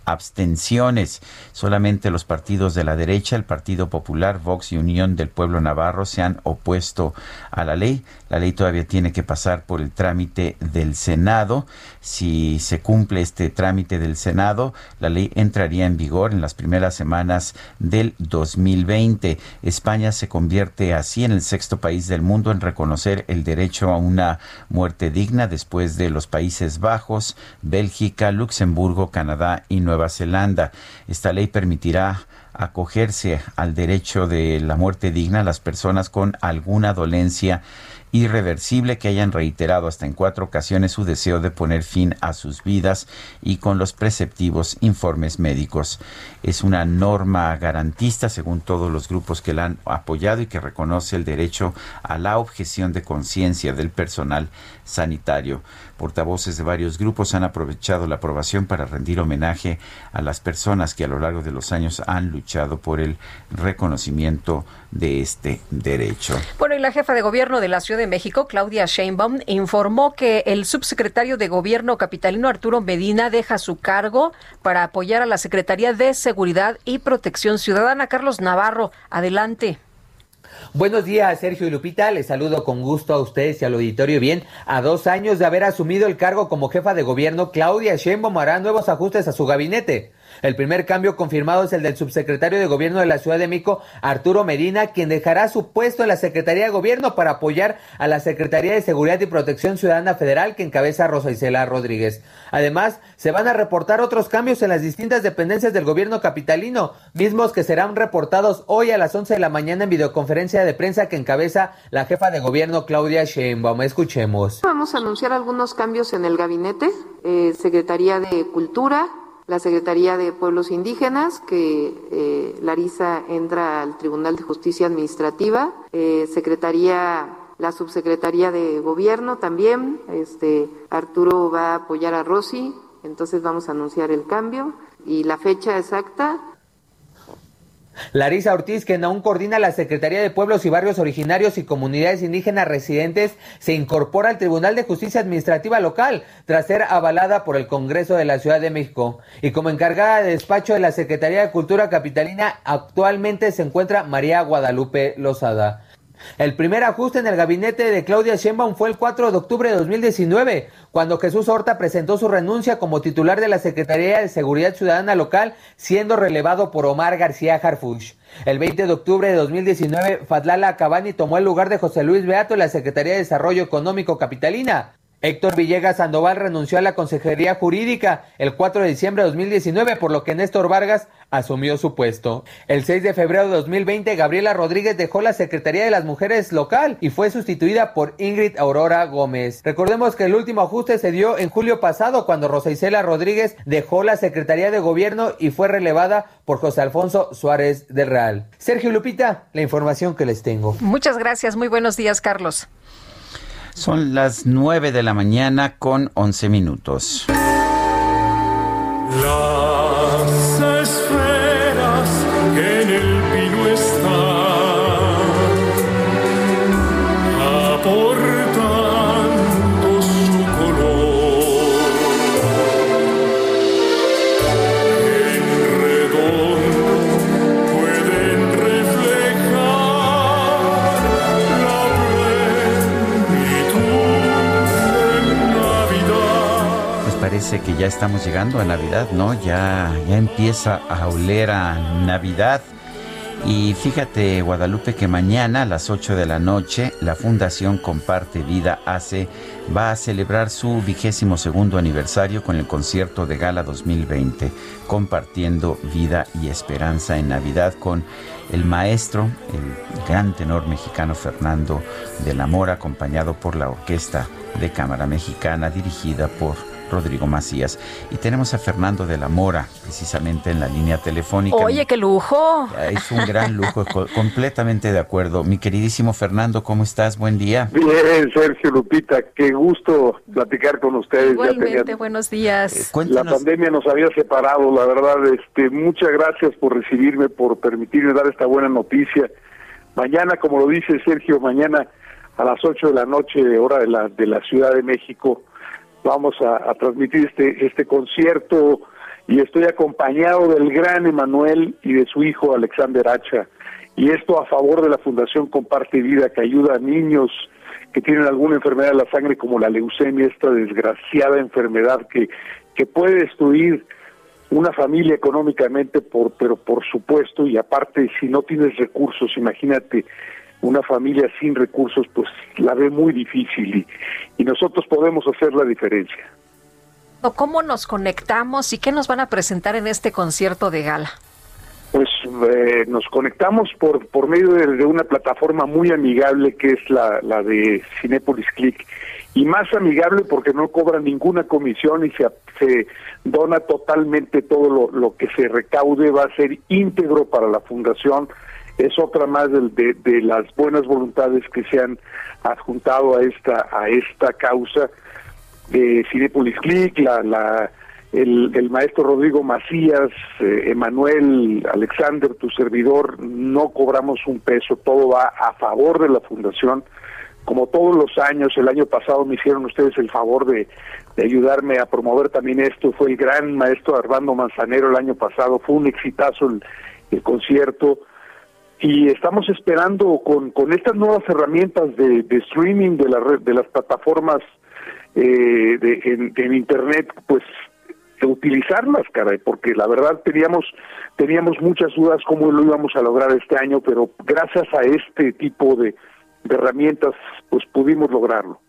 S5: abstenciones. Solamente los partidos de la derecha, el Partido Popular, Vox y Unión del Pueblo Navarro se han opuesto a la ley. La ley todavía tiene que pasar por el trámite del Senado. Si se cumple este trámite del Senado, la ley entraría en vigor en las primeras semanas del 2020. España se convierte así en el sexto país del mundo en reconocer el derecho a una muerte digna después de los Países Bajos, Bélgica, Luxemburgo, Canadá y Nueva Zelanda. Esta ley permitirá acogerse al derecho de la muerte digna a las personas con alguna dolencia irreversible que hayan reiterado hasta en cuatro ocasiones su deseo de poner fin a sus vidas y con los preceptivos informes médicos. Es una norma garantista según todos los grupos que la han apoyado y que reconoce el derecho a la objeción de conciencia del personal sanitario. Portavoces de varios grupos han aprovechado la aprobación para rendir homenaje a las personas que a lo largo de los años han luchado por el reconocimiento de este derecho.
S6: Bueno, y la jefa de gobierno de la Ciudad de México, Claudia Sheinbaum, informó que el subsecretario de Gobierno capitalino Arturo Medina deja su cargo para apoyar a la Secretaría de Seguridad y Protección Ciudadana. Carlos Navarro, adelante.
S37: Buenos días, Sergio y Lupita. Les saludo con gusto a ustedes y al auditorio. Bien, a dos años de haber asumido el cargo como jefa de gobierno, Claudia Sheinbaum hará nuevos ajustes a su gabinete. El primer cambio confirmado es el del subsecretario de Gobierno de la Ciudad de México, Arturo Medina, quien dejará su puesto en la Secretaría de Gobierno para apoyar a la Secretaría de Seguridad y Protección Ciudadana Federal que encabeza Rosa Isela Rodríguez. Además, se van a reportar otros cambios en las distintas dependencias del gobierno capitalino, mismos que serán reportados hoy a las 11 de la mañana en videoconferencia de prensa que encabeza la jefa de gobierno Claudia Sheinbaum. Escuchemos.
S25: Vamos a anunciar algunos cambios en el gabinete, eh, Secretaría de Cultura, la Secretaría de Pueblos Indígenas, que eh, Larisa entra al Tribunal de Justicia Administrativa, eh, Secretaría, la Subsecretaría de Gobierno también, este, Arturo va a apoyar a Rosy, entonces vamos a anunciar el cambio. Y la fecha exacta
S37: Larisa Ortiz, quien aún coordina la Secretaría de Pueblos y Barrios Originarios y Comunidades Indígenas Residentes, se incorpora al Tribunal de Justicia Administrativa Local tras ser avalada por el Congreso de la Ciudad de México. Y como encargada de despacho de la Secretaría de Cultura Capitalina, actualmente se encuentra María Guadalupe Lozada. El primer ajuste en el gabinete de Claudia Sheinbaum fue el 4 de octubre de 2019, cuando Jesús Horta presentó su renuncia como titular de la Secretaría de Seguridad Ciudadana Local, siendo relevado por Omar García Harfuch. El 20 de octubre de 2019, Fadlala Cabani tomó el lugar de José Luis Beato en la Secretaría de Desarrollo Económico Capitalina. Héctor Villegas Sandoval renunció a la Consejería Jurídica el 4 de diciembre de 2019, por lo que Néstor Vargas asumió su puesto. El 6 de febrero de 2020, Gabriela Rodríguez dejó la Secretaría de las Mujeres local y fue sustituida por Ingrid Aurora Gómez. Recordemos que el último ajuste se dio en julio pasado cuando Rosa Isela Rodríguez dejó la Secretaría de Gobierno y fue relevada por José Alfonso Suárez del Real. Sergio Lupita, la información que les tengo.
S6: Muchas gracias, muy buenos días, Carlos.
S5: Son las 9 de la mañana con 11 minutos. Parece que ya estamos llegando a Navidad, ¿no? Ya, ya empieza a oler a Navidad. Y fíjate, Guadalupe, que mañana a las 8 de la noche la Fundación Comparte Vida Hace va a celebrar su vigésimo segundo aniversario con el concierto de Gala 2020, compartiendo vida y esperanza en Navidad con el maestro, el gran tenor mexicano Fernando de la Mora, acompañado por la Orquesta de Cámara Mexicana dirigida por Rodrigo Macías. Y tenemos a Fernando de la Mora, precisamente en la línea telefónica.
S6: Oye, qué lujo.
S5: Es un gran lujo, co- completamente de acuerdo. Mi queridísimo Fernando, ¿cómo estás? Buen día.
S38: Bien, Sergio Lupita, qué gusto platicar con ustedes. Ya
S6: Igualmente,
S38: tenía-
S6: buenos días.
S38: la pandemia nos había separado, la verdad. Este, muchas gracias por recibirme, por permitirme dar esta buena noticia. Mañana, como lo dice Sergio, mañana a las 8 de la noche, hora de la, de la Ciudad de México, vamos a, transmitir este, este concierto y estoy acompañado del gran Emanuel y de su hijo Alexander Hacha. Y esto a favor de la Fundación Comparte Vida, que ayuda a niños que tienen alguna enfermedad de la sangre como la leucemia, esta desgraciada enfermedad que, que puede destruir una familia económicamente, por, pero por supuesto, y aparte, si no tienes recursos, imagínate, una familia sin recursos, pues la ve muy difícil y, y nosotros podemos hacer la diferencia.
S6: ¿Cómo nos conectamos y qué nos van a presentar en este concierto de gala?
S38: Pues eh, nos conectamos por, por medio de, de una plataforma muy amigable que es la, la de Cinepolis Click y más amigable porque no cobra ninguna comisión y se, se dona totalmente todo lo, lo que se recaude, va a ser íntegro para la fundación. Es otra más de, de, de las buenas voluntades que se han adjuntado a esta, a esta causa de Cinepolis Click, la, la, el, el maestro Rodrigo Macías, eh, Emanuel, Alexander, tu servidor, no cobramos un peso, todo va a favor de la fundación. Como todos los años, el año pasado me hicieron ustedes el favor de, de ayudarme a promover también esto. Fue el gran maestro Armando Manzanero el año pasado, fue un exitazo el, el concierto. Y estamos esperando con, con estas nuevas herramientas de, de streaming de, la red, de las plataformas eh, de, en, internet, pues utilizarlas, caray, porque la verdad teníamos teníamos muchas dudas cómo lo íbamos a lograr este año, pero gracias a este tipo de, de herramientas, pues pudimos lograrlo.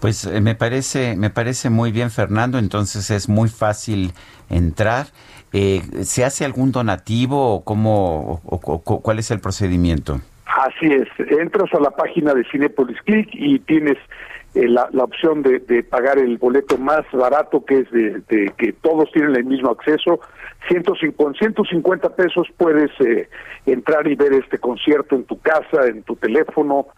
S5: Pues eh, me parece, me parece muy bien, Fernando. Entonces es muy fácil entrar. Eh, ¿Se hace algún donativo o cómo, o- o- cuál es el procedimiento?
S38: Así es, entras a la página de Cinepolis Click y tienes eh, la, la opción de, pagar el boleto más barato, que es de, que todos tienen el mismo acceso. 150, con 150 pesos puedes eh, entrar y ver este concierto en tu casa, en tu teléfono,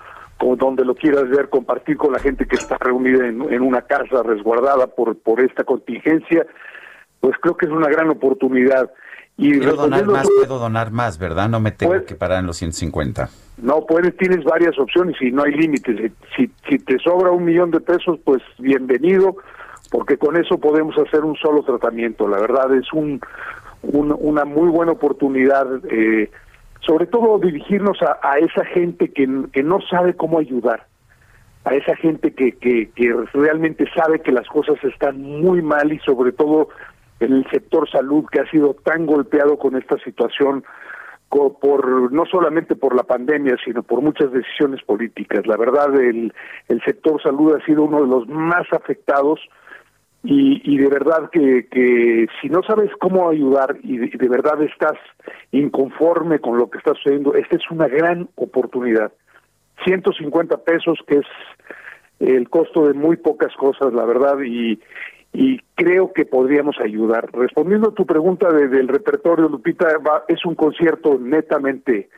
S38: o donde lo quieras ver, compartir con la gente que está reunida en, en una casa resguardada por, por esta contingencia. Pues creo que es una gran oportunidad. Y
S5: Quiero donar más, puedo donar más, ¿verdad? No me tengo que parar en los 150.
S38: No, puedes, tienes varias opciones y no hay límites. Si, si te sobra un millón de pesos, pues bienvenido, porque con eso podemos hacer un solo tratamiento. La verdad es un, un- una muy buena oportunidad, eh, sobre todo dirigirnos a, a esa gente que, que no sabe cómo ayudar, a esa gente que, que, que realmente sabe que las cosas están muy mal y sobre todo el sector salud que ha sido tan golpeado con esta situación por no solamente por la pandemia, sino por muchas decisiones políticas. La verdad, el, el sector salud ha sido uno de los más afectados y, y de verdad que, que si no sabes cómo ayudar y de, de verdad estás inconforme con lo que está sucediendo, esta es una gran oportunidad. 150 pesos, que es el costo de muy pocas cosas, la verdad, y, y creo que podríamos ayudar. Respondiendo a tu pregunta de- del repertorio, Lupita, es un concierto netamente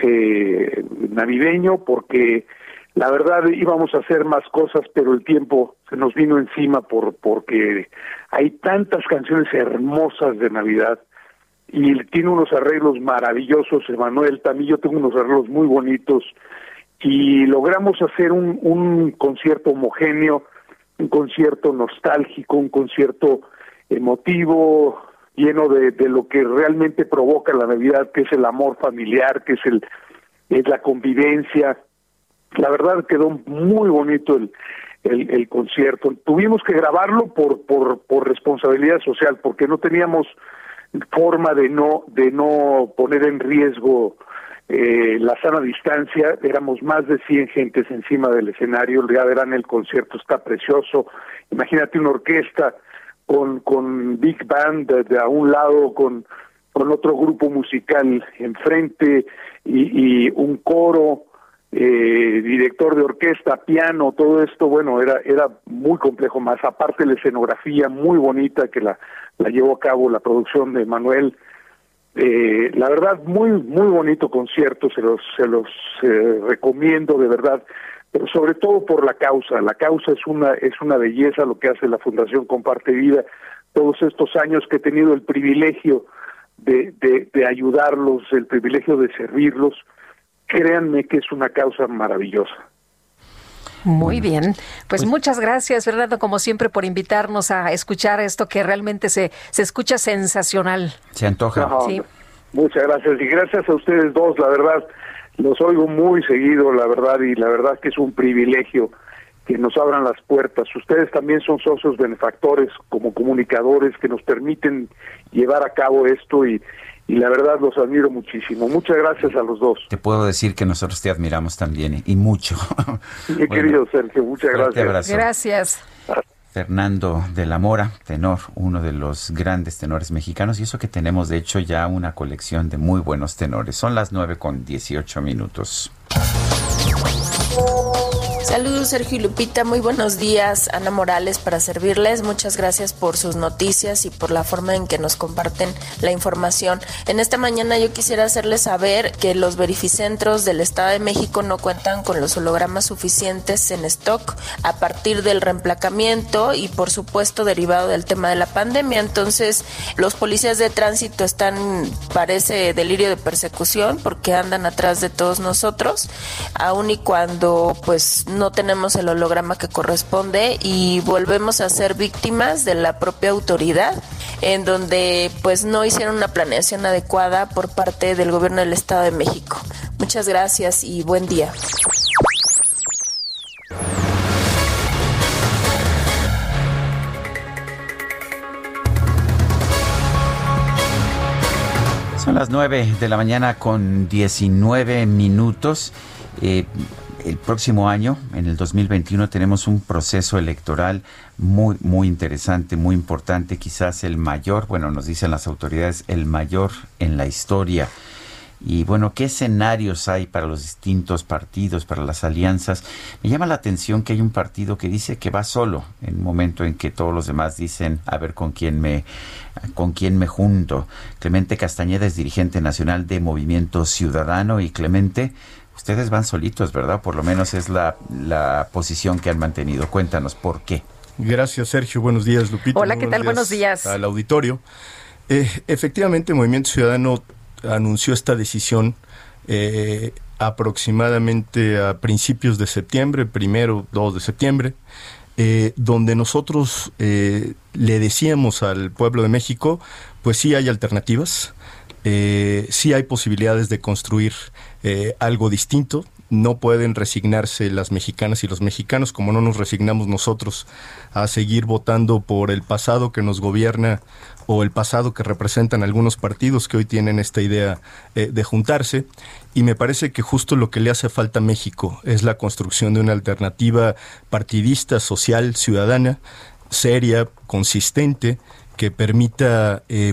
S38: eh, navideño porque la verdad íbamos a hacer más cosas, pero el tiempo se nos vino encima por porque hay tantas canciones hermosas de Navidad y tiene unos arreglos maravillosos, Emanuel, también yo tengo unos arreglos muy bonitos y logramos hacer un, un concierto homogéneo, un concierto nostálgico, un concierto emotivo, lleno de, de lo que realmente provoca la Navidad, que es el amor familiar, que es el es la convivencia. La verdad quedó muy bonito el, el, concierto. Tuvimos que grabarlo por, por, por responsabilidad social, porque no teníamos forma de no de no poner en riesgo eh, la sana distancia. Éramos más de 100 gentes encima del escenario. Ya verán, el concierto está precioso. Imagínate una orquesta con, con Big Band de, de a un lado, con, con otro grupo musical enfrente y, y un coro, eh, director de orquesta, piano, todo esto, bueno, era, era muy complejo más. Aparte la escenografía muy bonita que la, la llevó a cabo la producción de Manuel. Eh, la verdad, muy, muy bonito concierto, se los, se los eh, recomiendo de verdad, pero sobre todo por la causa. La causa es una, es una belleza lo que hace la Fundación Comparte Vida. Todos estos años que he tenido el privilegio de, de, de ayudarlos, el privilegio de servirlos, créanme que es una causa maravillosa.
S6: Muy bien. Pues, muchas gracias, Fernando, como siempre, por invitarnos a escuchar esto que realmente se, se escucha sensacional.
S5: Se antoja.
S38: No,
S6: Sí.
S38: Muchas gracias y gracias a ustedes dos, la verdad, los oigo muy seguido, la verdad, y la verdad que es un privilegio que nos abran las puertas. Ustedes también son socios benefactores como comunicadores que nos permiten llevar a cabo esto y, y la verdad los admiro muchísimo. Muchas gracias a los dos.
S5: Te puedo decir que nosotros te admiramos también y mucho.
S38: Mi querido Sergio, muchas
S5: fuerte
S38: gracias.
S5: abrazo.
S6: Gracias.
S5: Fernando de la Mora, tenor, uno de los grandes tenores mexicanos, y eso que tenemos de hecho ya una colección de muy buenos tenores. Son las 9 con 18 minutos.
S39: Saludos Sergio y Lupita, muy buenos días. Ana Morales para servirles. Muchas gracias por sus noticias y por la forma en que nos comparten la información. En esta mañana yo quisiera hacerles saber que los verificentros del Estado de México no cuentan con los hologramas suficientes en stock a partir del reemplacamiento y por supuesto derivado del tema de la pandemia. Entonces los policías de tránsito están, parece delirio de persecución porque andan atrás de todos nosotros, aun y cuando pues no tenemos el holograma que corresponde y volvemos a ser víctimas de la propia autoridad en donde pues no hicieron una planeación adecuada por parte del gobierno del Estado de México. Muchas gracias y buen día.
S5: Son las 9 de la mañana con 19 minutos. Eh, el próximo año, en el 2021, tenemos un proceso electoral muy, muy interesante, muy importante, quizás el mayor, bueno, nos dicen las autoridades, el mayor en la historia. Y bueno, ¿qué escenarios hay para los distintos partidos, para las alianzas? Me llama la atención que hay un partido que dice que va solo, en un momento en que todos los demás dicen, a ver con quién me, con quién me junto. Clemente Castañeda es dirigente nacional de Movimiento Ciudadano y Clemente, ustedes van solitos, ¿verdad? Por lo menos es la, la posición que han mantenido. Cuéntanos, ¿por qué?
S40: Gracias, Sergio. Buenos días, Lupita.
S6: Hola, ¿qué tal? Buenos días.
S40: Al auditorio. Eh, efectivamente, Movimiento Ciudadano anunció esta decisión eh, aproximadamente a principios de septiembre, primero, 2 de septiembre, eh, donde nosotros eh, le decíamos al pueblo de México, pues sí hay alternativas, eh, sí hay posibilidades de construir eh, algo distinto, no pueden resignarse las mexicanas y los mexicanos, como no nos resignamos nosotros a seguir votando por el pasado que nos gobierna o el pasado que representan algunos partidos que hoy tienen esta idea eh, de juntarse. Y me parece que justo lo que le hace falta a México es la construcción de una alternativa partidista, social, ciudadana, seria, consistente, que permita eh,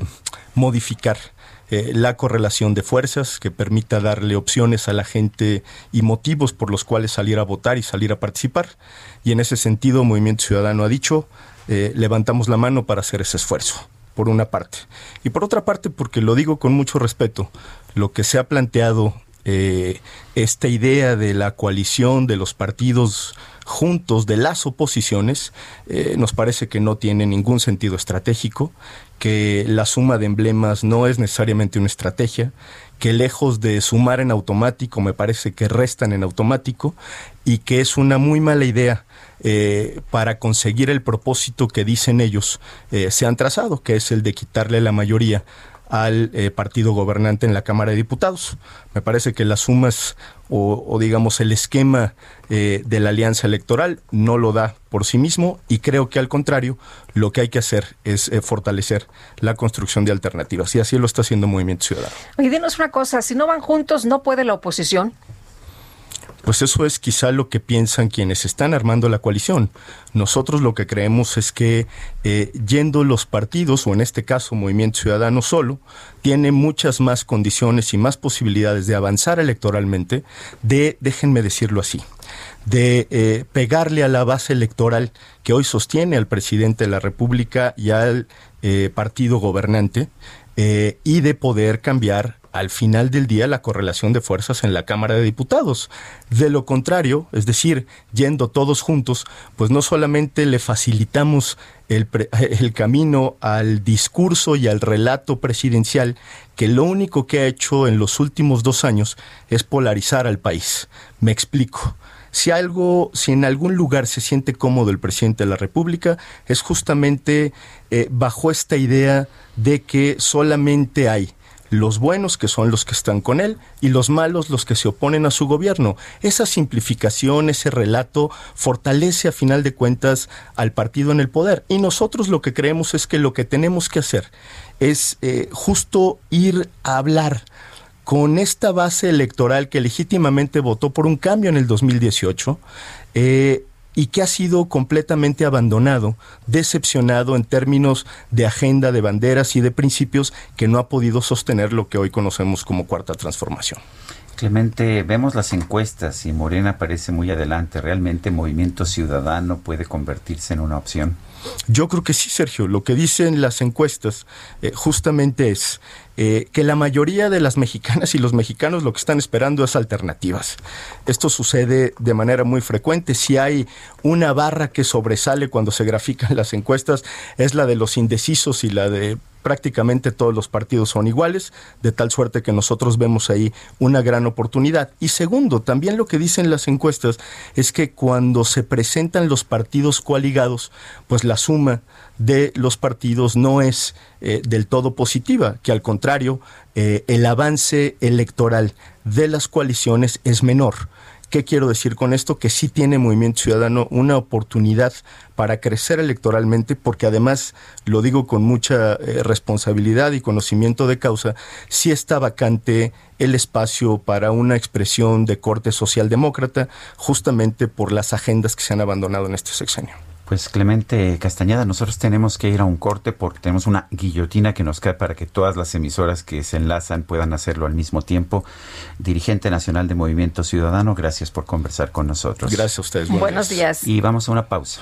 S40: modificar eh, la correlación de fuerzas, que permita darle opciones a la gente y motivos por los cuales salir a votar y salir a participar. Y en ese sentido, Movimiento Ciudadano ha dicho, eh, levantamos la mano para hacer ese esfuerzo, por una parte. Y por otra parte, porque lo digo con mucho respeto, lo que se ha planteado, eh, esta idea de la coalición de los partidos juntos de las oposiciones, nos parece que no tiene ningún sentido estratégico, que la suma de emblemas no es necesariamente una estrategia, que lejos de sumar en automático, me parece que restan en automático y que es una muy mala idea eh, para conseguir el propósito que dicen ellos eh, se han trazado, que es el de quitarle la mayoría al eh, partido gobernante en la Cámara de Diputados. Me parece que las sumas o, digamos el esquema eh, de la alianza electoral no lo da por sí mismo y creo que al contrario lo que hay que hacer es eh, fortalecer la construcción de alternativas y así lo está haciendo Movimiento Ciudadano.
S6: Oye, dinos una cosa, si no van juntos, ¿no puede la oposición?
S40: Pues eso es quizá lo que piensan quienes están armando la coalición. Nosotros lo que creemos es que eh, yendo los partidos, o en este caso Movimiento Ciudadano solo, tiene muchas más condiciones y más posibilidades de avanzar electoralmente, de, déjenme decirlo así, de eh, pegarle a la base electoral que hoy sostiene al presidente de la República y al eh, partido gobernante, y de poder cambiar al final del día la correlación de fuerzas en la Cámara de Diputados. De lo contrario, es decir, yendo todos juntos, pues no solamente le facilitamos [laughs] el, camino al discurso y al relato presidencial, que lo único que ha hecho en los últimos dos años es polarizar al país. Me explico. Si algo, si en algún lugar se siente cómodo el presidente de la República, es justamente eh, bajo esta idea de que solamente hay los buenos, que son los que están con él, y los malos, los que se oponen a su gobierno. Esa simplificación, ese relato, fortalece a final de cuentas al partido en el poder. Y nosotros lo que creemos es que lo que tenemos que hacer es eh, justo ir a hablar con esta base electoral que legítimamente votó por un cambio en el 2018 eh, y que ha sido completamente abandonado, decepcionado en términos de agenda, de banderas y de principios que no ha podido sostener lo que hoy conocemos como cuarta transformación.
S5: Clemente, vemos las encuestas y Morena parece muy adelante. ¿Realmente Movimiento Ciudadano puede convertirse en una opción?
S40: Yo creo que sí, Sergio. Lo que dicen las encuestas eh, justamente es eh, que la mayoría de las mexicanas y los mexicanos lo que están esperando es alternativas. Esto sucede de manera muy frecuente. Si hay una barra que sobresale cuando se grafican las encuestas, es la de los indecisos y la de prácticamente todos los partidos son iguales, de tal suerte que nosotros vemos ahí una gran oportunidad. Y segundo, también lo que dicen las encuestas es que cuando se presentan los partidos coaligados, pues la suma de los partidos no es eh, del todo positiva, que al contrario, eh, el avance electoral de las coaliciones es menor. ¿Qué quiero decir con esto? Que sí tiene Movimiento Ciudadano una oportunidad para crecer electoralmente, porque además, lo digo con mucha eh, responsabilidad y conocimiento de causa, sí está vacante el espacio para una expresión de corte socialdemócrata, justamente por las agendas que se han abandonado en este sexenio.
S5: Pues Clemente Castañeda, nosotros tenemos que ir a un corte porque tenemos una guillotina que nos cae para que todas las emisoras que se enlazan puedan hacerlo al mismo tiempo. Dirigente nacional de Movimiento Ciudadano, gracias por conversar con nosotros.
S40: Gracias a ustedes.
S6: Buenos días.
S5: Y vamos a una pausa.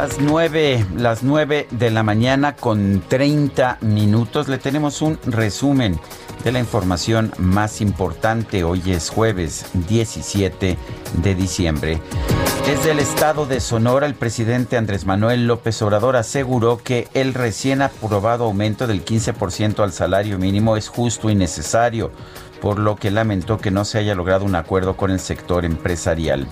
S5: Las nueve, las nueve de la mañana con 30 minutos le tenemos un resumen de la información más importante. Hoy es jueves 17 de diciembre. Desde el estado de Sonora, el presidente Andrés Manuel López Obrador aseguró que el recién aprobado aumento del 15% al salario mínimo es justo y necesario, por lo que lamentó que no se haya logrado un acuerdo con el sector empresarial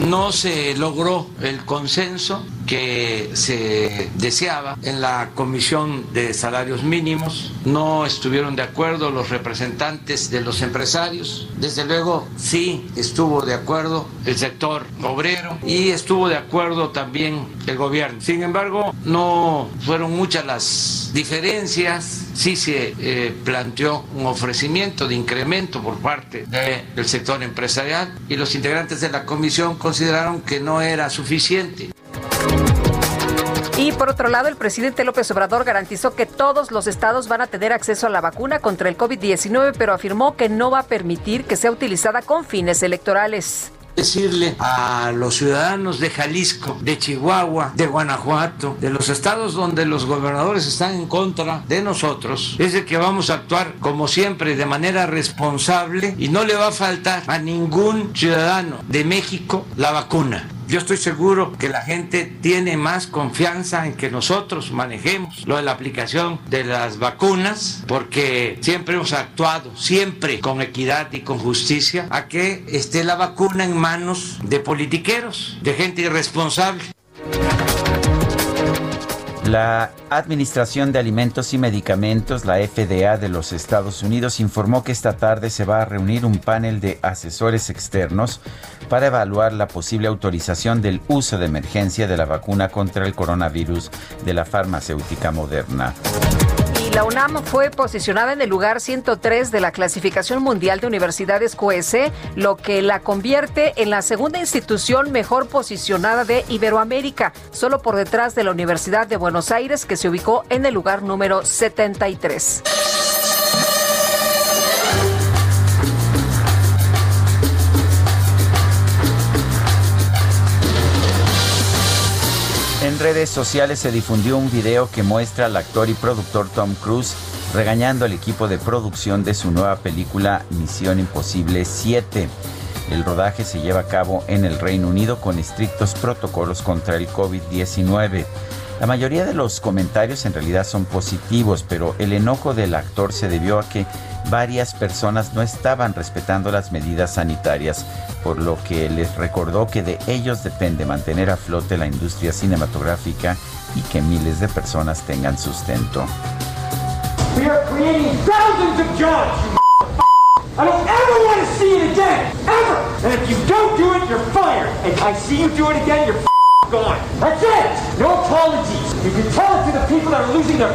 S41: no se logró el consenso que se deseaba en la Comisión de Salarios Mínimos, no estuvieron de acuerdo los representantes de los empresarios, desde luego sí estuvo de acuerdo el sector obrero y estuvo de acuerdo también el gobierno. Sin embargo, no fueron muchas las diferencias, sí se eh, planteó un ofrecimiento de incremento por parte del sector empresarial y los integrantes de la comisión consideraron que no era suficiente.
S6: Y por otro lado, el presidente López Obrador garantizó que todos los estados van a tener acceso a la vacuna contra el COVID-19, pero afirmó que no va a permitir que sea utilizada con fines electorales
S41: decirle a los ciudadanos de Jalisco, de Chihuahua, de Guanajuato, de los estados donde los gobernadores están en contra de nosotros, es de que vamos a actuar como siempre de manera responsable y no le va a faltar a ningún ciudadano de México la vacuna. Yo estoy seguro que la gente tiene más confianza en que nosotros manejemos lo de la aplicación de las vacunas, porque siempre hemos actuado, siempre con equidad y con justicia, a que esté la vacuna en manos de politiqueros, de gente irresponsable.
S5: La Administración de Alimentos y Medicamentos, la FDA de los Estados Unidos, informó que esta tarde se va a reunir un panel de asesores externos para evaluar la posible autorización del uso de emergencia de la vacuna contra el coronavirus de la farmacéutica moderna.
S6: La UNAM fue posicionada en el lugar 103 de la clasificación mundial de universidades QS, lo que la convierte en la segunda institución mejor posicionada de Iberoamérica, solo por detrás de la Universidad de Buenos Aires, que se ubicó en el lugar número 73.
S5: Redes sociales se difundió un video que muestra al actor y productor Tom Cruise regañando al equipo de producción de su nueva película Misión Imposible 7. El rodaje se lleva a cabo en el Reino Unido con estrictos protocolos contra el COVID-19. La mayoría de los comentarios en realidad son positivos, pero el enojo del actor se debió a que varias personas no estaban respetando las medidas sanitarias, por lo que les recordó que de ellos depende mantener a flote la industria cinematográfica y que miles de personas tengan sustento.
S15: We are you gone. That's it. No apologies. You can tell it to the people that are losing their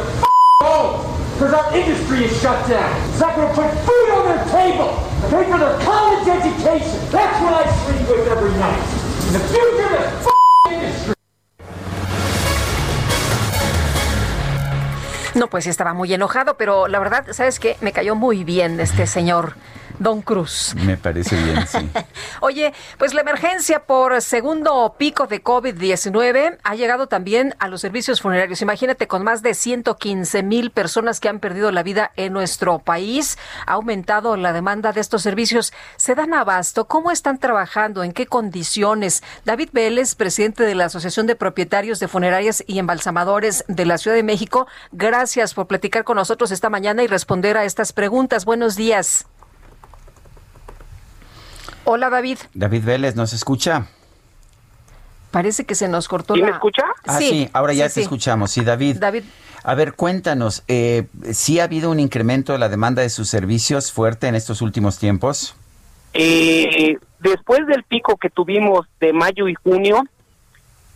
S15: homes. Because our industry is shut down. It's not going to put food on their table. Pay for their college education. That's what I sleep with every night. And the future of this industry.
S6: No, pues estaba muy enojado, pero la verdad, ¿sabes qué? Me cayó muy bien este señor. Don Cruz.
S5: Me parece bien, sí. [laughs]
S6: Oye, pues la emergencia por segundo pico de COVID-19 ha llegado también a los servicios funerarios. Imagínate, con más de 115 mil personas que han perdido la vida en nuestro país, ha aumentado la demanda de estos servicios. ¿Se dan abasto? ¿Cómo están trabajando? ¿En qué condiciones? David Vélez, presidente de la Asociación de Propietarios de Funerarias y Embalsamadores de la Ciudad de México, gracias por platicar con nosotros esta mañana y responder a estas preguntas. Buenos días. Hola, David.
S5: David Vélez, ¿nos escucha?
S6: Parece que se nos cortó
S27: ¿Sí
S6: la...
S27: me escucha?
S5: Ah, sí, ahora ya te escuchamos. Sí, David.
S6: David.
S5: A ver, cuéntanos, eh, ¿sí ha habido un incremento de la demanda de sus servicios fuerte en estos últimos tiempos?
S27: Eh, después del pico que tuvimos de mayo y junio,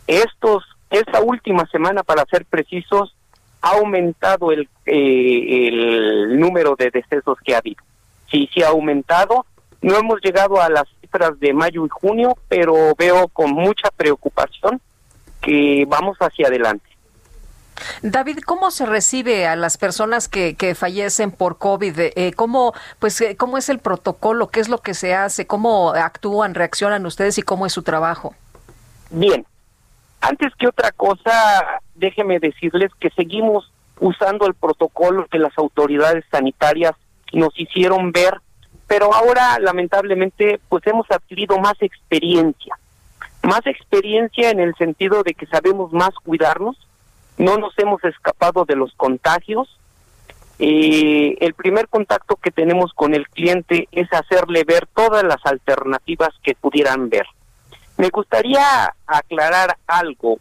S27: estos, esta última semana, para ser precisos, ha aumentado el, eh, el número de decesos que ha habido. Sí, sí ha aumentado. No hemos llegado a las cifras de mayo y junio, pero veo con mucha preocupación que vamos hacia adelante.
S6: David, ¿cómo se recibe a las personas que, que fallecen por COVID? Eh, ¿cómo, pues, eh, ¿Cómo es el protocolo? ¿Qué es lo que se hace? ¿Cómo actúan, reaccionan ustedes y cómo es su trabajo?
S27: Bien,
S42: Antes que otra cosa, déjeme decirles que seguimos usando el protocolo que las autoridades sanitarias nos hicieron ver, pero ahora lamentablemente pues hemos adquirido más experiencia, más experiencia en el sentido de que sabemos más cuidarnos, no nos hemos escapado de los contagios. Eh, el primer contacto que tenemos con el cliente es hacerle ver todas las alternativas que pudieran ver. Me gustaría aclarar algo.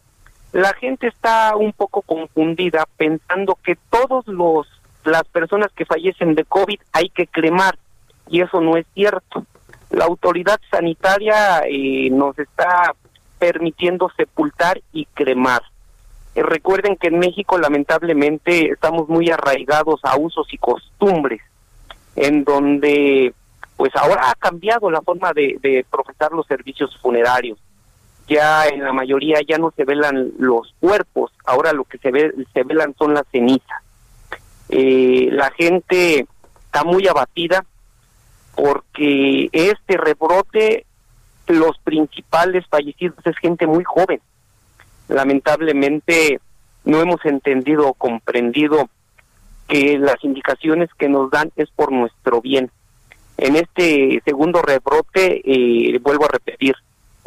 S42: La gente está un poco confundida pensando que todos los las personas que fallecen de COVID hay que cremar y eso no es cierto. La autoridad sanitaria eh, nos está permitiendo sepultar y cremar. Eh, recuerden que en México lamentablemente estamos muy arraigados a usos y costumbres, en donde pues ahora ha cambiado la forma de, de profesar los servicios funerarios. Ya en la mayoría ya no se velan los cuerpos, ahora lo que se ve se velan son las cenizas. Eh, la gente está muy abatida porque este rebrote, los principales fallecidos es gente muy joven. Lamentablemente no hemos entendido o comprendido que las indicaciones que nos dan es por nuestro bien. En este segundo rebrote, eh, vuelvo a repetir,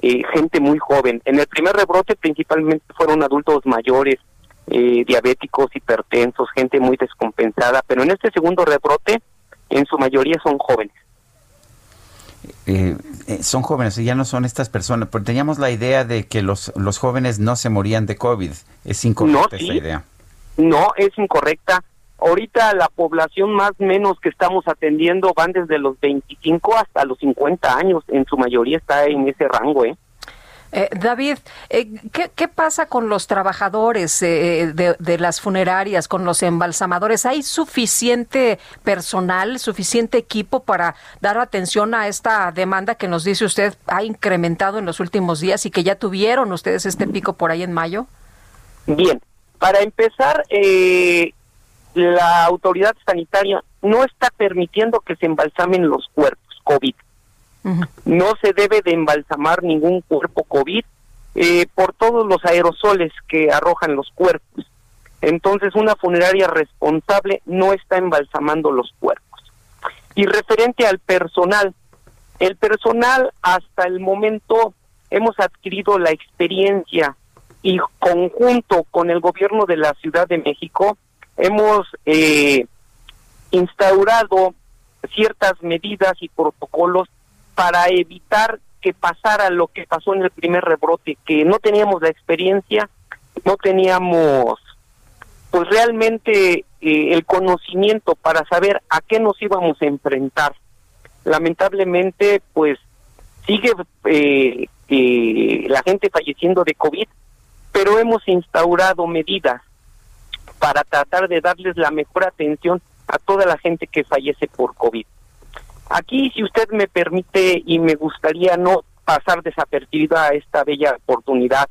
S42: eh, gente muy joven. En el primer rebrote principalmente fueron adultos mayores, eh, diabéticos, hipertensos, gente muy descompensada, pero en este segundo rebrote, en su mayoría son jóvenes.
S5: Eh, eh, son jóvenes y ya no son estas personas, porque teníamos la idea de que los, los jóvenes no se morían de COVID. Es incorrecta
S42: No,
S5: esta
S42: sí.
S5: idea.
S42: No, es incorrecta. Ahorita la población más menos que estamos atendiendo van desde los 25 hasta los 50 años, en su mayoría está en ese rango, ¿eh?
S6: Eh, David, eh, ¿qué, pasa con los trabajadores eh, de, de las funerarias, con los embalsamadores? ¿Hay suficiente personal, suficiente equipo para dar atención a esta demanda que nos dice usted ha incrementado en los últimos días y que ya tuvieron ustedes este pico por ahí en mayo?
S42: Bien, para empezar, eh, la autoridad sanitaria no está permitiendo que se embalsamen los cuerpos COVID. No se debe de embalsamar ningún cuerpo COVID eh, por todos los aerosoles que arrojan los cuerpos. Entonces, una funeraria responsable no está embalsamando los cuerpos. Y referente al personal, el personal hasta el momento hemos adquirido la experiencia y conjunto con el gobierno de la Ciudad de México hemos eh, instaurado ciertas medidas y protocolos para evitar que pasara lo que pasó en el primer rebrote, que no teníamos la experiencia, no teníamos pues realmente eh, el conocimiento para saber a qué nos íbamos a enfrentar. Lamentablemente, pues sigue eh, eh, la gente falleciendo de COVID, pero hemos instaurado medidas para tratar de darles la mejor atención a toda la gente que fallece por COVID. Aquí, si usted me permite y me gustaría no pasar desapercibida a esta bella oportunidad,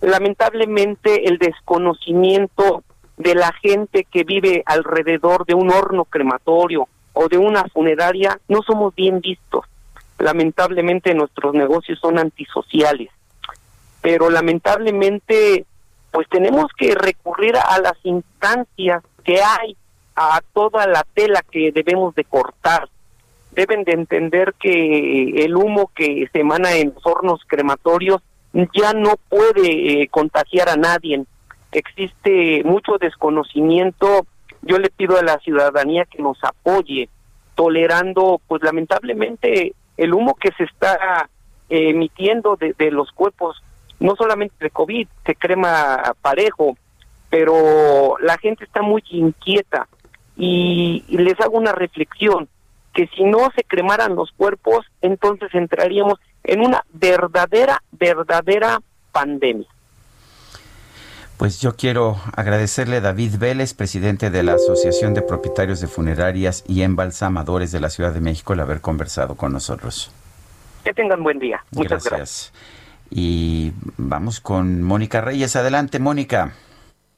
S42: lamentablemente el desconocimiento de la gente que vive alrededor de un horno crematorio o de una funeraria no somos bien vistos. Lamentablemente nuestros negocios son antisociales, pero lamentablemente pues tenemos que recurrir a las instancias que hay, a toda la tela que debemos de cortar. Deben de entender que el humo que se emana en los hornos crematorios ya no puede eh, contagiar a nadie. Existe mucho desconocimiento. Yo le pido a la ciudadanía que nos apoye, tolerando, pues lamentablemente, el humo que se está eh, emitiendo de, los cuerpos, no solamente de COVID, se crema parejo, pero la gente está muy inquieta y les hago una reflexión, que si no se cremaran los cuerpos, entonces entraríamos en una verdadera, verdadera pandemia.
S5: Pues yo quiero agradecerle a David Vélez, presidente de la Asociación de Propietarios de Funerarias y Embalsamadores de la Ciudad de México, el haber conversado con nosotros.
S42: Que tengan buen día. Muchas gracias.
S5: Y vamos con Mónica Reyes. Adelante, Mónica.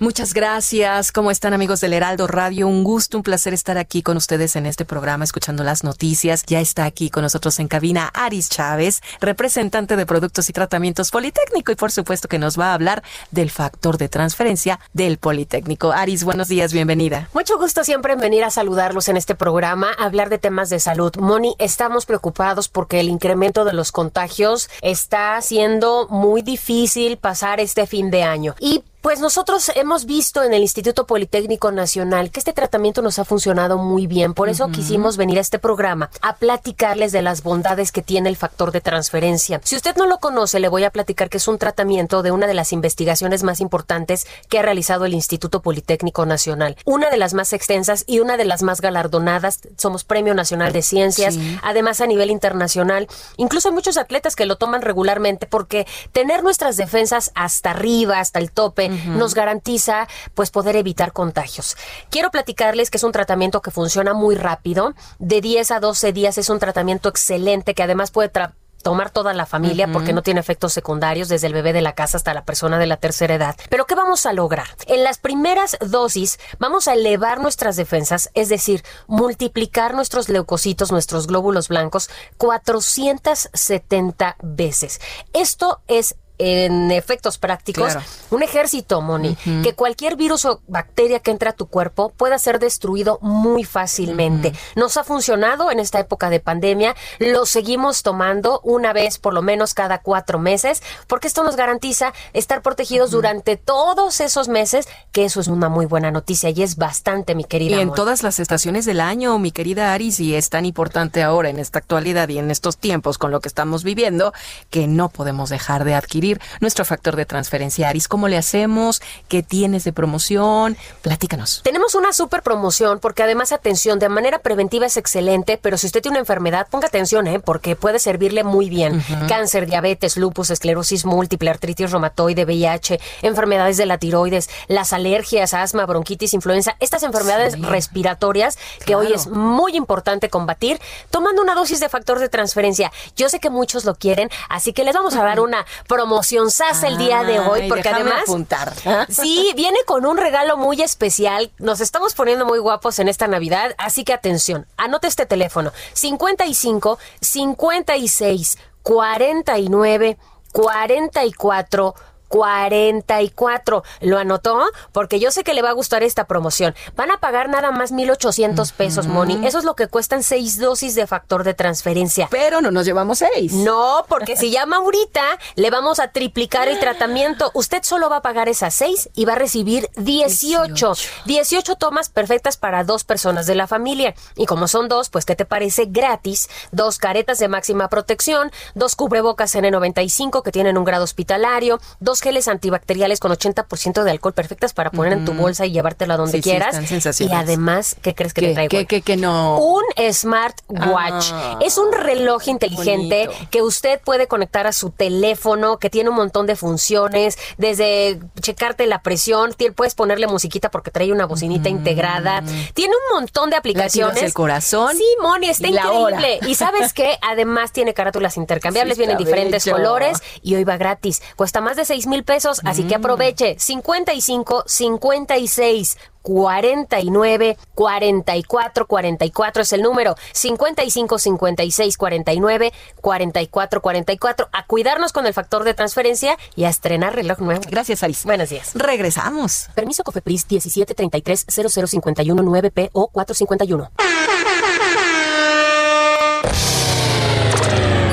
S43: Muchas gracias. ¿Cómo están amigos del Heraldo Radio? Un gusto, un placer estar aquí con ustedes en este programa escuchando las noticias. Ya está aquí con nosotros en cabina Aris Chávez, representante de Productos y Tratamientos Politécnico y por supuesto que nos va a hablar del factor de transferencia del Politécnico. Aris, buenos días, bienvenida.
S44: Mucho gusto siempre en venir a saludarlos en este programa, hablar de temas de salud. Moni, estamos preocupados porque el incremento de los contagios está haciendo muy difícil pasar este fin de año. Y pues nosotros hemos visto en el Instituto Politécnico Nacional que este tratamiento nos ha funcionado muy bien. Por eso quisimos venir a este programa a platicarles de las bondades que tiene el factor de transferencia. Si usted no lo conoce, le voy a platicar que es un tratamiento de una de las investigaciones más importantes que ha realizado el Instituto Politécnico Nacional. Una de las más extensas y una de las más galardonadas. Somos Premio Nacional de Ciencias.
S45: Sí.
S44: Además, a nivel internacional, incluso hay muchos atletas que lo toman regularmente porque tener nuestras defensas hasta arriba, hasta el tope, nos garantiza pues poder evitar contagios. Quiero platicarles que es un tratamiento que funciona muy rápido, de 10 a 12 días es un tratamiento excelente que además puede tra- tomar toda la familia porque no tiene efectos secundarios desde el bebé de la casa hasta la persona de la tercera edad. Pero ¿qué vamos a lograr? En las primeras dosis vamos a elevar nuestras defensas, es decir, multiplicar nuestros leucocitos, nuestros glóbulos blancos 470 veces. Esto es en efectos prácticos,
S45: Claro.
S44: un ejército, Moni, que cualquier virus o bacteria que entre a tu cuerpo pueda ser destruido muy fácilmente. Nos ha funcionado en esta época de pandemia, lo seguimos tomando una vez por lo menos cada cuatro meses, porque esto nos garantiza estar protegidos durante todos esos meses, que eso es una muy buena noticia y es bastante, mi
S43: Y
S44: querida.
S43: en
S44: Moni.
S43: todas las estaciones del año, mi querida Aris, y es tan importante ahora en esta actualidad y en estos tiempos con lo que estamos viviendo, que no podemos dejar de adquirir nuestro factor de transferencia. Aris, ¿cómo le hacemos? ¿Qué tienes de promoción? Platícanos.
S44: Tenemos una super promoción porque además, atención, de manera preventiva es excelente, pero si usted tiene una enfermedad, ponga atención, ¿eh? porque puede servirle muy bien. Cáncer, diabetes, lupus, esclerosis múltiple, artritis reumatoide, VIH, enfermedades de la tiroides, las alergias, asma, bronquitis, influenza, estas enfermedades respiratorias que hoy es muy importante combatir, tomando una dosis de factor de transferencia. Yo sé que muchos lo quieren, así que les vamos a dar una promoción SAS el día de hoy, porque además...
S43: apuntar. [laughs]
S44: Sí, viene con un regalo muy especial. Nos estamos poniendo muy guapos en esta Navidad, así que atención, anote este teléfono: 55 56 49 44 44. ¿Lo anotó? Porque yo sé que le va a gustar esta promoción. Van a pagar nada más 1,800 pesos, Moni. Eso es lo que cuestan seis dosis de factor de transferencia.
S43: Pero no nos llevamos seis.
S44: No, porque si llama ahorita, le vamos a triplicar el tratamiento. Usted solo va a pagar esas seis y va a recibir 18. 18 tomas perfectas para dos personas de la familia. Y como son dos, pues ¿qué te parece? Gratis. Dos caretas de máxima protección, dos cubrebocas N95 que tienen un grado hospitalario, dos geles antibacteriales con 80% de alcohol perfectas para poner en tu bolsa y llevártela donde
S43: Sí, sí,
S44: quieras.
S43: están
S44: y además, ¿qué crees que
S43: ¿Qué,
S44: le traigo?
S43: qué no?
S44: Un smartwatch.
S43: Ah,
S44: es un reloj inteligente
S43: bonito.
S44: que usted puede conectar a su teléfono, que tiene un montón de funciones, desde checarte la presión, puedes ponerle musiquita porque trae una bocinita integrada, tiene un montón de aplicaciones.
S43: Del corazón
S44: Sí, Moni, está
S43: y
S44: increíble. Y sabes qué, además tiene carátulas [laughs] intercambiables,
S43: Sí,
S44: vienen diferentes
S43: bello.
S44: colores y hoy va gratis. Cuesta más de 6 mil pesos, así
S43: Mm.
S44: que aproveche. 55 56 49 44 44 es el número 55 56 49 44 44 a cuidarnos con el factor de transferencia y a estrenar reloj nuevo.
S43: Gracias, Aris.
S44: Buenos días.
S43: Regresamos.
S44: Permiso Cofepris 1733 0051 9P o 451.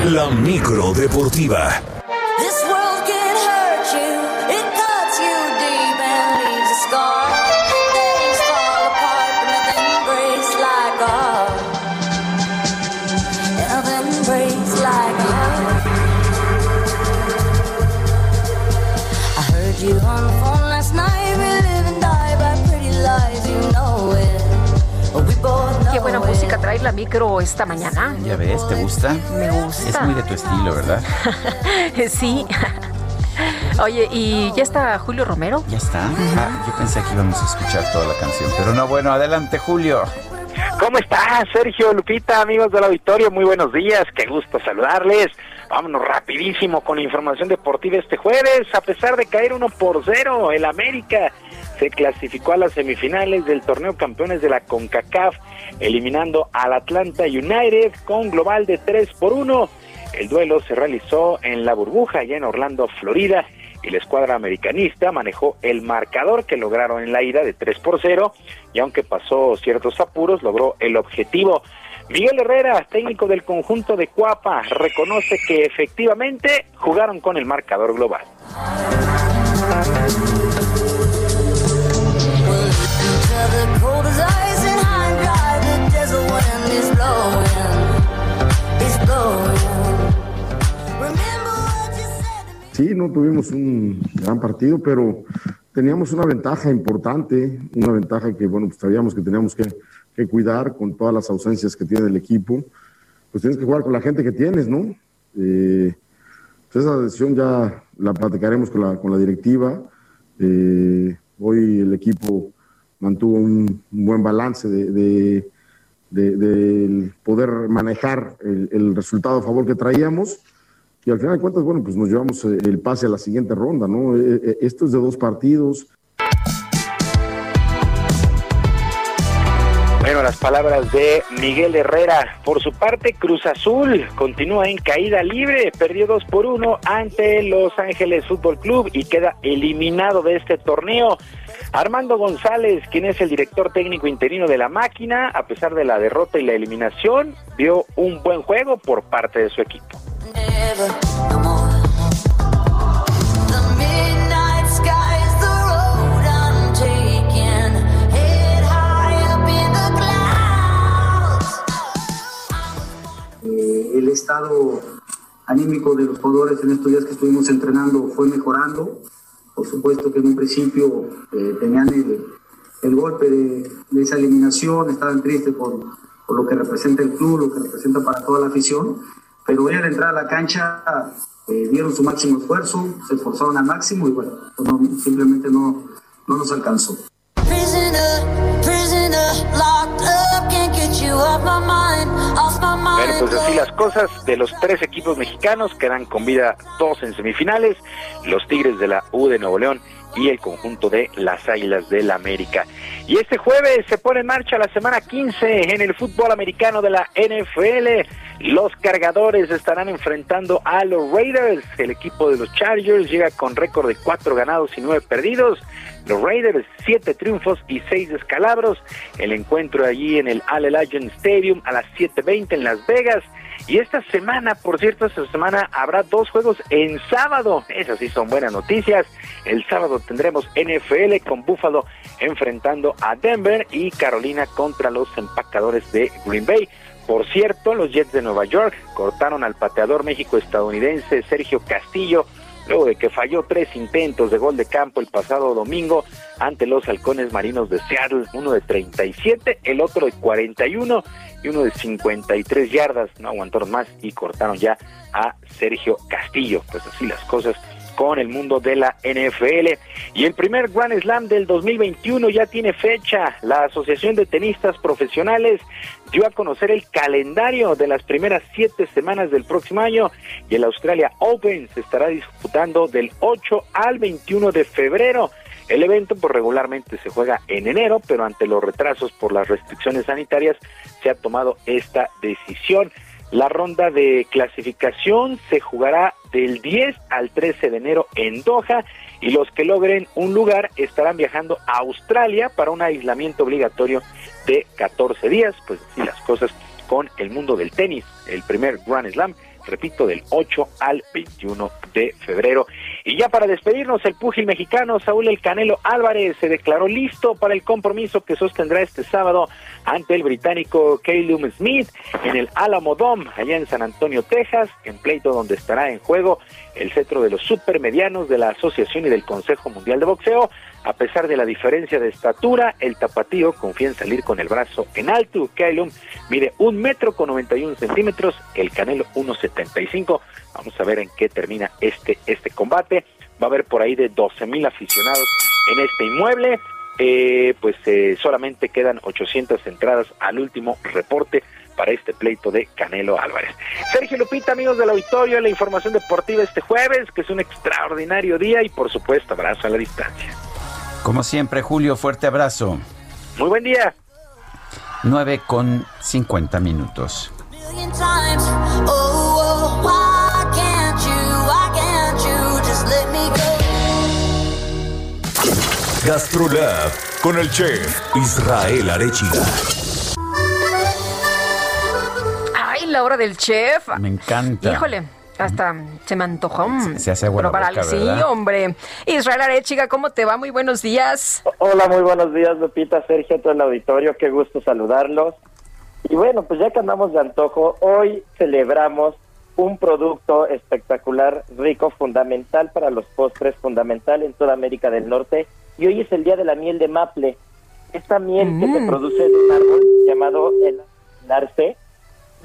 S4: La micro deportiva.
S6: La micro esta mañana.
S5: Ya ves, ¿te gusta?
S6: Me gusta.
S5: Es muy de tu estilo, ¿verdad? [laughs]
S6: sí. [laughs] Oye, ¿y ya está Julio Romero?
S5: Ya está. Ah, yo pensé que íbamos a escuchar toda la canción, pero no, bueno, adelante, Julio.
S46: ¿Cómo estás, Sergio Lupita, amigos del auditorio? Muy buenos días, qué gusto saludarles. Vámonos rapidísimo con la información deportiva este jueves. A pesar de caer uno por cero, el América se clasificó a las semifinales del torneo campeones de la CONCACAF, eliminando al Atlanta United con global de 3 por 1. El duelo se realizó en la burbuja, allá en Orlando, Florida, y la escuadra americanista manejó el marcador que lograron en la ida de 3 por 0, y aunque pasó ciertos apuros, logró el objetivo. Miguel Herrera, técnico del conjunto de Cuapa, reconoce que efectivamente jugaron con el marcador global.
S47: Sí, no tuvimos un gran partido, pero teníamos una ventaja importante, una ventaja que, bueno, pues sabíamos que teníamos que, que cuidar con todas las ausencias que tiene el equipo. Pues tienes que jugar con la gente que tienes, ¿no? Eh, pues esa decisión ya la platicaremos con la, con la directiva. Eh, hoy el equipo mantuvo un, buen balance de, de, de- del poder manejar el, el resultado a favor que traíamos. Y al final de cuentas, bueno, pues nos llevamos el pase a la siguiente ronda, ¿no? Eh, eh, Esto es de dos partidos.
S46: Bueno, las palabras de Miguel Herrera. Por su parte, Cruz Azul continúa en caída libre. Perdió 2 por 1 ante Los Ángeles Fútbol Club y queda eliminado de este torneo. Armando González, quien es el director técnico interino de la máquina, a pesar de la derrota y la eliminación, vio un buen juego por parte de su equipo.
S48: El estado anímico de los jugadores en estos días que estuvimos entrenando fue mejorando. Por supuesto que en un principio eh, tenían el, el golpe de, de esa eliminación, estaban tristes por, por lo que representa el club, lo que representa para toda la afición, pero hoy al entrar a la cancha eh, dieron su máximo esfuerzo, se esforzaron al máximo y bueno, pues no- simplemente no, no nos alcanzó.
S15: Prisoner, prisoner,
S46: Bueno, pues así las cosas. De los tres equipos mexicanos quedan con vida dos en semifinales, los Tigres de la U de Nuevo León y el conjunto de las Águilas del la América. Y este jueves se pone en marcha la semana 15 en el fútbol americano de la NFL. Los cargadores estarán enfrentando a los Raiders. El equipo de los Chargers llega con récord de cuatro ganados y nueve perdidos. Los Raiders, siete triunfos y seis descalabros. El encuentro allí en el Allegiant Stadium a las 7.20 en Las Vegas. Y esta semana, por cierto, esta semana habrá dos juegos en sábado. Esas sí son buenas noticias. El sábado tendremos NFL con Buffalo enfrentando a Denver y Carolina contra los empacadores de Green Bay. Por cierto, los Jets de Nueva York cortaron al pateador México-estadounidense Sergio Castillo luego de que falló tres intentos de gol de campo el pasado domingo ante los halcones marinos de Seattle, uno de 37, el otro de 41 y uno de 53 yardas, no aguantaron más y cortaron ya a Sergio Castillo, pues así las cosas con el mundo de la NFL. Y el primer Grand Slam del 2021 ya tiene fecha. La Asociación de Tenistas Profesionales dio a conocer el calendario de las primeras siete semanas del próximo año y el Australia Open se estará disputando del 8 al 21 de febrero. El evento pues regularmente se juega en enero, pero ante los retrasos por las restricciones sanitarias se ha tomado esta decisión. La ronda de clasificación se jugará del 10 al 13 de enero en Doha y los que logren un lugar estarán viajando a Australia para un aislamiento obligatorio de 14 días. Pues así las cosas con el mundo del tenis. El primer Grand Slam, repito, del 8 al 21 de febrero. Y ya para despedirnos, el púgil mexicano Saúl El Canelo Álvarez se declaró listo para el compromiso que sostendrá este sábado ante el británico Calum Smith en el Alamo Dome, allá en San Antonio, Texas, en pleito donde estará en juego el cetro de los supermedianos de la Asociación y del Consejo Mundial de Boxeo. A pesar de la diferencia de estatura, el tapatío confía en salir con el brazo en alto. Calum mide un metro con 91 centímetros, el Canelo 1.75. Vamos a ver en qué termina este, este combate. Va a haber por ahí de 12 mil aficionados en este inmueble. Eh, pues eh, solamente quedan 800 entradas al último reporte para este pleito de Canelo Álvarez. Sergio Lupita, amigos del auditorio, la información deportiva este jueves, que es un extraordinario día y por supuesto abrazo a la distancia.
S5: Como siempre, Julio, fuerte abrazo.
S46: Muy buen día.
S5: 9 con 50 minutos.
S15: million times. Oh, oh, why can't you? Why can't you just let me go?
S4: GastroLab con el chef Israel Arechiga.
S6: Ay, la hora del chef.
S5: Me encanta.
S6: Híjole, hasta se me antojó.
S5: Se hace la
S6: probar algo. Sí, hombre. Israel Arechiga, ¿cómo te va? Muy buenos días.
S49: Hola, muy buenos días, Lupita, Sergio, todo el auditorio, qué gusto saludarlos. Y bueno, pues ya que andamos de antojo, hoy celebramos un producto espectacular, rico, fundamental para los postres, fundamental en toda América del Norte. Y hoy es el día de la miel de maple. Esta miel que se
S50: Mm.
S49: produce de un árbol llamado el arce.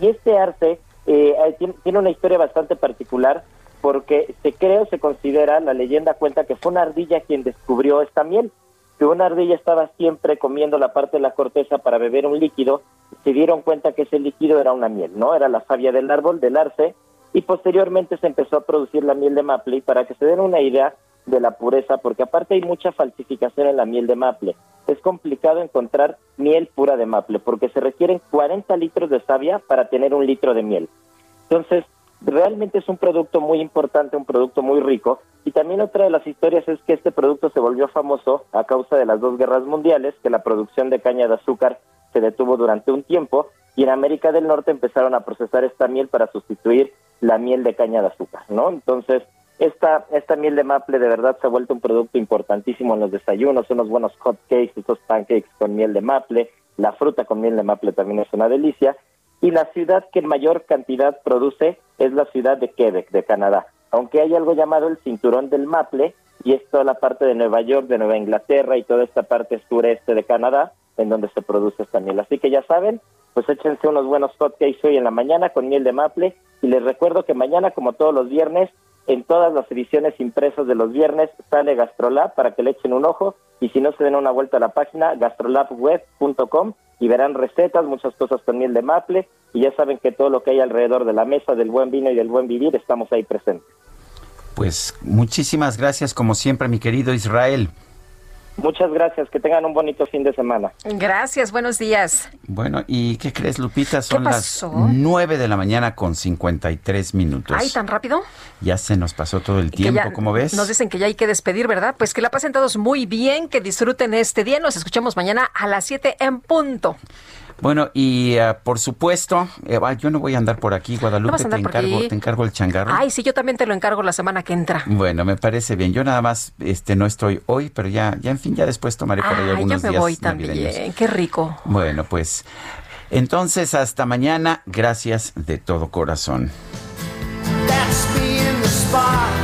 S49: Y este arce eh, eh, tiene, una historia bastante particular porque se cree o se considera, la leyenda cuenta que fue una ardilla quien descubrió esta miel, que una ardilla estaba siempre comiendo la parte de la corteza para beber un líquido, se dieron cuenta que ese líquido era una miel, ¿no? Era la savia del árbol, del arce, y posteriormente se empezó a producir la miel de maple, y para que se den una idea de la pureza, porque aparte hay mucha falsificación en la miel de maple, es complicado encontrar miel pura de maple, porque se requieren 40 litros de savia para tener un litro de miel. Entonces, realmente es un producto muy importante, un producto muy rico. Y también otra de las historias es que este producto se volvió famoso a causa de las dos guerras mundiales, que la producción de caña de azúcar se detuvo durante un tiempo y en América del Norte empezaron a procesar esta miel para sustituir la miel de caña de azúcar, ¿no? Entonces, esta, esta miel de maple de verdad se ha vuelto un producto importantísimo en los desayunos, unos buenos hot cakes, estos pancakes con miel de maple, la fruta con miel de maple también es una delicia. Y la ciudad que mayor cantidad produce es la ciudad de Quebec, de Canadá. Aunque hay algo llamado el cinturón del maple, y es toda la parte de Nueva York, de Nueva Inglaterra y toda esta parte sureste de Canadá, en donde se produce esta miel. Así que ya saben, pues échense unos buenos hotcakes hoy en la mañana con miel de maple. Y les recuerdo que mañana, como todos los viernes, en todas las ediciones impresas de los viernes sale Gastrolab para que le echen un ojo y si no se den una vuelta a la página gastrolabweb.com y verán recetas, muchas cosas con miel de maple y ya saben que todo lo que hay alrededor de la mesa del buen vino y del buen vivir estamos ahí presentes.
S5: Pues muchísimas gracias, como siempre, mi querido Israel.
S49: Muchas gracias, que tengan un bonito fin de semana.
S6: Gracias, buenos días.
S5: Bueno, ¿y qué crees, Lupita? Son
S6: pasó?
S5: las 9 de la mañana con 53 minutos.
S6: Ay, tan rápido.
S5: Ya se nos pasó todo el tiempo, ¿cómo ves?
S6: Nos dicen que ya hay que despedir, ¿verdad? Pues que la pasen todos muy bien, que disfruten este día. Nos escuchamos mañana a las 7 en punto.
S5: Bueno, y ah, por supuesto, eh, ah, yo no voy a andar por aquí, Guadalupe,
S6: No
S5: te, encargo,
S6: aquí.
S5: te encargo el changarro.
S6: Ay, sí, yo también te lo encargo la semana que entra.
S5: Bueno, me parece bien. Yo nada más este no estoy hoy, pero ya ya en fin, ya después tomaré por ahí
S6: Ay, yo
S5: algunos
S6: me
S5: días
S6: voy
S5: navideños.
S6: también. Qué rico.
S5: Bueno, pues entonces hasta mañana. Gracias de todo corazón.
S15: That's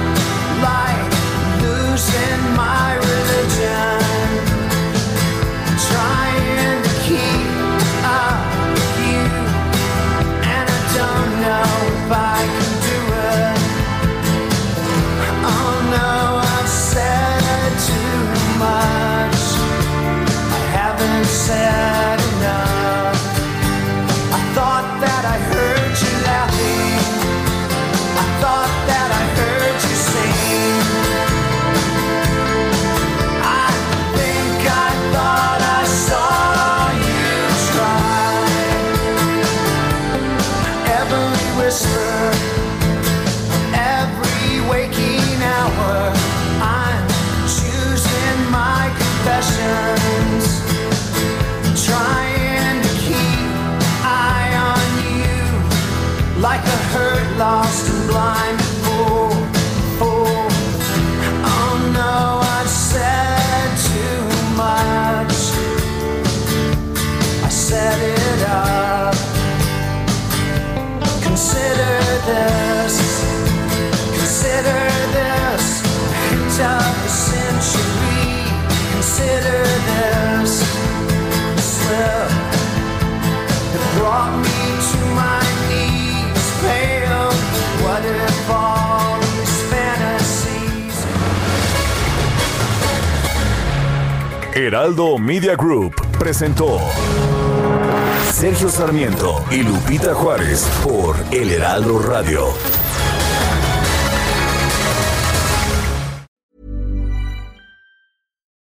S4: Heraldo Media Group presentó Sergio Sarmiento y Lupita Juárez por El Heraldo Radio.